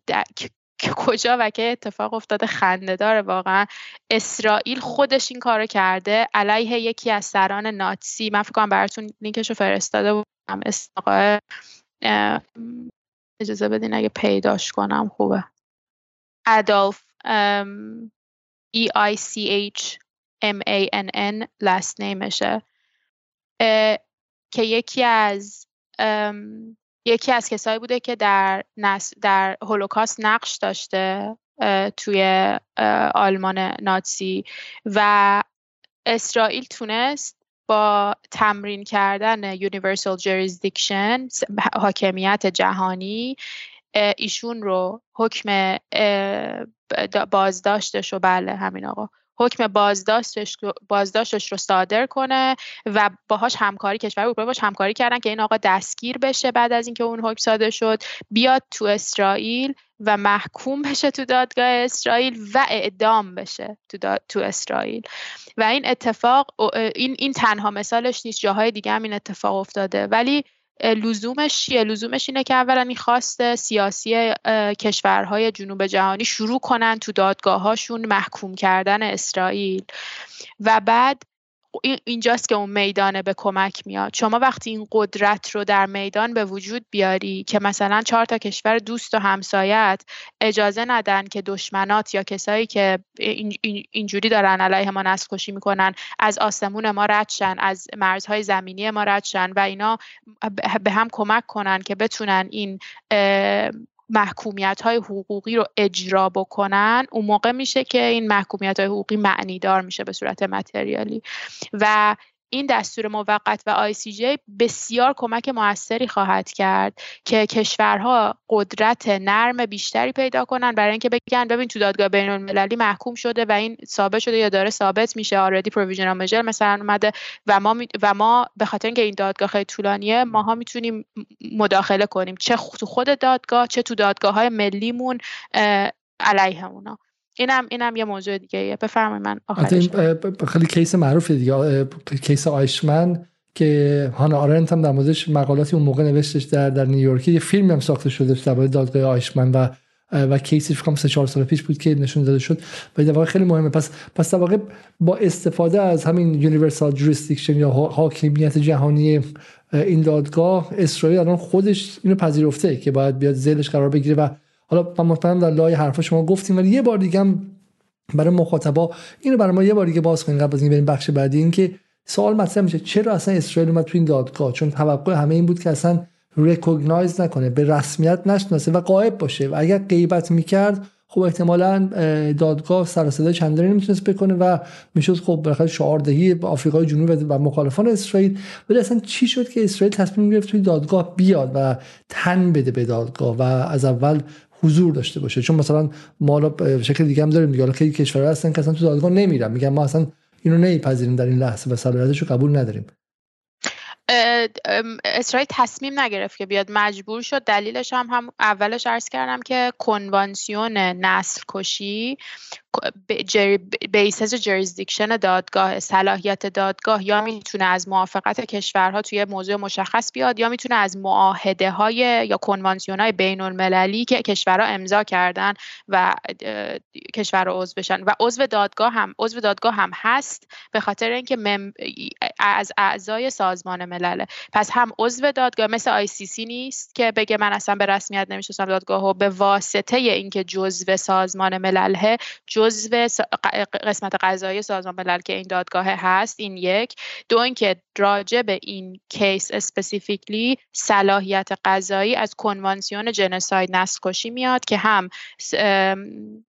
کجا و که اتفاق افتاده خنده داره واقعا. اسرائیل خودش این کارو کرده علیه یکی از سران ناتسی. من فکر کنم براتون لینکش رو فرستاده بودم. اجازه بدین اگه پیداش کنم خوبه. ادولف E I C H M A N N last nameشه. که یکی از یکی از کسایی بوده که در در هولوکاست نقش داشته توی آلمان ناتسی و اسرائیل تونست با تمرین کردن Universal Jurisdiction حاکمیت جهانی ایشون رو حکم بازداشتش و بله همین آقا. حکم بازداشتش, بازداشتش رو صادر کنه و باهاش همکاری کشور اروپایی باش همکاری کردن که این آقا دستگیر بشه بعد از اینکه اون حکم صادر شد بیاد تو اسرائیل و محکوم بشه تو دادگاه اسرائیل و اعدام بشه تو, تو اسرائیل. و این اتفاق این, این تنها مثالش نیست جاهای دیگه هم این اتفاق افتاده. ولی لزومش چیه؟ لزومش اینه که اولا این خواست سیاسی کشورهای جنوب جهانی شروع کنن تو دادگاهاشون محکوم کردن اسرائیل. و بعد اینجاست که اون میدانه به کمک میاد. شما وقتی این قدرت رو در میدان به وجود بیاری که مثلا چهار تا کشور دوست و همسایت اجازه ندن که دشمنات یا کسایی که اینجوری دارن علیه ما نسل کشی می‌کنن از آسمون ما رد شن از مرزهای زمینی ما رد شن و اینا به هم کمک کنن که بتونن این محکومیت های حقوقی رو اجرا بکنن اون موقع میشه که این محکومیت های حقوقی معنیدار میشه به صورت material ی. و این دستور موقت و ICJ بسیار کمک موثری خواهد کرد که کشورها قدرت نرم بیشتری پیدا کنن. برای اینکه بگن ببین تو دادگاه بین المللی محکوم شده و این ثابت شده یا داره ثابت میشه. already provisional measure مثلا اومده و ما و ما به خاطر اینکه این دادگاه خیلی طولانیه ماها می‌تونیم مداخله کنیم. چه تو خود دادگاه چه تو دادگاه های ملیمون علیه اونا اینم اینم یه موضوع دیگه بفرمایید من آخرش خیلی case معروفه دیگه. case آیشمن که هانا آرنت هم در موردش مقالاتی اون موقع نوشتش در در نیویورکر. یه فیلم هم ساخته شده در مورد دادگاه آیشمن و و case ش فکر سه چهار سال پیش بود که نشون داده شد. و در واقع خیلی مهمه. پس پس در واقع با استفاده از همین universal jurisdiction یا حاکمیت جهانی این دادگاه اسرائیل الان خودش اینو پذیرفته که باید بیاد ذیلش قرار بگیره و حالا من مطمئنم در لای حرف شما گفتیم ولی یه بار دیگه هم برای مخاطبا اینو برای ما یه بار دیگه باز کنیم قبل از بریم بخش بعدی این که سوال مطرح میشه چرا اصلا اسرائیل اومد تو این دادگاه؟ چون توقع همه این بود که اصلا recognize نکنه به رسمیت نشناسه و غایب باشه. و اگر غیبت می‌کرد خب احتمالا دادگاه سر صدا چندانی نمی‌تونست بکنه و می‌شد خب بالاخره شعاردهی آفریقای جنوبی و مخالفان اسرائیل. ولی اصلا چی شد که اسرائیل تصمیم گرفت توی دادگاه بیاد و تن بده به دادگاه؟ و از اول حضور داشته باشه. چون مثلا ما به شکل دیگه هم داریم دیگه. خیلی کشورها هستن که اصلا تو دادگاه نمیرن. میگن ما اصلا اینو نمیپذیریم در این لحظه و صلاحیتش رو قبول نداریم. اسرائیل تصمیم نگرفت که بیاد. مجبور شد. دلیلش هم, هم اولش عرض کردم که کنوانسیون نسل کشی بیسز جریزدیکشن دادگاه صلاحیت دادگاه یا می‌تونه از موافقت کشورها توی موضوع مشخص بیاد یا می‌تونه از معاهده های یا کنوانسیون های بین المللی که کشورها امضا کردن و کشورها عضو بشن. و عضو دادگاه هم عضو دادگاه هم هست به خاطر اینکه از اعضای سازمان ملله پس هم عضو دادگاه مثل آی سی سی نیست که بگه من اصلا به رسمیت نمی‌شناسم دادگاه و به واسطه اینکه جزو سازمان ملله جزو قسمت قضایی سازمان ملل که این دادگاه هست این یک. دو اینکه راجع به این case specifically صلاحیت قضایی از کنوانسیون genocide نسل کشی میاد که هم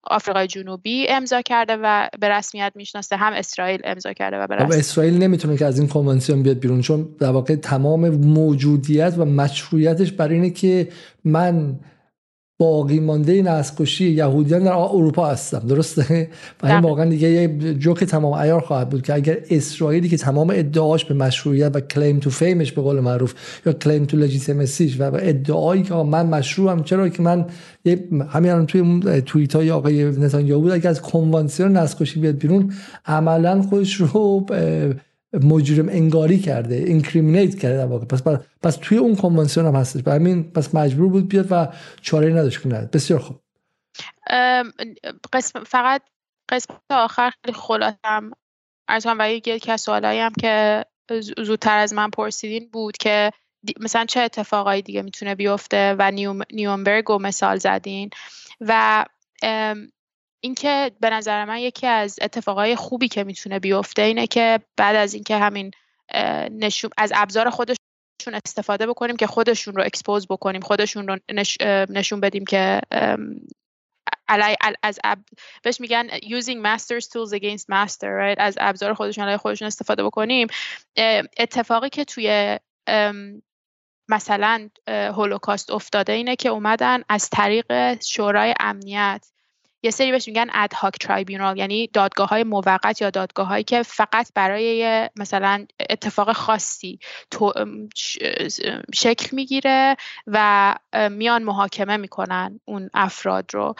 آفریقای جنوبی امضا کرده و به رسمیت می‌شناسه هم اسرائیل امضا کرده و به رسمیت اسرائیل نمی‌تونه که از این کنوانسیون بیاد بیرون چون در واقع تمام موجودیت و مشروعیتش برای اینه که من باقی مانده نسل یهودیان در اروپا هستم درسته؟ و این واقعا دیگه یه جوک تمام عیار خواهد بود که اگر اسرائیلی که تمام ادعاش به مشروعیت و claim to fame ش به قول معروف یا claim to legitimacy ش و ادعایی که من مشروعم چرا که من همین توی توییت های آقای نتانیاهو بود اگر از کنوانسیون نسل بیاد بیرون عملا خودش رو مجرم انگاری کرده incriminate کرده در واقع. پس پس توی اون کنوانسیون هم هستش. برای همین پس مجبور بود بیاد و چاره نداشت کنه بسیار خوب. قسم فقط قسمت آخر خیلی خلاصم از هم و یکی از سوالایی هم که زودتر از من پرسیدین بود که مثلا چه اتفاقایی دیگه می‌تونه بیفته و نیومبرگ رو مثال زدین. و اینکه به نظر من یکی از اتفاقای خوبی که می‌تونه بیفته اینه که بعد از اینکه همین نشون از ابزار خودشون استفاده بکنیم که خودشون رو expose بکنیم خودشون رو نشون بدیم که علیه از اب... بهش میگن using masters tools against master, right? از ابزار خودشون علیه خودشون استفاده بکنیم اتفاقی که توی مثلا هولوکاست افتاده اینه که اومدن از طریق شورای امنیت یه سری بهش میگن ad hoc tribunal یعنی دادگاه های موقت یا دادگاه هایی که فقط برای مثلا اتفاق خاصی شکل می‌گیره و میان محاکمه می‌کنن اون افراد رو.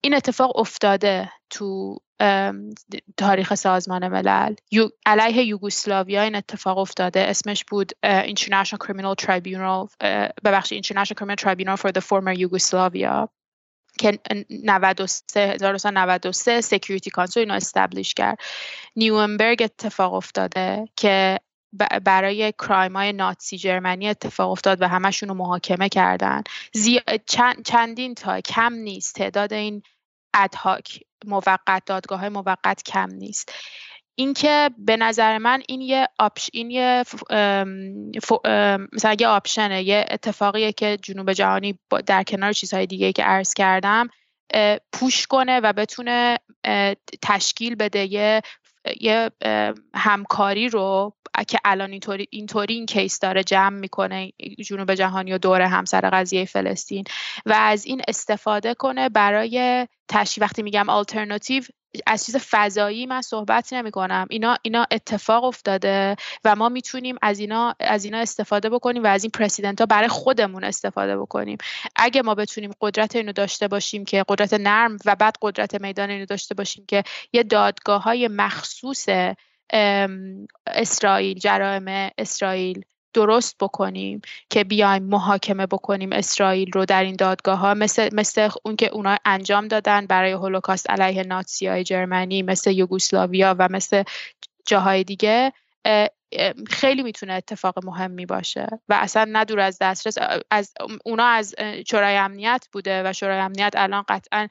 این اتفاق افتاده تو تاریخ سازمان ملل. علیه یوگوسلاویا این اتفاق افتاده. اسمش بود International Criminal Tribunal ببخشید International Criminal Tribunal for the former Yugoslavia. که 93 1993 Security Council اینو establish کرد. نورنبرگ اتفاق افتاده که برای کرایم های ناتسی جرمنی اتفاق افتاد و همشون رو محاکمه کردن. چند، چندین تا کم نیست. تعداد این ادهاک موقت دادگاه های موقت کم نیست. اینکه به نظر من این یه آپش این یه مثلا یه آپشنه یه اتفاقیه که جنوب جهانی در کنار چیزهای دیگه که عرض کردم پوش کنه و بتونه تشکیل بده یه یه همکاری رو که الان اینطوری اینطوری این کیس داره جمع می‌کنه جنوب جهانی و دور همسر قضیه فلسطین و از این استفاده کنه برای تشکیل وقتی میگم آلترناتیو از چیز فضایی من صحبت نمی کنم اینا اینا اتفاق افتاده و ما می‌تونیم از اینا از اینا استفاده بکنیم و از این پرسیدنت ها برای خودمون استفاده بکنیم. اگه ما بتونیم قدرت اینو داشته باشیم که قدرت نرم و بعد قدرت میدان اینو داشته باشیم که یه دادگاه های مخصوص اسرائیل جرائم اسرائیل درست بکنیم که بیایم محاکمه بکنیم اسرائیل رو در این دادگاه ها مثل, مثل اون که اونا انجام دادن برای هولوکاست علیه ناتسی های جرمنی مثل یوگوسلاویا و مثل جاهای دیگه خیلی می‌تونه اتفاق مهمی باشه. و اصلا ندور از دسترس از اونا از شورای امنیت بوده و شورای امنیت الان قطعا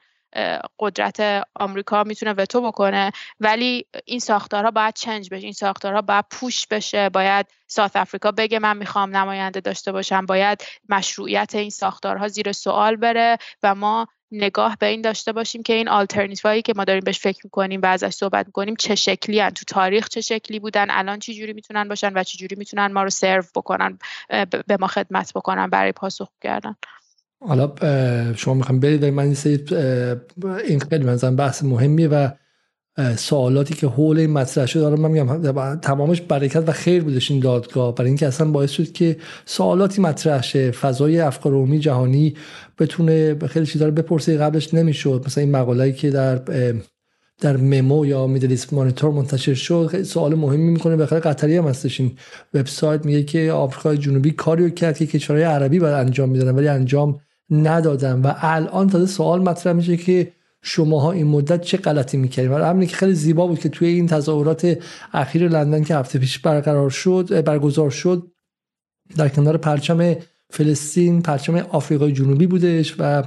قدرت آمریکا می‌تونه وتو بکنه ولی این ساختارها باید چنج بشه این ساختارها باید پوش بشه. باید ساوت افریقا بگه من می‌خوام نماینده داشته باشم. باید مشروعیت این ساختارها زیر سوال بره و ما نگاه به این داشته باشیم که این هایی که ما داریم بهش فکر می‌کنیم و ازش صحبت می‌کنیم چه شکلی هن. تو تاریخ چه شکلی بودن؟ الان چه جوری می‌تونن باشن و چه جوری می‌تونن ما رو سرو بکنن به ما خدمت بکنن برای پاسخ کردن؟ حالا شما می‌خوام برید من این خیلی منظرم بحث مهمیه و سوالاتی که حول این مطرح شد دارم من میگم تمامش برکت و خیر بودش این دادگاه. برای اینکه اصلا باعث شد که سوالاتی مطرح شه فضای افکار عمومی جهانی بتونه خیلی چیزا رو بپرسه قبلش نمی‌شد. مثلا این مقاله‌ای که در در ممو یا میدلیست مانیتور منتشر شد سوال مهمی می‌کنه. بخاطر قطری هم هستش این وبسایت. میگه که آفریقای جنوبی کاری رو کرد که کشورهای عربی باید انجام می‌دادن ولی انجام ندادن و الان تازه سوال مطرح میشه که شماها این مدت چه غلطی می‌کردید و همین که خیلی زیبا بود که توی این تظاهرات اخیر لندن که هفته پیش برقرار شد برگزار شد در کنار پرچم فلسطین پرچم آفریقای جنوبی بودش و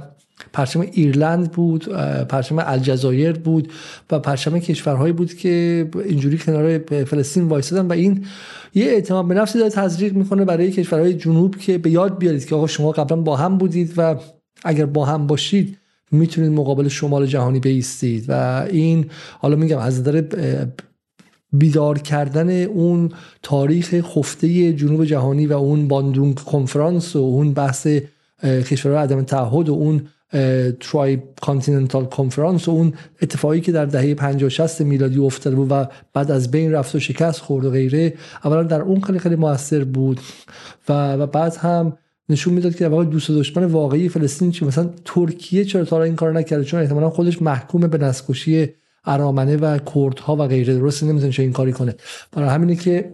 پرچم ایرلند بود پرچم الجزایر بود و پرچم کشورهایی بود که اینجوری کنار فلسطین وایسادن و این یه اعتماد به نفسی داره تزریق می‌کنه برای کشورهای جنوب که به یاد بیارید که آقا شما قبلا با هم بودید و اگر با هم باشید می‌تونید مقابل شمال جهانی بایستید و این حالا میگم از نظر بیدار کردن اون تاریخ خفته جنوب جهانی و اون باندونگ کنفرانس و اون بحث کشورهای عدم تعهد و اون Tricontinental Conference و اون اتفاقی که در دهه 50 60 میلادی افتاده بود و بعد از بین رفت و شکست خورد و غیره اولا در اون خیلی خیلی موثر بود و, و بعد هم نشون می‌داد که واقعا دوست دشمن واقعی فلسطین چی؟ مثلا ترکیه چرا تا این کار نکرده؟ چون احتمالا خودش محکوم به نسکشی ارامنه و کردها و غیره. درست نمی‌تونه چه این کاری کنه. برای همینه که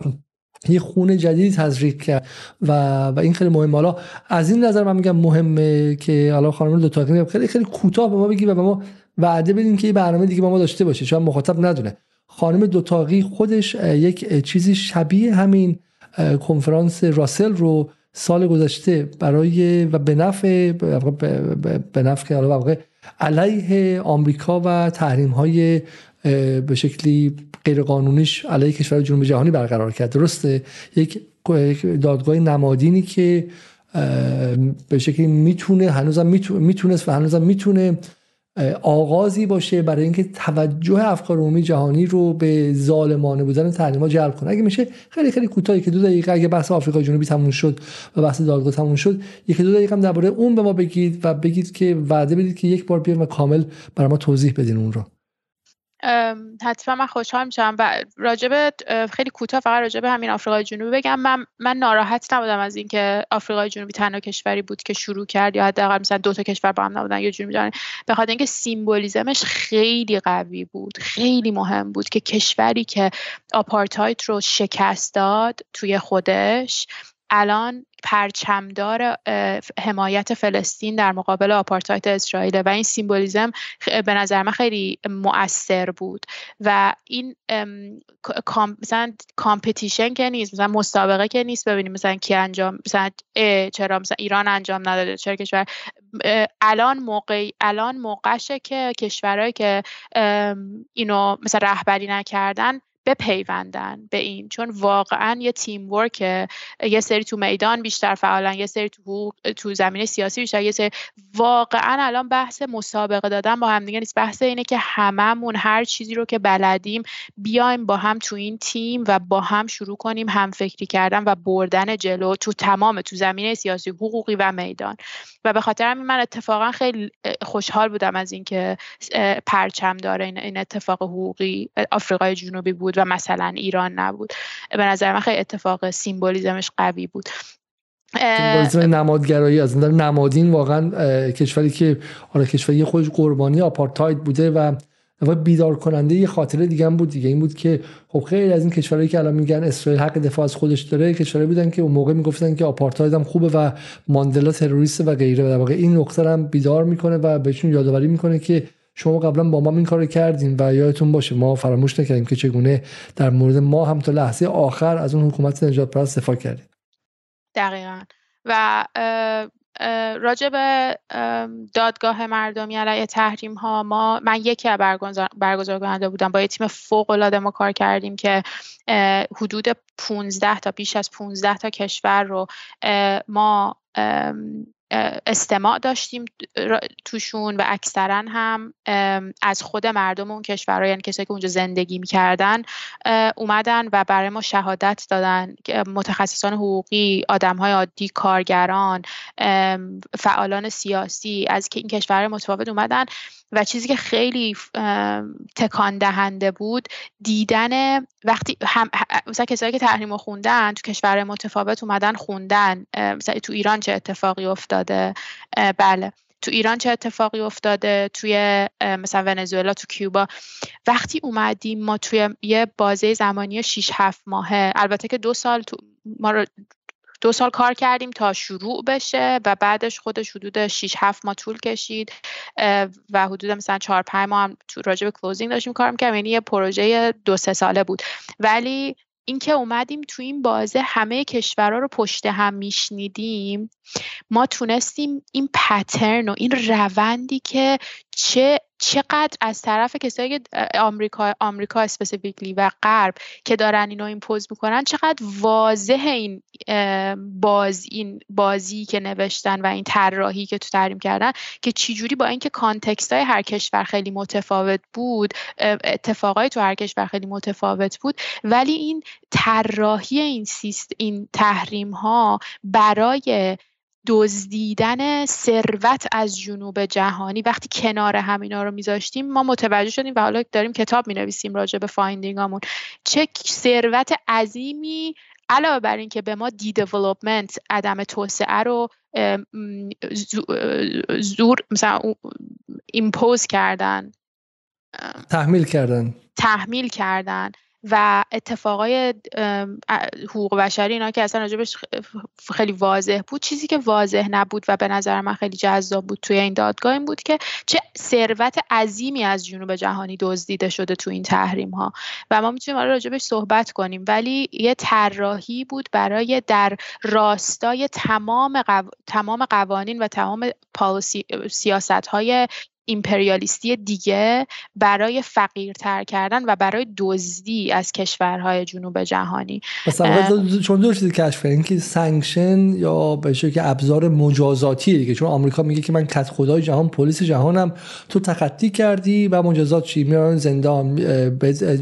یه خونه جدیدی تزریق کرد. و و این خیلی مهمه حالا از این نظر من میگم مهمه که حالا خانم دو تا خیلی خیلی کوتاه به ما بگی و به ما وعده بدیم که یه برنامه دیگه با ما داشته باشه. چون مخاطب ندونه. خانم دوتاقی خودش یک چیزی شبیه همین کنفرانس راسل رو سال گذشته برای و به نفع به نفع علیه آمریکا و تحریم های به شکلی غیرقانونیش علیه کشور جنوب جهانی برقرار کرد. درسته؟ یک دادگاه نمادینی که به شکلی می‌تونه هنوزم می‌تونست و هنوزم می‌تونه آغازی باشه برای اینکه توجه افکار عمومی جهانی رو به ظالمانه بودن تحریم‌ها جلب کنه. اگه میشه خیلی خیلی کوتاهی که دو دقیقه اگه بحث آفریقای جنوبی تموم شد و بحث دادگاه تموم شد یکی دو دقیقه هم درباره اون به ما بگید و بگید که وعده بدید که یک بار بیایم و کامل برای ما توضیح بدین اون رو. حتما من خوشحال میشم و راجب خیلی کوتاه فقط راجب همین آفریقای جنوبی بگم. من من ناراحت نبودم از اینکه آفریقای جنوبی تنها کشوری بود که شروع کرد یا حداقل مثلا دو تا کشور با هم نبودن یا جنوبی جهانی. به خاطر اینکه symbolism ش خیلی قوی بود خیلی مهم بود که کشوری که آپارتاید رو شکست داد توی خودش الان پرچمدار حمایت فلسطین در مقابل آپارتاید اسرائیل و این symbolism به نظر من خیلی مؤثر بود و این مثلا competition که نیست مثلا مسابقه که نیست ببینیم مثلا کی انجام مثلا چرا مثلا ایران انجام نداده چرا کشور الان موقع الان موقعشه که کشورهایی که اینو مثلا رهبری نکردن بپیوندن به این چون واقعا یه تیم ورک یه سری تو میدان بیشتر فعالن یه سری تو تو زمینه سیاسی بیشتر یه سری واقعا الان بحث مسابقه دادن با هم دیگه نیست. بحث اینه که هممون هر چیزی رو که بلدیم بیایم با هم تو این تیم و با هم شروع کنیم هم فکری کردن و بردن جلو تو تمام تو زمینه سیاسی حقوقی و میدان. و به خاطر همین من اتفاقا خیلی خوشحال بودم از اینکه پرچمدار این اتفاق حقوقی آفریقای جنوبی بود و مثلا ایران نبود. به نظر من خیلی اتفاق symbolism ش قوی بود. symbolism نمادگرایی از نظر نمادین واقعا کشوری که آره کشوری خودش قربانی آپارتاید بوده و و بیدار کننده یه خاطره دیگه هم بود دیگه. این بود که خب خیلی از این کشورهایی که الان میگن اسرائیل حق دفاع از خودش داره کشورهایی بودن که اون موقع می‌گفتن که آپارتاید هم خوبه و ماندلا تروریست و غیره. و واقع این نقطه هم بیدار می‌کنه و بهشون یادآوری می‌کنه که شما قبلا با ما این کارو کردین و یادتون باشه ما فراموش نکردیم که چگونه در مورد ما هم تا لحظه آخر از اون حکومت نجات پرست دفاع کردیم دقیقا. و راجع به دادگاه مردمی علیه تحریم ها ما من یکی برگزار کننده بودم. با یه تیم فوق العاده ما کار کردیم که حدود 15 تا بیش از 15 تا کشور رو ما استماع داشتیم توشون و اکثرا هم از خود مردم اون کشورها یعنی کسایی که اونجا زندگی می‌کردن اومدن و برای ما شهادت دادن متخصصان حقوقی آدم های عادی کارگران فعالان سیاسی از این کشور متفاوت اومدن. و چیزی که خیلی تکان دهنده بود دیدن وقتی هم مثلا کسایی که تحریم خوندن تو کشور متفاوت اومدن خوندن. مثلا تو ایران چه اتفاقی افتاده؟ بله. تو ایران چه اتفاقی افتاده؟ توی مثلا ونزوئلا تو کیوبا. وقتی اومدیم ما توی یه بازه زمانی 6 7 ماهه. البته که دو سال تو ما رو دو سال کار کردیم تا شروع بشه و بعدش خودش حدود 6 7 ماه طول کشید و حدود مثلا 4 5 ماه هم راجع به closing داشتیم کار می‌کردیم یعنی یه پروژه دو سه ساله بود. ولی اینکه اومدیم تو این بازه همه کشورها رو پشت هم میشنیدیم ما تونستیم این pattern و این روندی که چه چقدر از طرف کسایی که آمریکا آمریکا specifically و غرب که دارن اینو impose می‌کنن چقدر واضح این باز این بازی که نوشتن و این طراحی که تو تحریم کردن که چجوری با اینکه context های هر کشور خیلی متفاوت بود اتفاقای تو هر کشور خیلی متفاوت بود ولی این طراحی این سیست این تحریم ها برای دزدیدن ثروت از جنوب جهانی. وقتی کنار همینا رو میذاشتیم ما متوجه شدیم و حالا داریم کتاب می‌نویسیم راجع به finding امون چه ثروت عظیمی علاوه بر اینکه به ما de-development عدم توسعه رو زور مثلا ایمپوز کردن. تحمیل کردن. تحمیل کردن. و اتفاقای حقوق بشری اینا که اصلا راجبش خیلی واضح بود. چیزی که واضح نبود و به نظر من خیلی جذاب بود توی این دادگاه این بود که چه ثروت عظیمی از جنوب جهانی دزدیده شده تو این تحریم ها و ما می‌تونیم آره راجبش صحبت کنیم. ولی یه طراحی بود برای در راستای تمام, تمام قوانین و تمام policy سیاست های ایمپریالیستی دیگه برای فقیرتر کردن و برای دزدی از کشورهای جنوب جهانی. مثلا چون دو چیزی کشف کردن که sanction یا به که ابزار مجازاتی دیگه. چون آمریکا میگه که من کت خدای جهان پلیس جهانم. تو تخطی کردی و مجازات چی؟ میارن زندان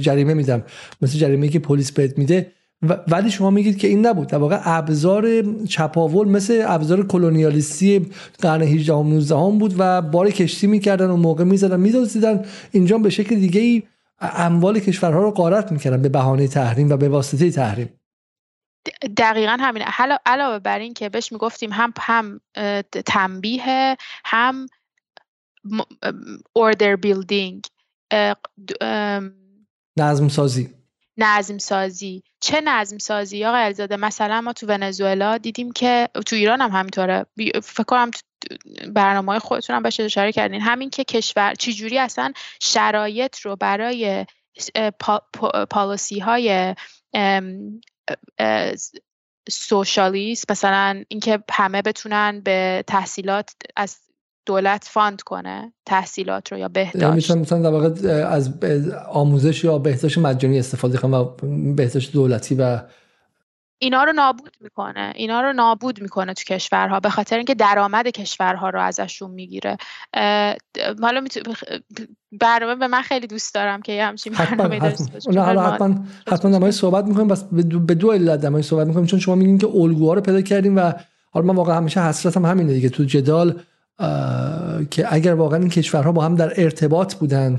جریمه میدم مثل جریمه که پلیس بهت میده ولی شما میگید که این نبود. در واقع ابزار چپاول مثل ابزار کلونیالیستی قرن 18 و 19 هم بود و بار کشتی می‌کردن و موقع می‌زدن میدوزیدن. اینجا به شکل دیگه ای اموال کشورها رو غارت می‌کردن به بهانه تحریم و به واسطه تحریم. دقیقا همینه علاوه بر این که بهش می‌گفتیم هم هم تنبیه هم order building نظم سازی نظم سازی چه نظم سازی آقای علیزاده مثلا ما تو ونزوئلا دیدیم که تو ایران هم همینطوره. فکر کنم برنامه های خودتون هم بهش اشاره کردین. همین که کشور چجوری اصلا شرایط رو برای پالیسی های سوشالیست مثلا اینکه همه بتونن به تحصیلات از دولت فاند کنه تحصیلات رو یا بهداشت. می‌تونم مثلا در واقع از آموزش یا بهداشت مجانی استفاده کنم و بهداشت دولتی و اینا رو نابود می‌کنه. اینا رو نابود می‌کنه تو کشورها به خاطر اینکه درآمد کشورها رو ازشون می‌گیره. حالا میتو... برنامه به من خیلی دوست دارم که یه همچین برنامه داشته حالا حتما حتما دمای صحبت می‌کنیم بس به دو, به دو علت دمای صحبت می‌کنیم چون شما میگین که الگوها رو پیدا کردیم و حالا من واقعا همیشه حسرتم همینه دیگه. تو جدال که اگر واقعا این کشورها با هم در ارتباط بودن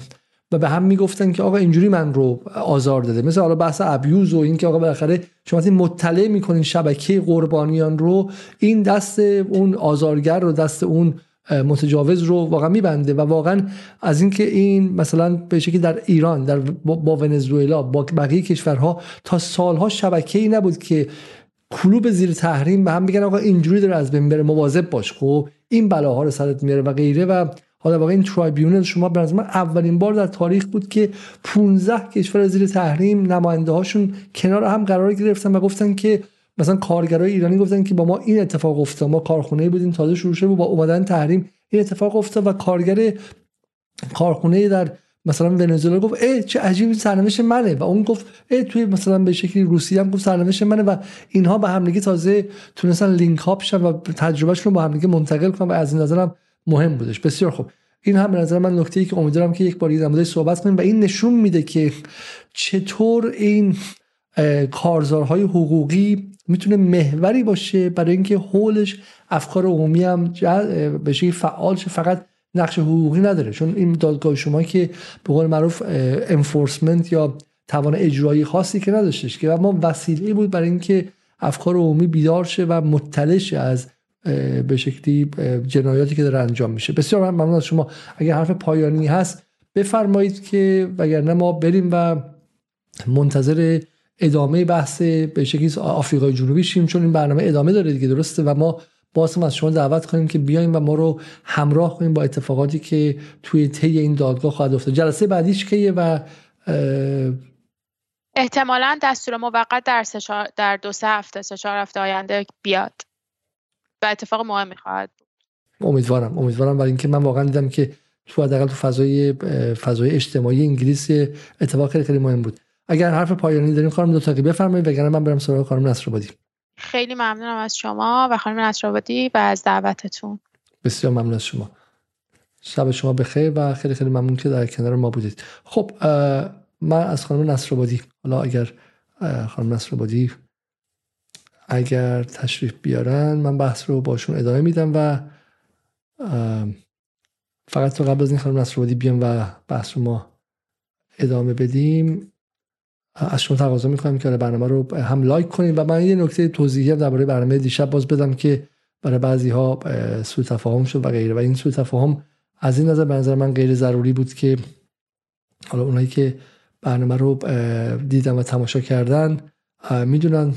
و به هم می‌گفتن که آقا اینجوری من رو آزار داده. مثل حالا بحث ابیوز و این که آقا بالاخره شما مطلع می‌کنین شبکه قربانیان رو این دست اون آزارگر رو دست اون متجاوز رو واقعا میبنده و واقعا از اینکه این مثلا به شکلی در ایران در با ونزوئلا با بقیه کشورها تا سالها شبکه ای نبود که کلوب زیر تحریم به هم بگن آقا اینجوری داره از بین بره مواظب باش. خب این بلاها رو سرت میاره و غیره و حالا واقعا این ترایبیونل شما به من اولین بار در تاریخ بود که 15 کشور زیر تحریم نماینده هاشون کنار هم قرار گرفتن و گفتن که مثلا کارگرای ایرانی گفتن که با ما این اتفاق افتاد ما کارخونه بودیم تازه شروع شده با اومدن تحریم این اتفاق افتاد و کارگر کارخونه در مثلا ونزوئلا گفت ای چه عجیب سرنوشت منه. و اون گفت ای توی مثلا به شکلی روسیه هم گفت سرنوشت منه. و اینها به همدیگه تازه تونستن لینک اپ شن و تجربهشون رو با همدیگه منتقل کنن و از این نظرم مهم بودش. بسیار خوب. این هم به نظر من نکته ای که امیدوارم که یک بار دیگه صحبت کنیم و این نشون میده که چطور این کارزارهای حقوقی می‌تونه محوری باشه برای اینکه حولش افکار عمومی هم به فعال شه. فقط نقش حقوقی نداره. چون این دادگاه شما که به قول معروف انفورسمنت یا توان اجرایی خاصی که نداشتش که ما وسیله بود برای اینکه افکار عمومی بیدار شه و مطلع از به شکلی جنایاتی که داره انجام میشه. بسیار ممنون از شما. اگر حرف پایانی هست بفرمایید که وگرنه ما بریم و منتظر ادامه بحث به شکلی آفریقای جنوبی شیم چون این برنامه ادامه داره دیگه درسته؟ و ما باز از شما دعوت کنیم که بیایم و ما رو همراه کنیم با اتفاقاتی که توی طی این دادگاه خواهد افتاد. جلسه بعدیش کیه و احتمالا دستور موقت در در دو سه هفته سه چهار هفته آینده بیاد و اتفاق مهمی خواهد بود. امیدوارم امیدوارم. برای اینکه من واقعا دیدم که تو حداقل تو فضای فضای اجتماعی انگلیس اتفاق خیلی خیلی مهم بود. اگر حرف پایانی داریم خانم دو تقی بفرمایید وگرنه من برم سراغ خانم نصرآبادی. خیلی ممنونم از شما و خانم نصرآبادی و از دعوتتون. بسیار ممنون از شما. شب شما بخیر و خیلی خیلی ممنون که در کنار ما بودید. خب من از خانم نصرآبادی حالا اگر خانم نصرآبادی اگر تشریف بیارن من بحث رو باشون ادامه میدم و فقط تو قبل از این خانم نصرآبادی بیام و بحث رو ما ادامه بدیم. از شما تقاضا می‌کنم که برنامه رو هم لایک کنید و من یه نکته توضیحی هم درباره برنامه دیشب باز بدم که برای بعضی ها سوء تفاهم شد و غیره. و این سوء تفاهم از این نظر به نظر من غیر ضروری بود که حالا اونایی که برنامه رو دیدن و تماشا کردن می‌دونن.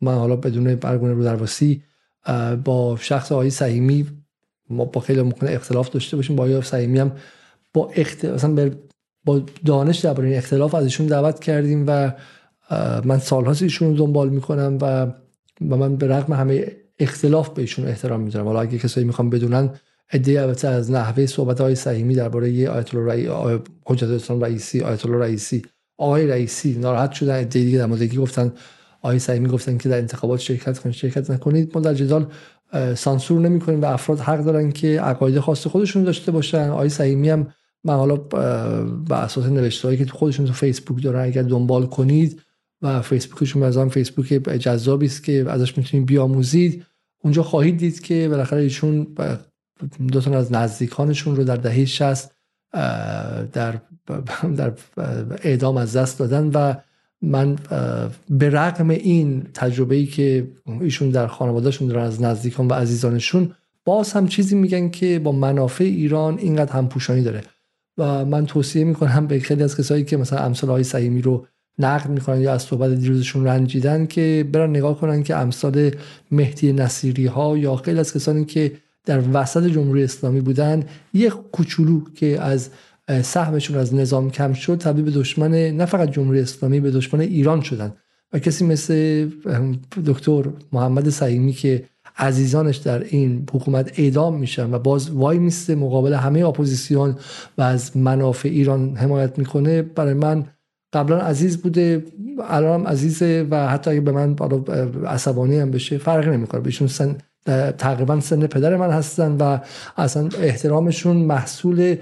من حالا بدون برگونه رو درواسی با شخص آقای سعیمی ما با خیلی ممکنه اختلاف داشته باشیم. با آقای سعیمی هم با اخت... مثلا با دانش درباره این اختلاف از ایشون دعوت کردیم و من سالهاست ایشون رو دنبال می‌کنم و و من به رغم همه اختلاف به ایشون احترام می‌ذارم. حالا اگه کسایی می‌خوام بدونن ایده البته از نحوه صحبت های صحیحی درباره آیت الله حجت اسلام رئیسی آیت الله رئیسی آقای رئیسی ناراحت شدن ایده دیگه در مورد گفتن. آقای صحیحی گفتن که در انتخابات شرکت کنید شرکت نکنید. ما در جدال سانسور نمی‌کنیم و افراد حق دارن که عقاید خاص خودشون داشته باشن. آقای صحیحی هم من حالا به اساس نوشته که تو خودشون تو فیسبوک دارن. اگر دنبال کنید و فیسبوکشون از فیسبوک جذابی است که ازش می‌تونید بیاموزید. اونجا خواهید دید که بالاخره ایشون دو تا از نزدیکانشون رو در دهه 60 در در اعدام از دست دادن و من به رغم این تجربه ای که ایشون در خانوادهشون دارن از نزدیکان و عزیزانشون باز هم چیزی میگن که با منافع ایران اینقدر همپوشانی داره. و من توصیه می‌کنم به خیلی از کسایی که مثلا امثال های سهیمی رو نقد می‌کنن یا از صحبت دیروزشون رنجیدن که برن نگاه کنن که امثال مهدی نصیری ها یا خیلی از کسانی که در وسط جمهوری اسلامی بودن یک کوچولو که از سهمشون از نظام کم شد تبدیل به دشمن نه فقط جمهوری اسلامی به دشمن ایران شدن. و کسی مثل دکتر محمد سهیمی که عزیزانش در این حکومت اعدام میشن و باز وای میسته مقابل همه اپوزیسیون و از منافع ایران حمایت می‌کنه. برای من قبلا عزیز بوده الان عزیزه و حتی اگه به من عصبانی هم بشه فرقی نمی‌کنه. بهشون سن تقریبا سن پدر من هستن و اصلا احترامشون محصول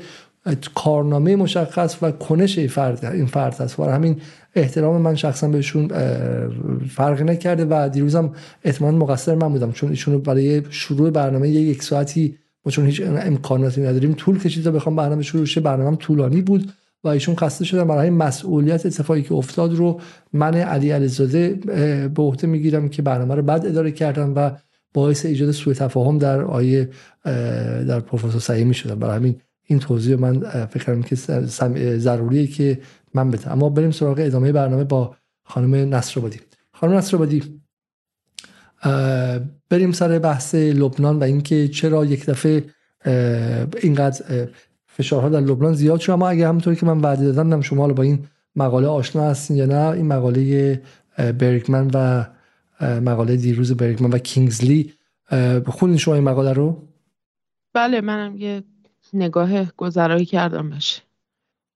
کارنامه مشخص و کنش این فرد این فرد هست. و همین احترام من شخصا بهشون فرق نکرده و دیروزم احتمال مقصر من بودم چون ایشون برای شروع برنامه یک ساعتی ما چون هیچ امکاناتی نداریم طول کشید تا بخوام برنامه شروع شه. برنامه طولانی بود و ایشون خسته شدن برای مسئولیت اتفاقی که افتاد رو من علی علیزاده به عهده می‌گیرم که برنامه رو بد اداره کردم و باعث ایجاد سوء تفاهم در آیه در پروفسور سعیمی شدم برای همین این توضیح من فکر کنم که ضروریه که من بده اما بریم سراغ ادامه برنامه با خانم نصرآبادی. خانم نصرآبادی بریم سر بحث لبنان و اینکه چرا یک دفعه اینقدر فشارها در لبنان زیاد شد. اما اگه همونطوری که من وعده دادم شما با این مقاله آشنا هستین یا نه؟ این مقاله برگمن و مقاله دیروز برگمن و کینگزلی. خوندین شما این مقاله رو. بله منم یه نگاه گذرایی کردم بشه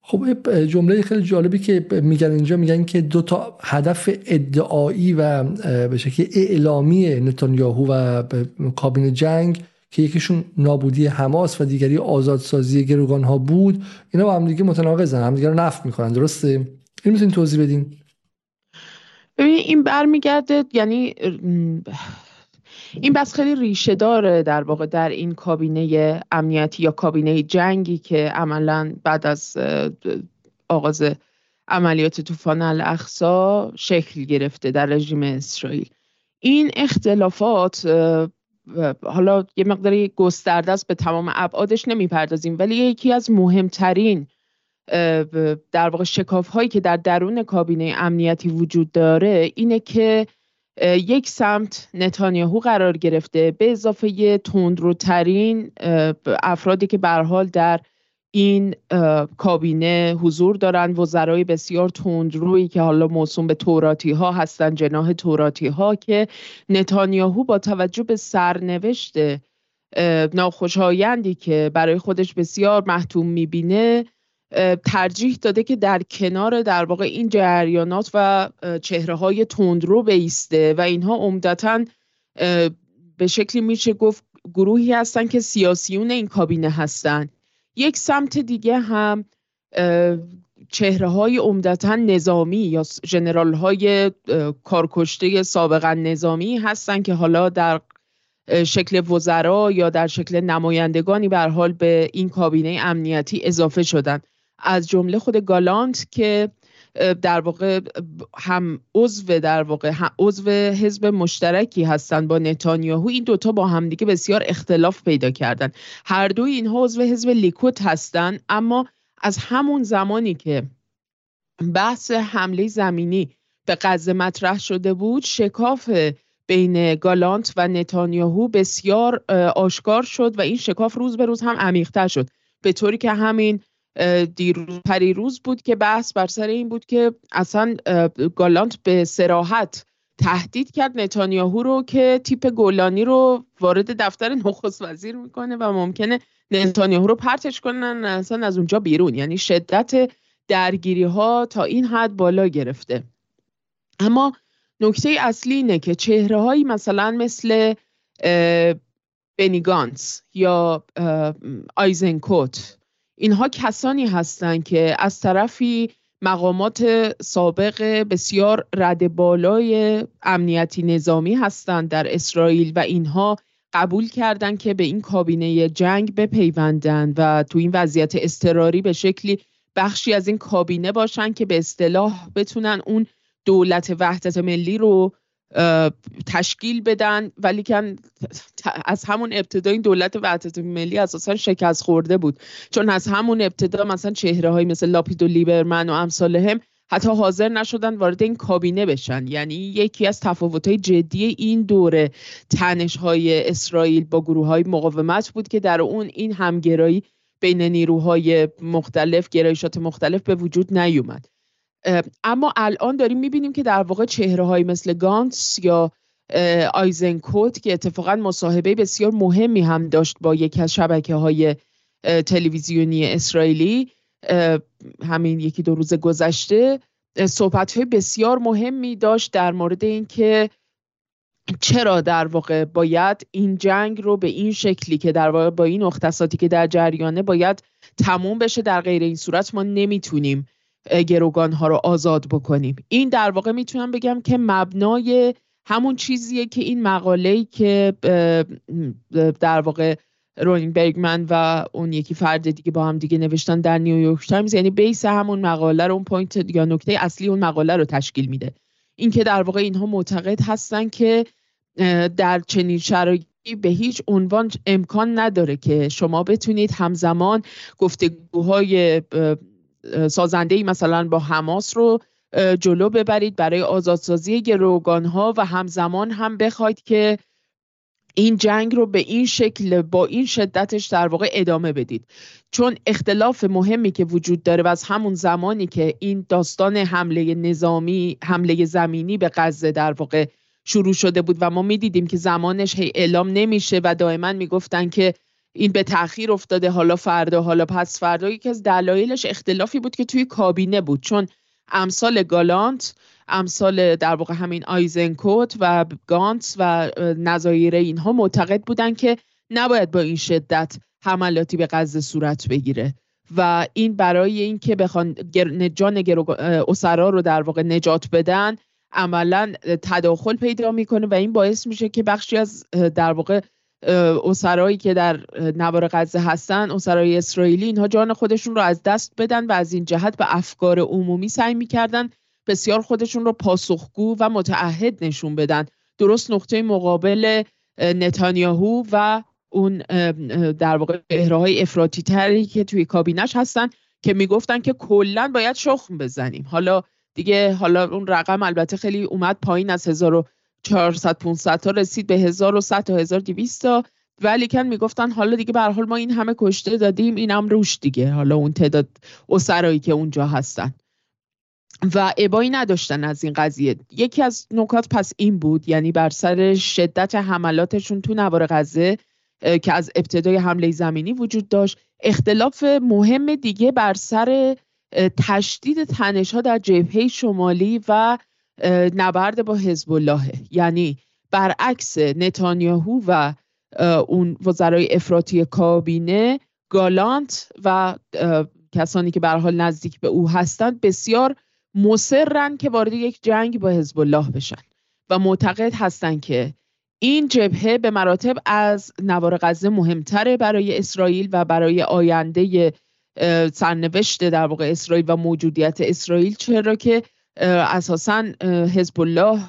خب جمله خیلی جالبی که میگن اینجا میگن که دو تا هدف ادعایی و به شکل اعلامی نتانیاهو و کابین جنگ که یکیشون نابودی حماس و دیگری آزادسازی گروگان ها بود اینا با هم دیگه متناقضن هم دیگه رو نفت می‌کنن درسته؟ این می‌تونین توضیح بدین؟ ببین این برمیگرده یعنی این بس خیلی ریشه داره در واقع در این کابینه امنیتی یا کابینه جنگی که عملا بعد از آغاز عملیات طوفان الاقصا شکل گرفته در رژیم اسرائیل. این اختلافات حالا یه مقداری گسترده است به تمام ابعادش نمی‌پردازیم ولی یکی از مهمترین در واقع شکاف هایی که در درون کابینه امنیتی وجود داره اینه که یک سمت نتانیاهو قرار گرفته. به اضافه تندروترین افرادی که به حال در این کابینه حضور دارند وزرای بسیار تندرویی که حالا موسوم به توراتی ها هستند جناه توراتی ها که نتانیاهو با توجه به سرنوشت ناخوشایندی که برای خودش بسیار محتوم می‌بینه ترجیح داده که در کنار در واقع این جریانات و چهره های تندرو بیسته و اینها عمدتا به شکلی میشه گفت گروهی هستند که سیاسیون این کابینه هستند یک سمت دیگه هم چهره های عمدتا نظامی یا جنرال های کارکشته سابقا نظامی هستند که حالا در شکل وزرا یا در شکل نمایندگانی به حال به این کابینه امنیتی اضافه شدند از جمله خود گالانت که در واقع هم عضو در واقع عضو حزب مشترکی هستند با نتانیاهو. این دوتا با همدیگه بسیار اختلاف پیدا کردن. هر دوی اینها عضو حزب لیکوت هستند. اما از همون زمانی که بحث حمله زمینی به غزه مطرح شده بود شکاف بین گالانت و نتانیاهو بسیار آشکار شد و این شکاف روز به روز هم عمیقتر شد. به طوری که همین دیروز پریروز بود که بحث بر سر این بود که اصلا گالانت به سراحت تهدید کرد نتانیاهو رو که تیپ گولانی رو وارد دفتر نخست وزیر می‌کنه و ممکنه نتانیاهو رو پرتش کنن اصلا از اونجا بیرون. یعنی شدت درگیری ها تا این حد بالا گرفته. اما نکته اصلی اینه که چهره هایی مثلا مثل بنیگانس یا آیزنکوت اینها کسانی هستند که از طرفی مقامات سابق بسیار رد بالای امنیتی نظامی هستند در اسرائیل و اینها قبول کردند که به این کابینه جنگ بپیوندند و تو این وضعیت اضطراری به شکلی بخشی از این کابینه باشن که به اصطلاح بتونن اون دولت وحدت ملی رو تشکیل بدن ولی که از همون ابتدا این دولت وحدت ملی اساسا شکست خورده بود. چون از همون ابتدا مثلا چهره های مثل لاپید و لیبرمن و امثال هم حتی حاضر نشدن وارد این کابینه بشن. یعنی یکی از تفاوت های جدی این دوره تنش های اسرائیل با گروه های مقاومت بود که در اون این همگرایی بین نیروهای مختلف گرایشات مختلف به وجود نیومد. اما الان داریم می‌بینیم که در واقع چهره های مثل گانس یا آیزنکوت که اتفاقا مصاحبه بسیار مهمی هم داشت با یکی از شبکه های تلویزیونی اسرائیلی همین یکی دو روز گذشته صحبت های بسیار مهمی داشت در مورد اینکه چرا در واقع باید این جنگ رو به این شکلی که در واقع با این اختصاصی که در جریانه باید تموم بشه در غیر این صورت ما نمی‌تونیم گروگان ها رو آزاد بکنیم. این در واقع می‌تونم بگم که مبنای همون چیزیه که این مقاله که در واقع رونن برگمن و اون یکی فرد دیگه با هم دیگه نوشتن در نیویورک تایمز یعنی base همون مقاله رو اون point یا نکته اصلی اون مقاله رو تشکیل میده. اینکه در واقع اینها معتقد هستن که در چنین شرایطی به هیچ عنوان امکان نداره که شما بتونید همزمان گفتگوهای سازنده ای مثلا با حماس رو جلو ببرید برای آزادسازی گروگان ها و همزمان هم بخواید که این جنگ رو به این شکل با این شدتش در واقع ادامه بدید. چون اختلاف مهمی که وجود داره و از همون زمانی که این داستان حمله نظامی حمله زمینی به غزه در واقع شروع شده بود و ما می‌دیدیم که زمانش هی اعلام نمیشه و دائما می‌گفتن که این به تاخیر افتاده حالا فردا حالا پس فردا. یکی از دلایلش اختلافی بود که توی کابینه بود. چون امثال گالانت امثال در واقع همین آیزنکوت و گانت و نظایر اینها معتقد بودن که نباید با این شدت حملاتی به غزه صورت بگیره. و این برای اینکه بخوان جان اسرا رو در واقع نجات بدن عملا تداخل پیدا می‌کنه و این باعث میشه که بخشی از در واقع اسرایی که در نوار غزه هستن اسرای اسرائیلی اینها جان خودشون رو از دست بدن و از این جهت به افکار عمومی سعی می‌کردن بسیار خودشون رو پاسخگو و متعهد نشون بدن. درست نقطه مقابل نتانیاهو و اون در واقع های افراطی تری که توی کابینش هستن که می‌گفتن که کلا باید شخم بزنیم. حالا دیگه حالا اون رقم البته خیلی اومد پایین از 1400 500 تا رسید به 1100 تا 1200 تا. ولی کن می‌گفتن حالا دیگه به حال ما این همه کشته دادیم اینم روش دیگه. حالا اون تعداد اسرایی که اونجا هستن. و ابایی نداشتن از این قضیه. یکی از نکات پس این بود یعنی بر سر شدت حملاتشون تو نوار غزه که از ابتدای حمله زمینی وجود داشت. اختلاف مهم دیگه بر سر تشدید تنش ها در جبهه شمالی و نبرد با حزب الله یعنی برعکس نتانیاهو و اون وزرای افراطی کابینه گالانت و کسانی که به حال نزدیک به او هستند بسیار مصرن که وارد یک جنگ با حزب الله بشن و معتقد هستند که این جبهه به مراتب از نوار غزه مهمتره برای اسرائیل و برای آینده سرنوشت در واقع اسرائیل و موجودیت اسرائیل چرا که اساسا حزب الله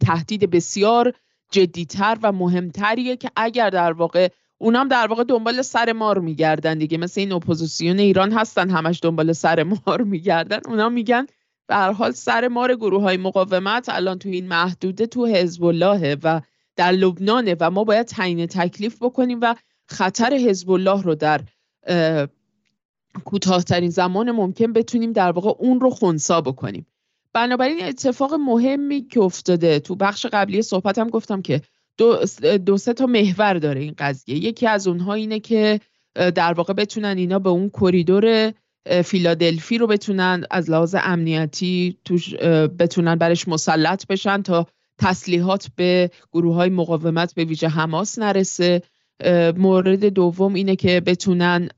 تهدید بسیار جدیتر و مهمتریه که اگر در واقع اونام در واقع دنبال سر مار میگردن دیگه. مثل این اپوزیسیون ایران هستن همش دنبال سر مار میگردن. اونا میگن به حال سر مار گروه های مقاومت الان تو این محدوده تو حزب الله و در لبنانه و ما باید تعیین تکلیف بکنیم و خطر حزب الله رو در کوتاهترین زمان ممکن بتونیم در واقع اون رو خونسا بکنیم. بنابراین اتفاق مهمی که افتاده تو بخش قبلی صحبتم گفتم که دو, دو سه تا محور داره این قضیه. یکی از اونها اینه که در واقع بتونن اینا به اون کریدور فیلادلفی رو بتونن از لحاظ امنیتی توش بتونن برش مسلط بشن تا تسلیحات به گروه های مقاومت به ویژه حماس نرسه. مورد دوم اینه که بتونن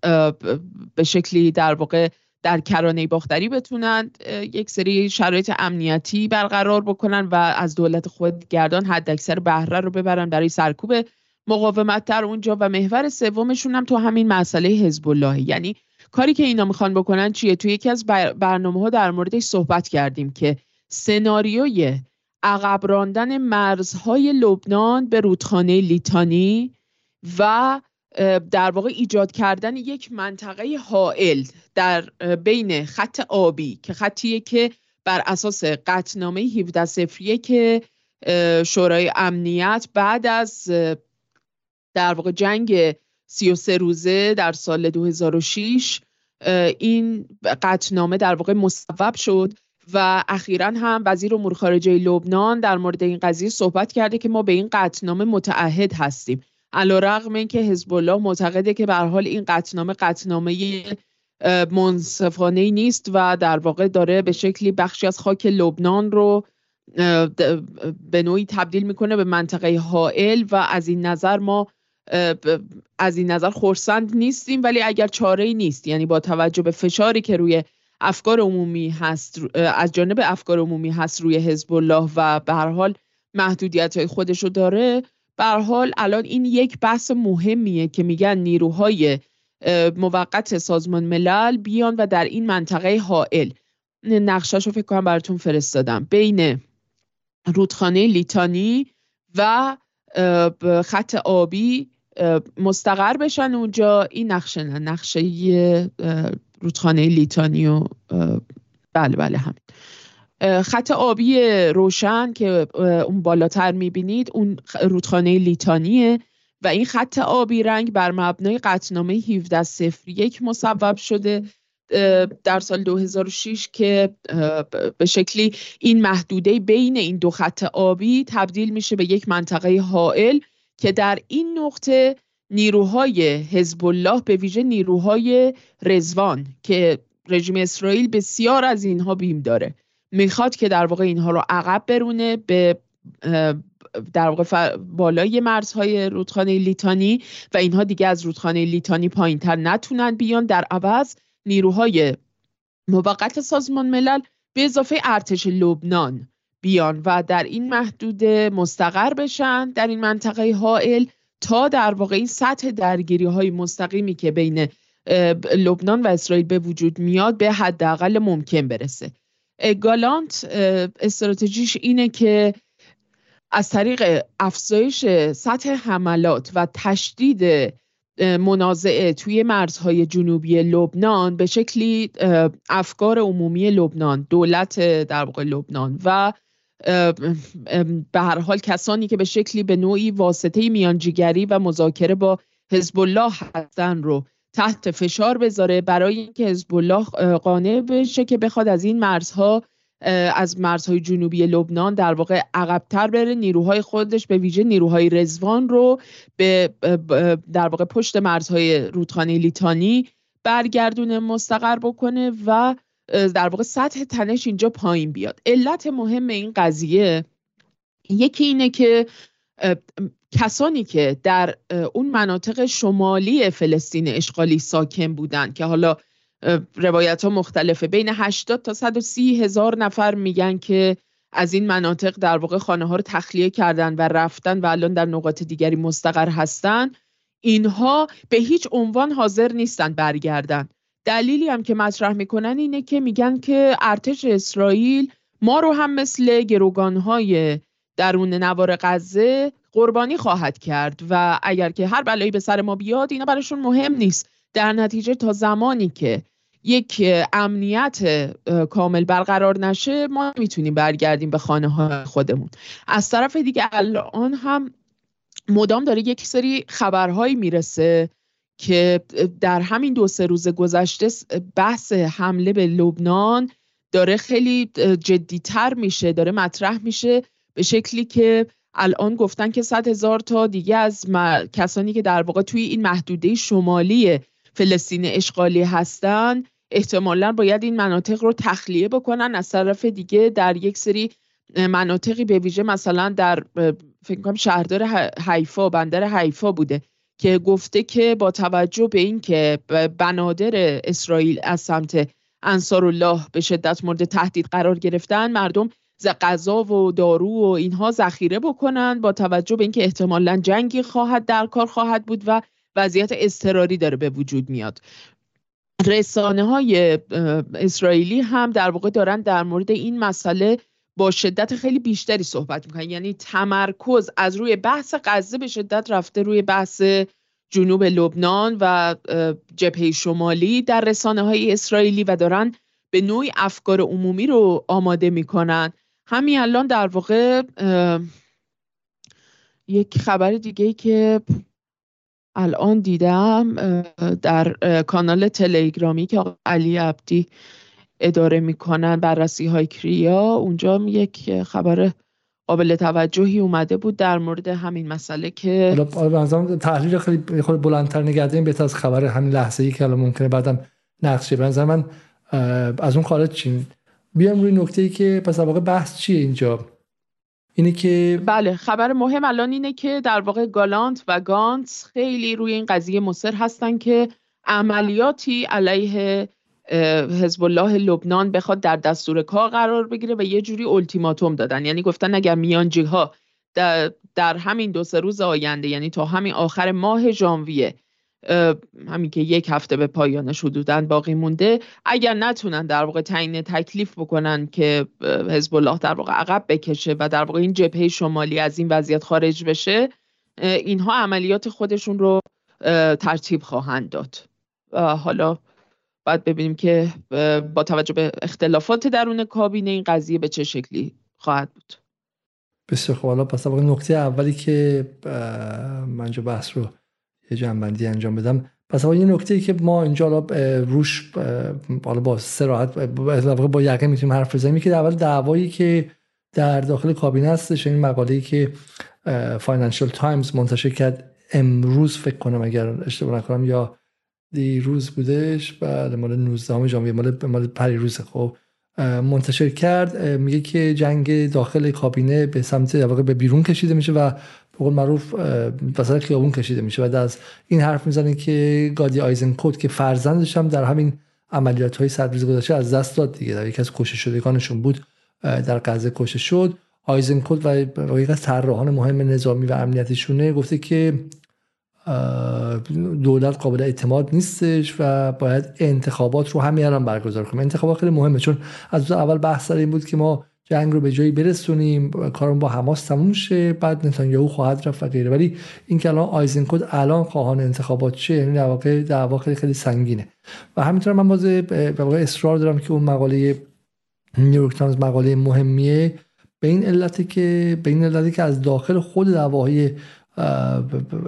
به شکلی در واقع در کرانه باختری بتونن یک سری شرایط امنیتی برقرار بکنن و از دولت خود گردان حد اکثر بهره رو ببرن برای سرکوب مقاومت در اونجا. و محور سومشون هم تو همین مسئله حزب الله یعنی کاری که اینا می‌خوان بکنن چیه؟ تو یکی از برنامه ها در موردش صحبت کردیم که سناریوی عقب راندن مرزهای لبنان به رودخانه لیتانی و در واقع ایجاد کردن یک منطقه حائل در بین خط آبی که خطیه که بر اساس قطنامه 17 سفریه که شورای امنیت بعد از در واقع جنگ 33 روزه در سال 2006 این قطنامه در واقع مصوب شد و اخیرا هم وزیر امور خارجه لبنان در مورد این قضیه صحبت کرده که ما به این قطعنامه متعهد هستیم. علیرغم اینکه حزب الله معتقده که به حال این قطعنامه قطعنامه منصفانه نیست و در واقع داره به شکلی بخشی از خاک لبنان رو به نوعی تبدیل می‌کنه به منطقه حائل و از این نظر ما از این نظر خورسند نیستیم ولی اگر چاره ای نیست یعنی با توجه به فشاری که روی افکار عمومی هست از جانب افکار عمومی هست روی حزب الله و به هر حال محدودیت های خودشو داره هر حال الان این یک بحث مهمیه که میگن نیروهای موقت سازمان ملل بیان و در این منطقه حائل. نقشش رو فکر کنم براتون فرستادم. بین رودخانه لیتانی و خط آبی مستقر بشن اونجا. این نقشه نه نقشه رودخانه لیتانی و بله بله همین. خط آبی روشن که اون بالاتر می‌بینید اون رودخانه لیتانیه و این خط آبی رنگ بر مبنای قطنامه 1701 مصوب شده در سال 2006 که به شکلی این محدوده بین این دو خط آبی تبدیل میشه به یک منطقه حائل که در این نقطه نیروهای حزب الله به ویژه نیروهای رزوان که رژیم اسرائیل بسیار از اینها بیم داره. می‌خواد که در واقع اینها رو عقب برونه به در واقع بالای مرزهای رودخانه لیتانی و اینها دیگه از رودخانه لیتانی پایینتر نتونن بیان. در عوض نیروهای موقت سازمان ملل به اضافه ارتش لبنان بیان و در این محدوده مستقر بشن در این منطقه حائل تا در واقع این سطح درگیری های مستقیمی که بین لبنان و اسرائیل به وجود میاد به حداقل ممکن برسه. گالانت استراتژیش اینه که از طریق افزایش سطح حملات و تشدید منازعه توی مرزهای جنوبی لبنان به شکلی افکار عمومی لبنان دولت در واقع لبنان و به هر حال کسانی که به شکلی به نوعی واسطه میانجیگری و مذاکره با حزب الله هستن رو تحت فشار بذاره برای اینکه حزب الله قانع بشه که بخواد از این مرزها از مرزهای جنوبی لبنان در واقع عقبتر بره. نیروهای خودش به ویژه نیروهای رزوان رو به در واقع پشت مرزهای رودخانه لیتانی برگردونه مستقر بکنه و در واقع سطح تنش اینجا پایین بیاد. علت مهم این قضیه یکی اینه که کسانی که در اون مناطق شمالی فلسطین اشغالی ساکن بودن که حالا روایت ها مختلفه بین 80 تا 130 هزار نفر میگن که از این مناطق در واقع خانه ها رو تخلیه کردن و رفتن و الان در نقاط دیگری مستقر هستن. اینها به هیچ عنوان حاضر نیستن برگردن. دلیلی هم که مطرح می‌کنن اینه که میگن که ارتش اسرائیل ما رو هم مثل گروگانهای درون نوار غزه قربانی خواهد کرد و اگر که هر بلایی به سر ما بیاد اینا براشون مهم نیست. در نتیجه تا زمانی که یک امنیت کامل برقرار نشه ما می‌تونیم برگردیم به خانه های خودمون. از طرف دیگه الان هم مدام داره یک سری خبرهایی می‌رسه که در همین دو سه روز گذشته بحث حمله به لبنان داره خیلی جدیتر میشه داره مطرح میشه به شکلی که الان گفتن که صد هزار تا دیگه از کسانی که در واقع توی این محدوده شمالی فلسطین اشغالی هستن احتمالا باید این مناطق رو تخلیه بکنن. از طرف دیگه در یک سری مناطقی به ویژه مثلا در فکر کنم شهردار حیفا بندر حیفا بوده که گفته که با توجه به اینکه بنادر اسرائیل از سمت انصار الله به شدت مورد تهدید قرار گرفتن مردم غذا و دارو و اینها ذخیره بکنن با توجه به اینکه احتمالا جنگی خواهد در کار خواهد بود و وضعیت اضطراری داره به وجود میاد. رسانه های اسرائیلی هم در واقع دارن در مورد این مسئله با شدت خیلی بیشتری صحبت می‌کنن. یعنی تمرکز از روی بحث غزه به شدت رفته روی بحث جنوب لبنان و جبهه شمالی در رسانه های اسرائیلی و دارن به نوعی افکار عمومی رو آماده می‌کنن. همین الان در واقع یک خبر دیگه که الان دیدم در کانال تلگرامی که علی عبدی اداره می‌کنن بررسی های کریا اونجا یک خبر قابل توجهی اومده بود در مورد همین مسئله که حالا تحلیل خیلی خود بلندتر نگردیم بهتر از خبر همین لحظه ای که الان ممکنه بعدم نقشه به من از اون خارج چین بیام روی نکته ای که پس واقع بحث چیه اینجا؟ اینه که بله خبر مهم الان اینه که در واقع گالانت و گانتس خیلی روی این قضیه مصر هستن که عملیاتی علیه حزب الله لبنان بخواد در دستور کار قرار بگیره و یه جوری التیماتوم دادن. یعنی گفتن اگر میانجی ها در, در همین دو سه روز آینده یعنی تا همین آخر ماه ژانویه همین که یک هفته به پایانش حدودا باقی مونده. اگر نتونن در واقع تعیین تکلیف بکنن که حزب الله در واقع عقب بکشه و در واقع این جبهه شمالی از این وضعیت خارج بشه اینها عملیات خودشون رو ترتیب خواهند داد. و حالا باید ببینیم که با توجه به اختلافات درون کابینه این قضیه به چه شکلی خواهد بود. بسیار خب حالا پس نکته اولی که من بحث رو یه جمع‌بندی انجام بدم. پس یه نکته ای که ما اینجا روش حالا با صراحت با یقین می‌تونیم حرف بزنیم. که اول دعوایی که در داخل کابینه هستش این مقاله ای که فاینانشال تایمز منتشر کرد. امروز فکر کنم اگر اشتباه نکنم یا دیروز بودش بعد مال 19 ژانویه مال مال پریروز خب. منتشر کرد. میگه که جنگ داخل کابینه به سمت واقع به بیرون کشیده میشه و قول معروف وسط خیابون کشیده میشه. و از این حرف می‌زنه که گادی آیزنکوت که فرزندش هم در همین عملیات های سربیز گذاشته از دست داد دیگه. در یکی از کشته شدگانشون بود در غزه کشته شد. آیزنکوت و یک از طراحان مهم نظامی و امنیتیشونه گفته که دولت قابل اعتماد نیستش و باید انتخابات رو همین الان برگزار کنیم. انتخابات خیلی مهمه چون از اول بحث سر این بود که ما جنگ رو به جایی برسونیم کارم با حماس تموم شه بعد نتانیاهو خواهد رفت و غیره. ولی این که الان آیزنکود الان خواهان انتخابات چه یعنی در واقع دعوا خیلی خیلی سنگینه. و همینطور من باز اصرار دارم که اون مقاله نیویورک تایمز مقاله مهمیه به این علتی که به این علتی که از داخل خود دعواهای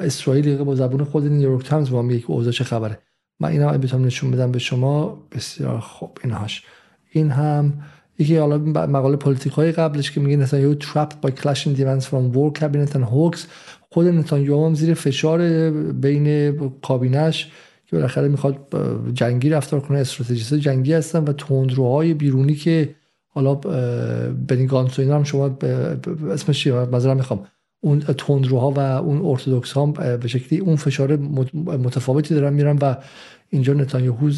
اسرائیل با زبون خود نیویورک تایمز با میگه که اوضاع چه خبره. من اینا بتونم نشون بدم به شما بسیار خوب. اینهاش. این هم یکی حالا مقاله پلیتیکوی قبلش که میگه نتانیاهو trapped by clashing demands from war cabinet and hawks خود نتانیاهو هم زیر فشار بین کابینش که بالاخره می‌خواد جنگی رفتار کنه. استراتژیست جنگی هستن و تندروهای بیرونی که حالا بنی گانتس هم شما اسمش چیه؟ مثلا می‌خوام. اون تندروها و اون ارتودکس ها به شکلی اون فشار متفاوتی دارن میرن و اینجا نتانیاهو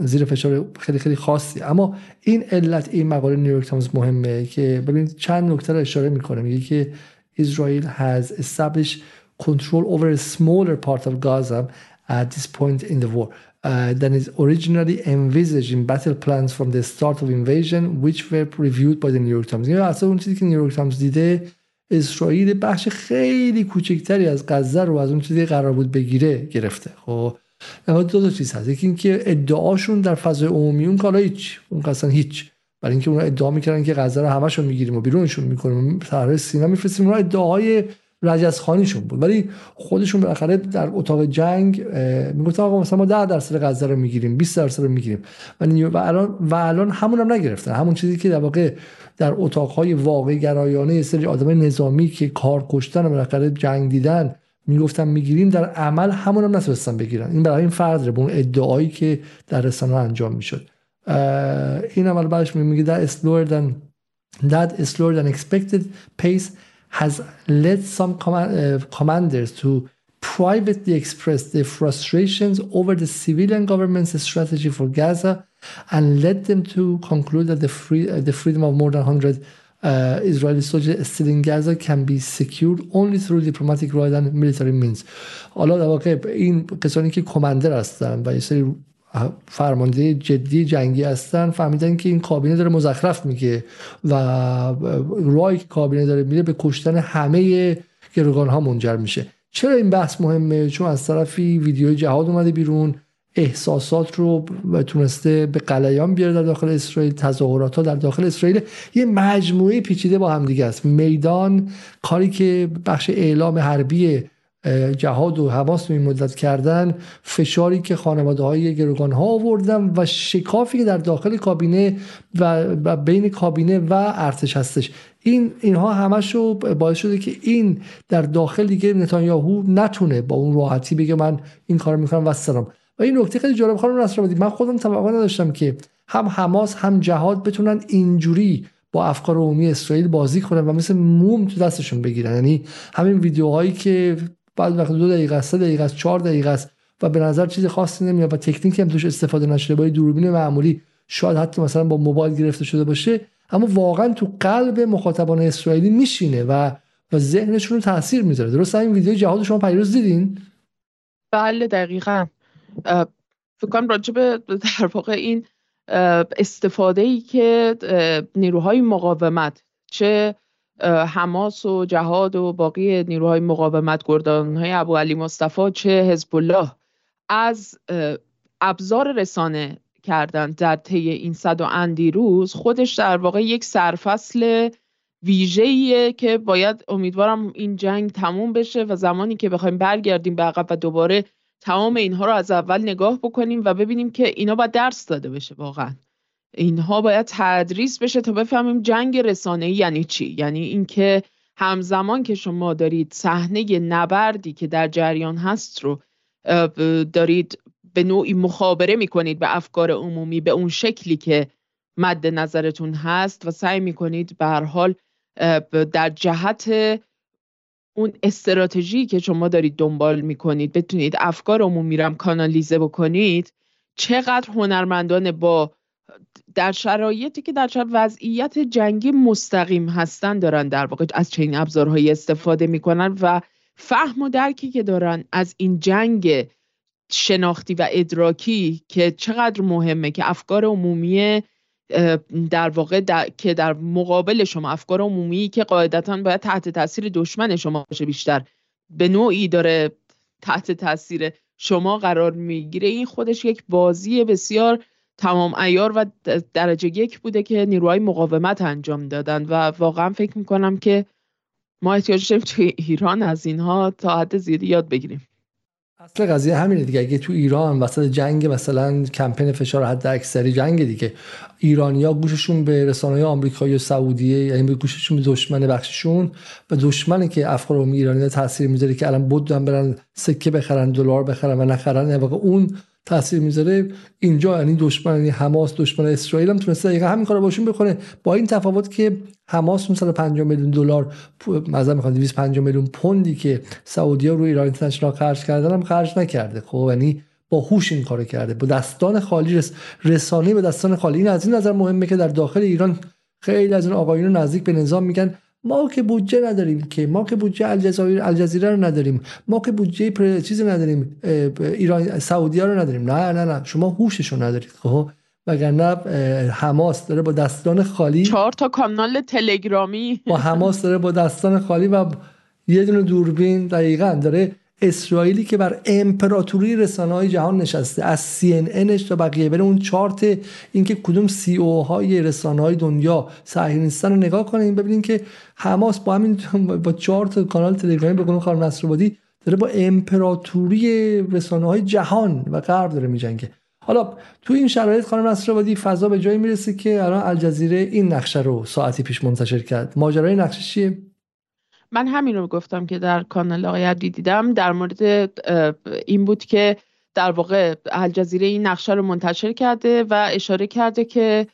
زیر فشار خیلی خیلی خاصی. اما این علت این مقاله نیویورک تایمز مهمه که ببینید چند نکته رو اشاره می‌کنه. میگه که اسرائیل has established control over a smaller part of Gaza at this point in the war uh, than it originally envisaged in battle plans from the start of invasion which were reviewed by the New York Times. یعنی اصلا اون چیزی که نیویورک تایمز دیده اسرائیل بخش خیلی کوچکتری از غزه رو از اون چیزی قرار بود بگیره گرفته. خب دو تا چیز هست. یکی اینکه ادعاشون در فضای عمومی اون کالا هیچ. اون اصلا هیچ. برای اینکه اون ادعا می‌کردن که غزه رو همشون می‌گیریم و بیرونشون می‌کنیم. سر سینا میفرستیم. اون ادعاهای رجزخانیشون بود. ولی خودشون بالاخره در اتاق جنگ می‌گفتن آقا مثلا ما 10 درصد غزه رو می‌گیریم 20 درصد رو می‌گیریم. و الان و الان همون هم نگرفتن. همون چیزی که در واقع در اتاقهای واقعی گرایانه یه سری آدم نظامی که کار کشتن و بالاخره جنگ دیدن می‌گفتن می‌گیریم در عمل همون هم نتونستن بگیرن این برای این فرض به اون ادعایی که در رسانه انجام می‌شد این عمل بعدش میگه that slower than that slower than expected pace has led some commanders to privately express their frustrations over the civilian government's strategy for Gaza and led them to conclude that the, free, the freedom of more than 100 uh, Israeli soldiers still in Gaza can be secured only through diplomatic rather than military means. حالا در واقع این کسانی که کماندر هستن و یه سری فرمانده جدی جنگی هستن فهمیدن که این کابینه داره مزخرف میگه و رای که کابینه داره میره به کشتن همه گروگان ها منجر میشه. چرا این بحث مهمه؟ چون از طرفی ویدیوی جهاد اومده بیرون. احساسات رو تونسته به قلیان بیاره در داخل اسرائیل تظاهرات ها در داخل اسرائیل. یه مجموعه پیچیده با هم دیگه است. میدان کاری که بخش اعلام حربی جهاد و حماس این مدت کردن فشاری که خانواده های گروگان ها آوردن و شکافی که در داخل کابینه و بین کابینه و ارتش هستش. این اینها همش باعث شده که این در داخل دیگه نتانیاهو نتونه با اون راحتی بگه من این کار می‌کنم و سلام. این نکته خیلی جالب خانم نصر من خودم توقع نداشتم که هم حماس هم جهاد بتونن اینجوری با افکار عمومی اسرائیل بازی کنن و مثل موم تو دستشون بگیرن. یعنی همین ویدیوهایی که بعد وقت دو دقیقه سه دقیقه است چهار دقیقه است و به نظر چیز خاصی نمیاد و تکنیک هم توش استفاده نشده. با دوربین معمولی شاید حتی مثلا با موبایل گرفته شده باشه اما واقعا تو قلب مخاطبان اسرائیلی میشینه و و ذهنشون رو تاثیر می‌ذاره. درست این ویدیو جهاد شما پیروز دیدین؟ بله دقیقا. فکر کنم راجب در واقع این استفاده ای که نیروهای مقاومت چه حماس و جهاد و باقی نیروهای مقاومت های ابو علی مصطفی چه حزب الله از ابزار رسانه کردن در طی این صد و اندی روز خودش در واقع یک سرفصل ویژه‌ایه که باید امیدوارم این جنگ تموم بشه و زمانی که بخوایم برگردیم به عقب و دوباره تمام اینها رو از اول نگاه بکنیم و ببینیم که اینا باید درس داده بشه واقعا. اینها باید تدریس بشه تا بفهمیم جنگ رسانه‌ای یعنی چی؟ یعنی اینکه همزمان که شما دارید صحنه نبردی که در جریان هست رو دارید به نوعی مخابره می‌کنید به افکار عمومی به اون شکلی که مد نظرتون هست و سعی می‌کنید به هر حال در جهت اون استراتژی که شما دارید دنبال می‌کنید بتونید افکار عمومی رو کانالیزه بکنید چقدر هنرمندان با در شرایطی که در وضعیت جنگی مستقیم هستن دارن در واقع از چنین ابزارهایی استفاده می‌کنن و فهم و درکی که دارن از این جنگ شناختی و ادراکی که چقدر مهمه که افکار عمومی در واقع که در مقابل شما افکار عمومی که قاعدتا باید تحت تاثیر دشمن شما باشه بیشتر. به نوعی داره تحت تاثیر شما قرار می‌گیره. این خودش یک بازی بسیار تمام ایار و درجه یک بوده که نیروهای مقاومت انجام دادن و واقعا فکر می‌کنم که ما احتیاج داریم توی ایران از اینها تا حد زیادی یاد بگیریم. اصل قضیه همینه دیگه. اگه تو ایران وسط جنگ مثلا کمپین فشار حد اکثری جنگ دیگه ایرانیا گوششون به رسانه آمریکایی و سعودیه یعنی به گوششون به دشمن بخششون و دشمنی که افکار ایرانی تاثیر می‌ذاره که الان بودن برن سکه بخرن دلار بخرن و نخرن. واقع اون تاثیر می‌ذاره. اینجا یعنی دشمن یعنی حماس دشمن اسرائیل هم تونسته دقیقا همین کارو باشون بکنه. با این تفاوت که حماس 550 میلیون دلار مثلا می‌خواد 250 میلیون پوندی که سعودی ها روی ایران اینترنشنال خرج کردن هم خرج نکرده. خب یعنی با هوش این کارو کرده. با دستان خالی رس... رسانه به دستان خالی. این از این نظر مهمه که در داخل ایران خیلی از این آقایون نزدیک به نظام میگن. ما که بودجه نداریم که ما که بودجه الجزایر الجزیره رو نداریم. ما که بودجه پر... چیزی نداریم ایران سعودی ها رو نداریم. نه نه نه. شما هوشش رو ندارید خب؟ وگرنه حماس داره با دستان خالی چهار تا کانال تلگرامی. با حماس داره با دستان خالی و یه دونه دوربین دقیقا داره اسرائیلی که بر امپراتوری رسانه های جهان نشسته از سی ان تا بقیه. بره اون چارت اینکه کدوم سی او های رسانه های دنیا صهیونیستان رو نگاه کنیم ببینیم که حماس با همین با چارت کانال تلگرامی به قول خانم نصرآبادی داره با امپراتوری رسانه های جهان و غرب داره میجنگه. حالا تو این شرایط خانم نصرآبادی فضا به جایی می‌رسه که الان الجزیره این نقشه رو ساعتی پیش منتشر کرد. ماجرای نقشه چیه؟ من همین رو گفتم که در کانال آقای عبدی دیدم در مورد این بود که در واقع الجزیره این نقشه رو منتشر کرده و اشاره کرده که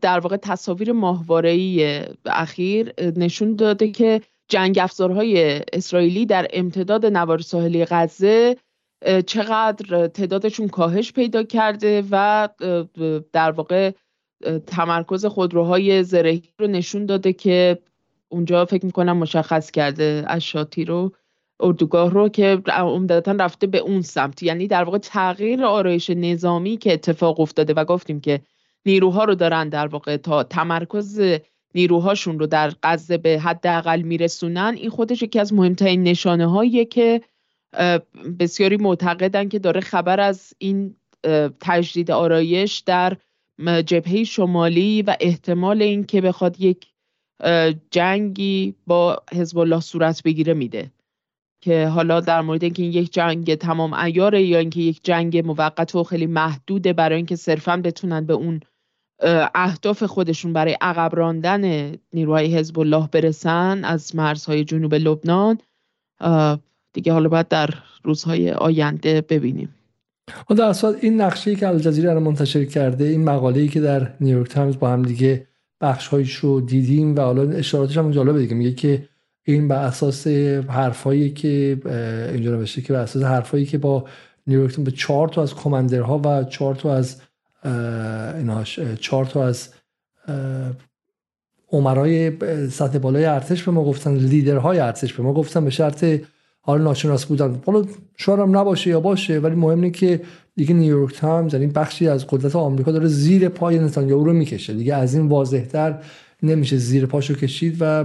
در واقع تصاویر ماهواره‌ای اخیر نشون داده که جنگ افزارهای اسرائیلی در امتداد نوار ساحلی غزه چقدر تعدادشون کاهش پیدا کرده و در واقع تمرکز خودروهای زرهی رو نشون داده که اونجا فکر می‌کنم مشخص کرده اشاتی رو اردوگاه رو که عمدتا رفته به اون سمت. یعنی در واقع تغییر آرایش نظامی که اتفاق افتاده و گفتیم که نیروها رو دارن در واقع تا تمرکز نیروهاشون رو در غزه به حداقل میرسونن این خودش یکی از مهمترین نشانه هاییه که بسیاری معتقدن که داره خبر از این تجدید آرایش در جبهه شمالی و احتمال اینکه بخواد یک جنگی با حزب الله صورت بگیره میده. که حالا در مورد اینکه این یک جنگ تمام ایاره یا اینکه یک جنگ موقت و خیلی محدوده برای اینکه صرفا بتونن به اون اهداف خودشون برای عقب راندن نیروهای حزب الله برسن از مرزهای جنوب لبنان دیگه حالا باید در روزهای آینده ببینیم. و در اصل این نقشه که الجزیره رو منتشر کرده این مقاله که در نیویورک تایمز با هم دیگه بخش رو دیدیم و حالا اشاراتش هم جالبه دیگه. میگه که این بر اساس حرفایی که اینجا نوشته که بر اساس حرفایی که با نیویورک به چهار تا از commander ها و چهار تا از ایناش چهار تا از امرای سطح بالای ارتش به ما گفتن لیدرهای ارتش به ما گفتن به شرط حالا ناشناس بودن. حالا شاید هم نباشه یا باشه ولی مهم اینه که دیگه نیویورک تایمز یعنی بخشی از قدرت آمریکا داره زیر پای نتانیاهو رو می‌کشه. دیگه از این واضحتر نمیشه زیر پاشو کشید و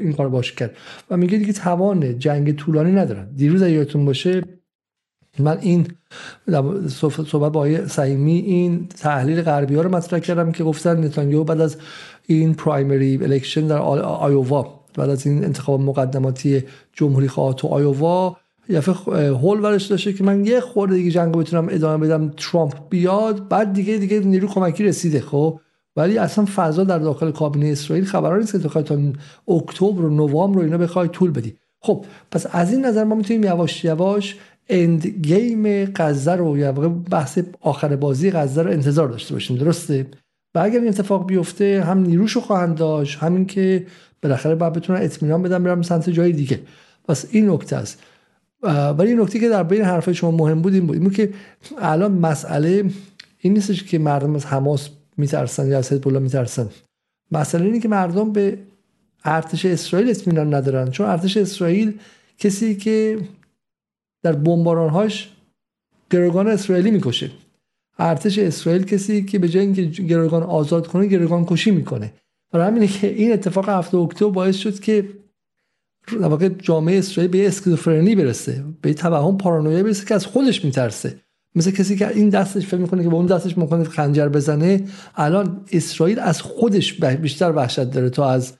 این کار باش کرد. و میگه دیگه توان جنگ طولانی ندارن. دیروز یادتون باشه من این صحبت با آقای سعیمی این تحلیل غربی ها رو مطرح کردم که گفتن نتانیاهو بعد از این primary election در آیووا بعد از این انتخاب مقدماتی جمهوری خواه تو آیووا یه هول ورش داشته که من یه خورده دیگه جنگ بتونم ادامه بدم ترامپ بیاد بعد دیگه دیگه نیرو کمکی رسیده خب؟ ولی اصلا فضا در داخل کابینه اسرائیل خبران نیست که تو تا اکتبر و نوامبر رو اینا بخوای طول بدی. خب پس از این نظر ما می‌تونیم یواش یواش اند گیم غزه رو یا بحث آخر بازی غزه رو انتظار داشته باشیم درسته؟ و اگر این اتفاق بیفته هم نیروشو خواهند داشت همین که بالاخره باید بتونن اطمینان بدن برم سمت جای دیگه. پس این نکته است. ولی این نکته که در بین حرف شما مهم بود این بود. این که الان مسئله این نیستش که مردم از حماس میترسن یا از حزب میترسن. مسئله اینه که مردم به ارتش اسرائیل اطمینان ندارن. چون ارتش اسرائیل کسی که در بمبارانهاش گروگان اسرائیلی می‌کشه. ارتش اسرائیل کسی که به جای اینکه گروگان آزاد کنه گروگان کشی می‌کنه. برای همینه که این اتفاق هفته اکتبر باعث شد که در واقع جامعه اسرائیل به اسکیزوفرنی برسه به توهم پارانویا برسه که از خودش میترسه. مثل کسی که این دستش فکر می‌کنه که به اون دستش ممکنه خنجر بزنه الان اسرائیل از خودش بیشتر وحشت داره تا از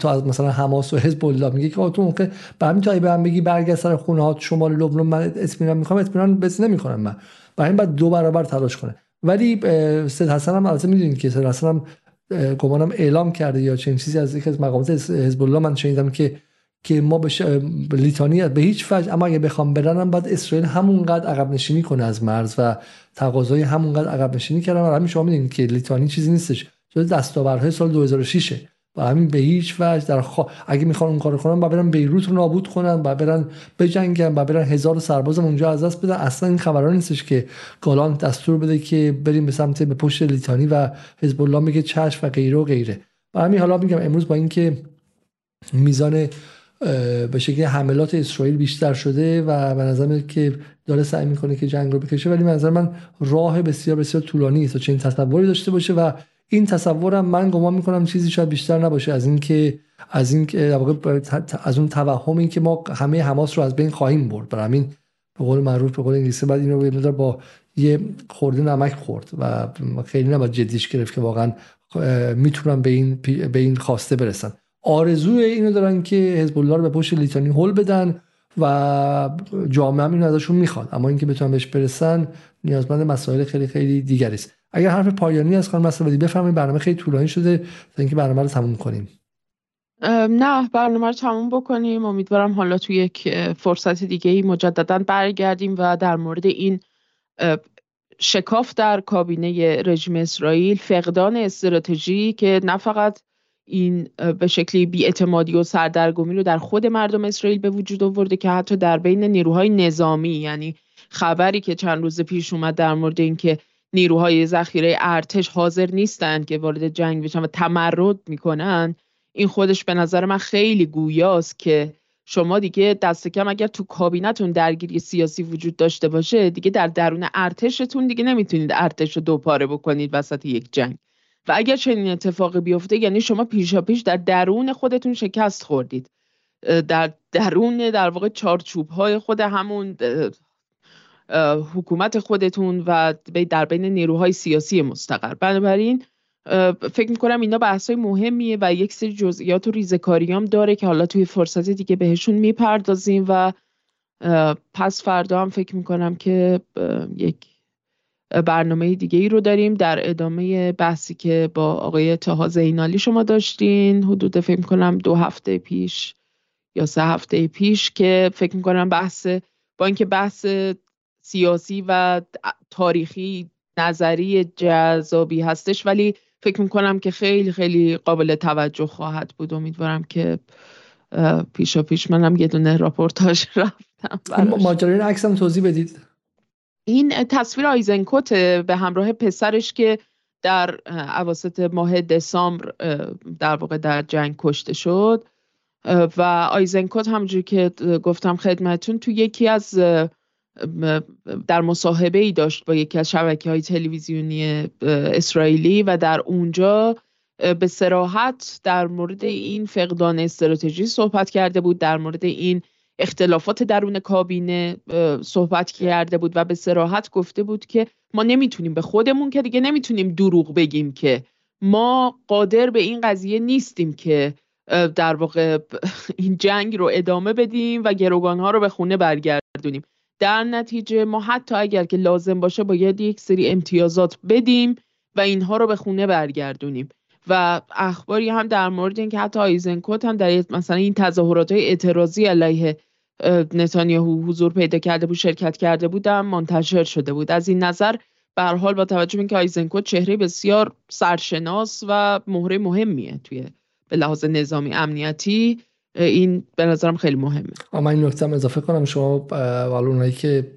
تو از مثلا حماس و حزب الله. میگه که تو ممکن به همین تا به هم بگی برگرد سر خونه ها شمال لبنان من اطمینان می‌خوام اطمینان بس نمی‌کنم من. برای این بعد دو برابر تلاش کنه. ولی سید حسن هم البته می‌دونید که سید حسن هم گمانم اعلام کرده یا چنین چیزی از یک از مقامات حزب الله من شنیدم که که ما به لیتانی به هیچ وجه اما اگه بخوام برنم بعد اسرائیل همونقدر عقب نشینی کنه از مرز و تقاضای همونقدر عقب نشینی کردن. و همین شما می‌دونید که لیتانی چیزی نیستش. دستاوردهای سال 2006 و همین به هیچ وجه در خوا... اگه می‌خوان اون کارو کنن با برن بیروت رو نابود کنن با برن بجنگن با برن هزار سرباز اونجا از دست بدن. اصلا این خبران نیستش که گالان دستور بده که بریم به سمت به پشت لیتانی و حزب الله میگه چشم و غیره و غیره. و همین حالا میگم امروز با اینکه میزان به شکل حملات اسرائیل بیشتر شده و به نظر که داره سعی می‌کنه که جنگ رو بکشه ولی نظر من راه بسیار بسیار طولانی است و چنین تصوری داشته باشه و این تصورم من گمان می‌کنم چیزی شاید بیشتر نباشه. از اینکه از این از اون توهم که ما همه حماس رو از بین خواهیم برد. برای همین به قول معروف به قول انگلیسی بعد اینو رو با یه خورده نمک خورد و خیلی نباید جدیش گرفت که واقعا می‌تونن به این به این خواسته برسن. آرزوی اینو دارن که حزب الله رو به پشت لیتانی هول بدن و جامعه هم اینو ازشون می‌خواد. اما اینکه بتونن بهش برسن نیازمند مسائل خیلی خیلی دیگری اگر حرف پایانی از خانم مسعودی بفرمایید برنامه خیلی طولانی شده تا اینکه برنامه رو تموم کنیم. نه برنامه رو تموم بکنیم. امیدوارم حالا تو یک فرصت دیگه ای مجددا برگردیم و در مورد این شکاف در کابینه رژیم اسرائیل فقدان استراتژی که نه فقط این به شکلی بیاعتمادی و سردرگمی رو در خود مردم اسرائیل به وجود آورده که حتی در بین نیروهای نظامی یعنی خبری که چند روز پیش اومد در مورد اینکه نیروهای ذخیره ارتش حاضر نیستند که وارد جنگ بشن و تمرد می‌کنن. این خودش به نظر من خیلی گویاست که شما دیگه دست کم اگر تو کابینتون درگیری سیاسی وجود داشته باشه دیگه در درون ارتشتون دیگه نمی‌تونید ارتش رو دو پاره بکنید وسط یک جنگ. و اگر چنین اتفاقی بیفته یعنی شما پیشا پیش در درون خودتون شکست خوردید. در درون در واقع چارچوب های خود همون حکومت خودتون و در بین نیروهای سیاسی مستقر. بنابراین فکر می‌کنم اینا بحث های مهمیه و یک سری جزئیات و ریزکاری هم داره که حالا توی فرصت دیگه بهشون می‌پردازیم و پس فردا هم فکر می‌کنم که یک برنامه دیگه ای رو داریم در ادامه بحثی که با آقای تها زینالی شما داشتین. حدود فکر می‌کنم دو هفته پیش یا سه هفته پیش که فکر می‌کنم بحث با اینکه بحث سیاسی و تاریخی نظری جذابی هستش ولی فکر می‌کنم که خیلی خیلی قابل توجه خواهد بود. امیدوارم که پیشا پیش منم یه دونه راپورتاج رفتم ماجرای عکس هم توضیح بدید. این تصویر آیزنکوت به همراه پسرش که در عواسط ماه دسامبر در واقع در جنگ کشته شد. و آیزنکوت همونجور که گفتم خدمتون تو یکی از در مصاحبه ای داشت با یکی از شبکه های تلویزیونی اسرائیلی و در اونجا به سراحت در مورد این فقدان استراتژی صحبت کرده بود در مورد این اختلافات درون کابینه صحبت کرده بود و به سراحت گفته بود که ما نمی‌تونیم به خودمون که دیگه نمی‌تونیم دروغ بگیم که ما قادر به این قضیه نیستیم که در واقع این جنگ رو ادامه بدیم و گروگان ها رو به خونه برگردونیم. در نتیجه ما حتی اگر که لازم باشه باید یک سری امتیازات بدیم و اینها رو به خونه برگردونیم. و اخباری هم در مورد اینکه حتی آیزنکوت هم در مثلا این تظاهرات های اعتراضی علیه نتانیاهو حضور پیدا کرده بود شرکت کرده بودم منتشر شده بود. از این نظر به حال با توجه به اینکه آیزنکوت چهره بسیار سرشناس و مهره مهمیه توی به لحاظ نظامی امنیتی این به نظرم خیلی مهمه. اما این نکته اضافه کنم. شما والا اونایی که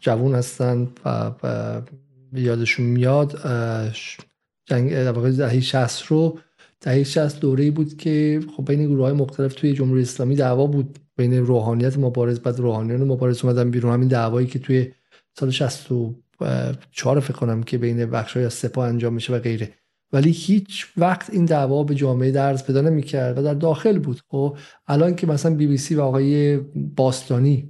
جوون هستن و یادشون میاد جنگ دهه 60 رو دهه 60 دوره‌ای بود که خب بین گروه های مختلف توی جمهوری اسلامی دعوا بود. بین روحانیت مبارز بعد روحانیان مبارز اومدن بیرون. همین دعوایی که توی سال 64 فکر کنم که بین بخشای از سپاه انجام میشه و غیره. ولی هیچ وقت این دعوا به جامعه درز پیدا نمی‌کرد و در داخل بود. خب الان که مثلا بی بی سی و آقای باستانی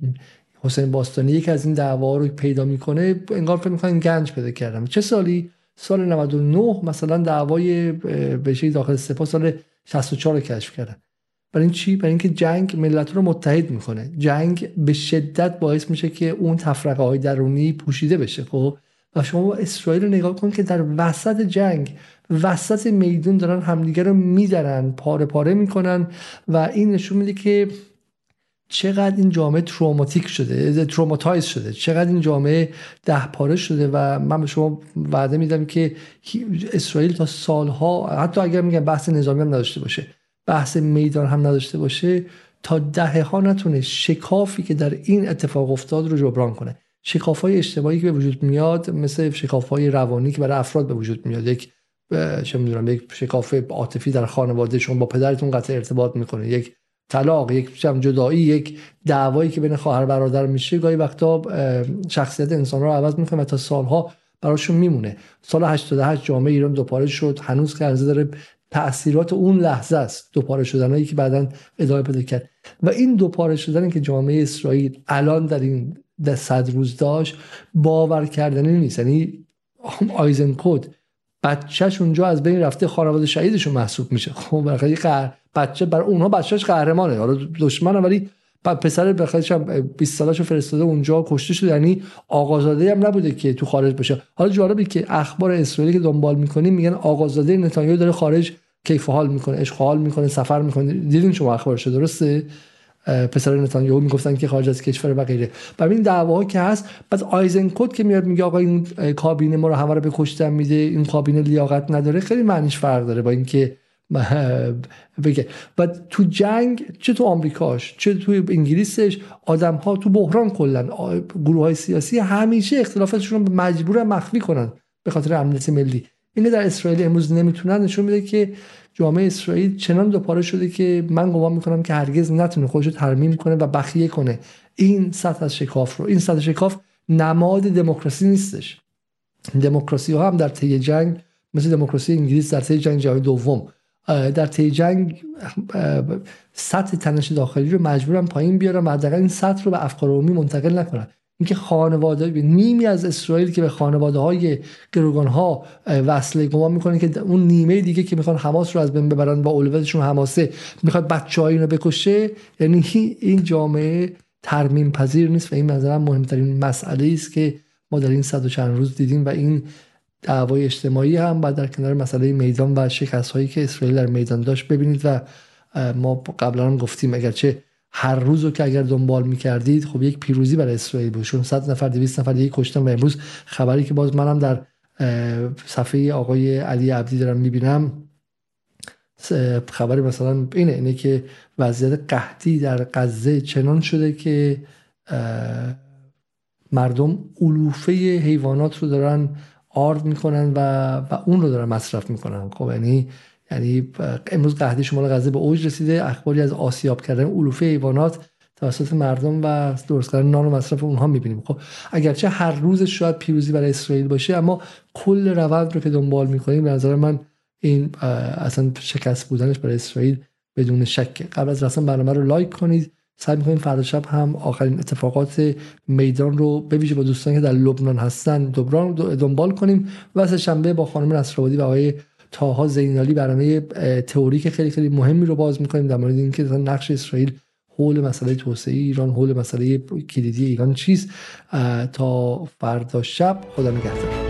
حسین باستانی یک از این دعوا رو پیدا می‌کنه انگار فکر می‌کنن گنج پیدا کردم چه سالی؟ سال 99 مثلا دعوای بشه داخل سپاه سال 64 رو کشف کردن. برای این چی؟ برای اینکه جنگ ملت رو متحد می‌کنه. جنگ به شدت باعث میشه که اون تفرقه های درونی پوشیده بشه. خب و شما اسرائیل رو نگاه کن که در وسط جنگ وسط میدون دارن همدیگه رو میدرن پاره پاره می‌کنن و این نشون میده که چقدر این جامعه traumatic شده traumatize شده چقدر این جامعه ده پاره شده و من به شما وعده میدم که اسرائیل تا سالها حتی اگر میگم بحث نظامی هم نداشته باشه بحث میدان هم نداشته باشه تا دهه ها نتونه شکافی که در این اتفاق افتاد رو جبران کنه. شکاف های اشتباهی که به وجود میاد مثل شکاف های روانی که برای افراد به وجود میاد یک چه می‌دونم یک شکاف عاطفی در خانواده شما با پدرتون قطع ارتباط می‌کنه. یک طلاق یک جدایی یک دعوایی که بین خواهر برادر میشه گاهی وقتا شخصیت انسان رو عوض می‌کنه و تا سالها براشون میمونه. سال 88 جامعه ایران دوپاره شد. هنوز که داره تاثیرات اون لحظه است دوپاره شدنهایی که بعدا ادامه پیدا کرد. و این دوپاره شدن که جامعه اسرائیل الان در این صد روز داشت باور کردنی نیست. یعنی آیزنکوت بچهش اونجا از بین رفته خانواده شهیدشون محسوب میشه. خب برای بچه بر اونها بچهش قهرمانه. حالا دشمنه ولی پسر بخاطرش هم 20 سالشو فرستاده اونجا کشته شده. یعنی آقازاده هم نبوده که تو خارج بشه. حالا جالبه که اخبار اسرائیلی که دنبال می‌کنیم میگن آقازاده نتانیاهو داره خارج کیف حال می‌کنه اشغال می‌کنه سفر می‌کنه. دیدین شما اخبارش درسته؟ پسر نتانیاهو می‌گفتن که خارج از کشور و غیره. و این دعواها که هست بعد آیزنکوت که میاد میگه آقا این کابینه ما رو همه رو به کشتن میده این کابینه لیاقت نداره خیلی معنیش فرق داره با اینکه بگه. و تو جنگ چه تو آمریکاش چه تو انگلیسش آدم ها تو بحران کلا گروه های سیاسی همیشه اختلافاتشون رو مجبور مخفی کنن به خاطر امنیت ملی. اینه در اسرائیل امروز نمی‌تونن نشون میده که جامعه اسرائیل چنان دوپاره شده که من گمان می‌کنم که هرگز نتونه خودش رو ترمیم کنه و بخیه کنه. این سطح از شکاف رو. این سطح شکاف نماد دموکراسی نیستش. دموکراسی ها هم در طی جنگ مثل دموکراسی انگلیس در طی جنگ جهانی دوم در طی جنگ سطح تنش داخلی رو مجبورم پایین بیارم و حداقل این سطح رو به افکار عمومی منتقل نکنم اینکه خانواده نیمی از اسرائیل که به خانواده های گروگان ها وصله گمان می‌کنه که اون نیمه دیگه که می‌خوان حماس رو از بین ببرن با اولویتشون حماسه می‌خواد بچه‌های رو بکشه یعنی این جامعه ترمیم پذیر نیست و این نظرم مهمترین مسئله است که ما در این صد و چند روز دیدیم و این دعوای اجتماعی هم بعد در کنار مسئله میدان و شکست هایی که اسرائیل در میدان داشت ببینید و ما قبلا هم گفتیم اگرچه هر روز رو که اگر دنبال می‌کردید خب یک پیروزی برای اسرائیل بود. چون 100 نفر 200 نفر دیگه کشتن و امروز خبری که باز منم در صفحه آقای علی عبدی دارم می‌بینم خبری مثلا اینه اینه که وضعیت قحطی در غزه چنان شده که مردم علوفه حیوانات رو دارن آرد می‌کنن و, و اون رو دارن مصرف می‌کنن. خب یعنی یعنی امروز قحطی شمال غزه به اوج رسیده اخباری از آسیاب کردن علوفه حیوانات توسط مردم و درست کردن نان و مصرف اونها می‌بینیم. خب اگرچه هر روز شاید پیروزی برای اسرائیل باشه اما کل روند رو که دنبال می‌کنیم به نظر من این اصلا شکست بودنش برای اسرائیل بدون شک. قبل از رسم برنامه رو لایک کنید. سعی می‌کنیم فردا شب هم آخرین اتفاقات میدان رو به ویژه با دوستانی که در لبنان هستن دنبال کنیم. و شنبه با خانم نصرآبادی و آقای تاها زینالی برنامه تئوریک خیلی خیلی مهمی رو باز می‌کنیم در مورد اینکه نقش اسرائیل حول مسئله توسعه ایران حول مسئله کلیدی ایران چیست. تا فردا شب خدا نگهدار.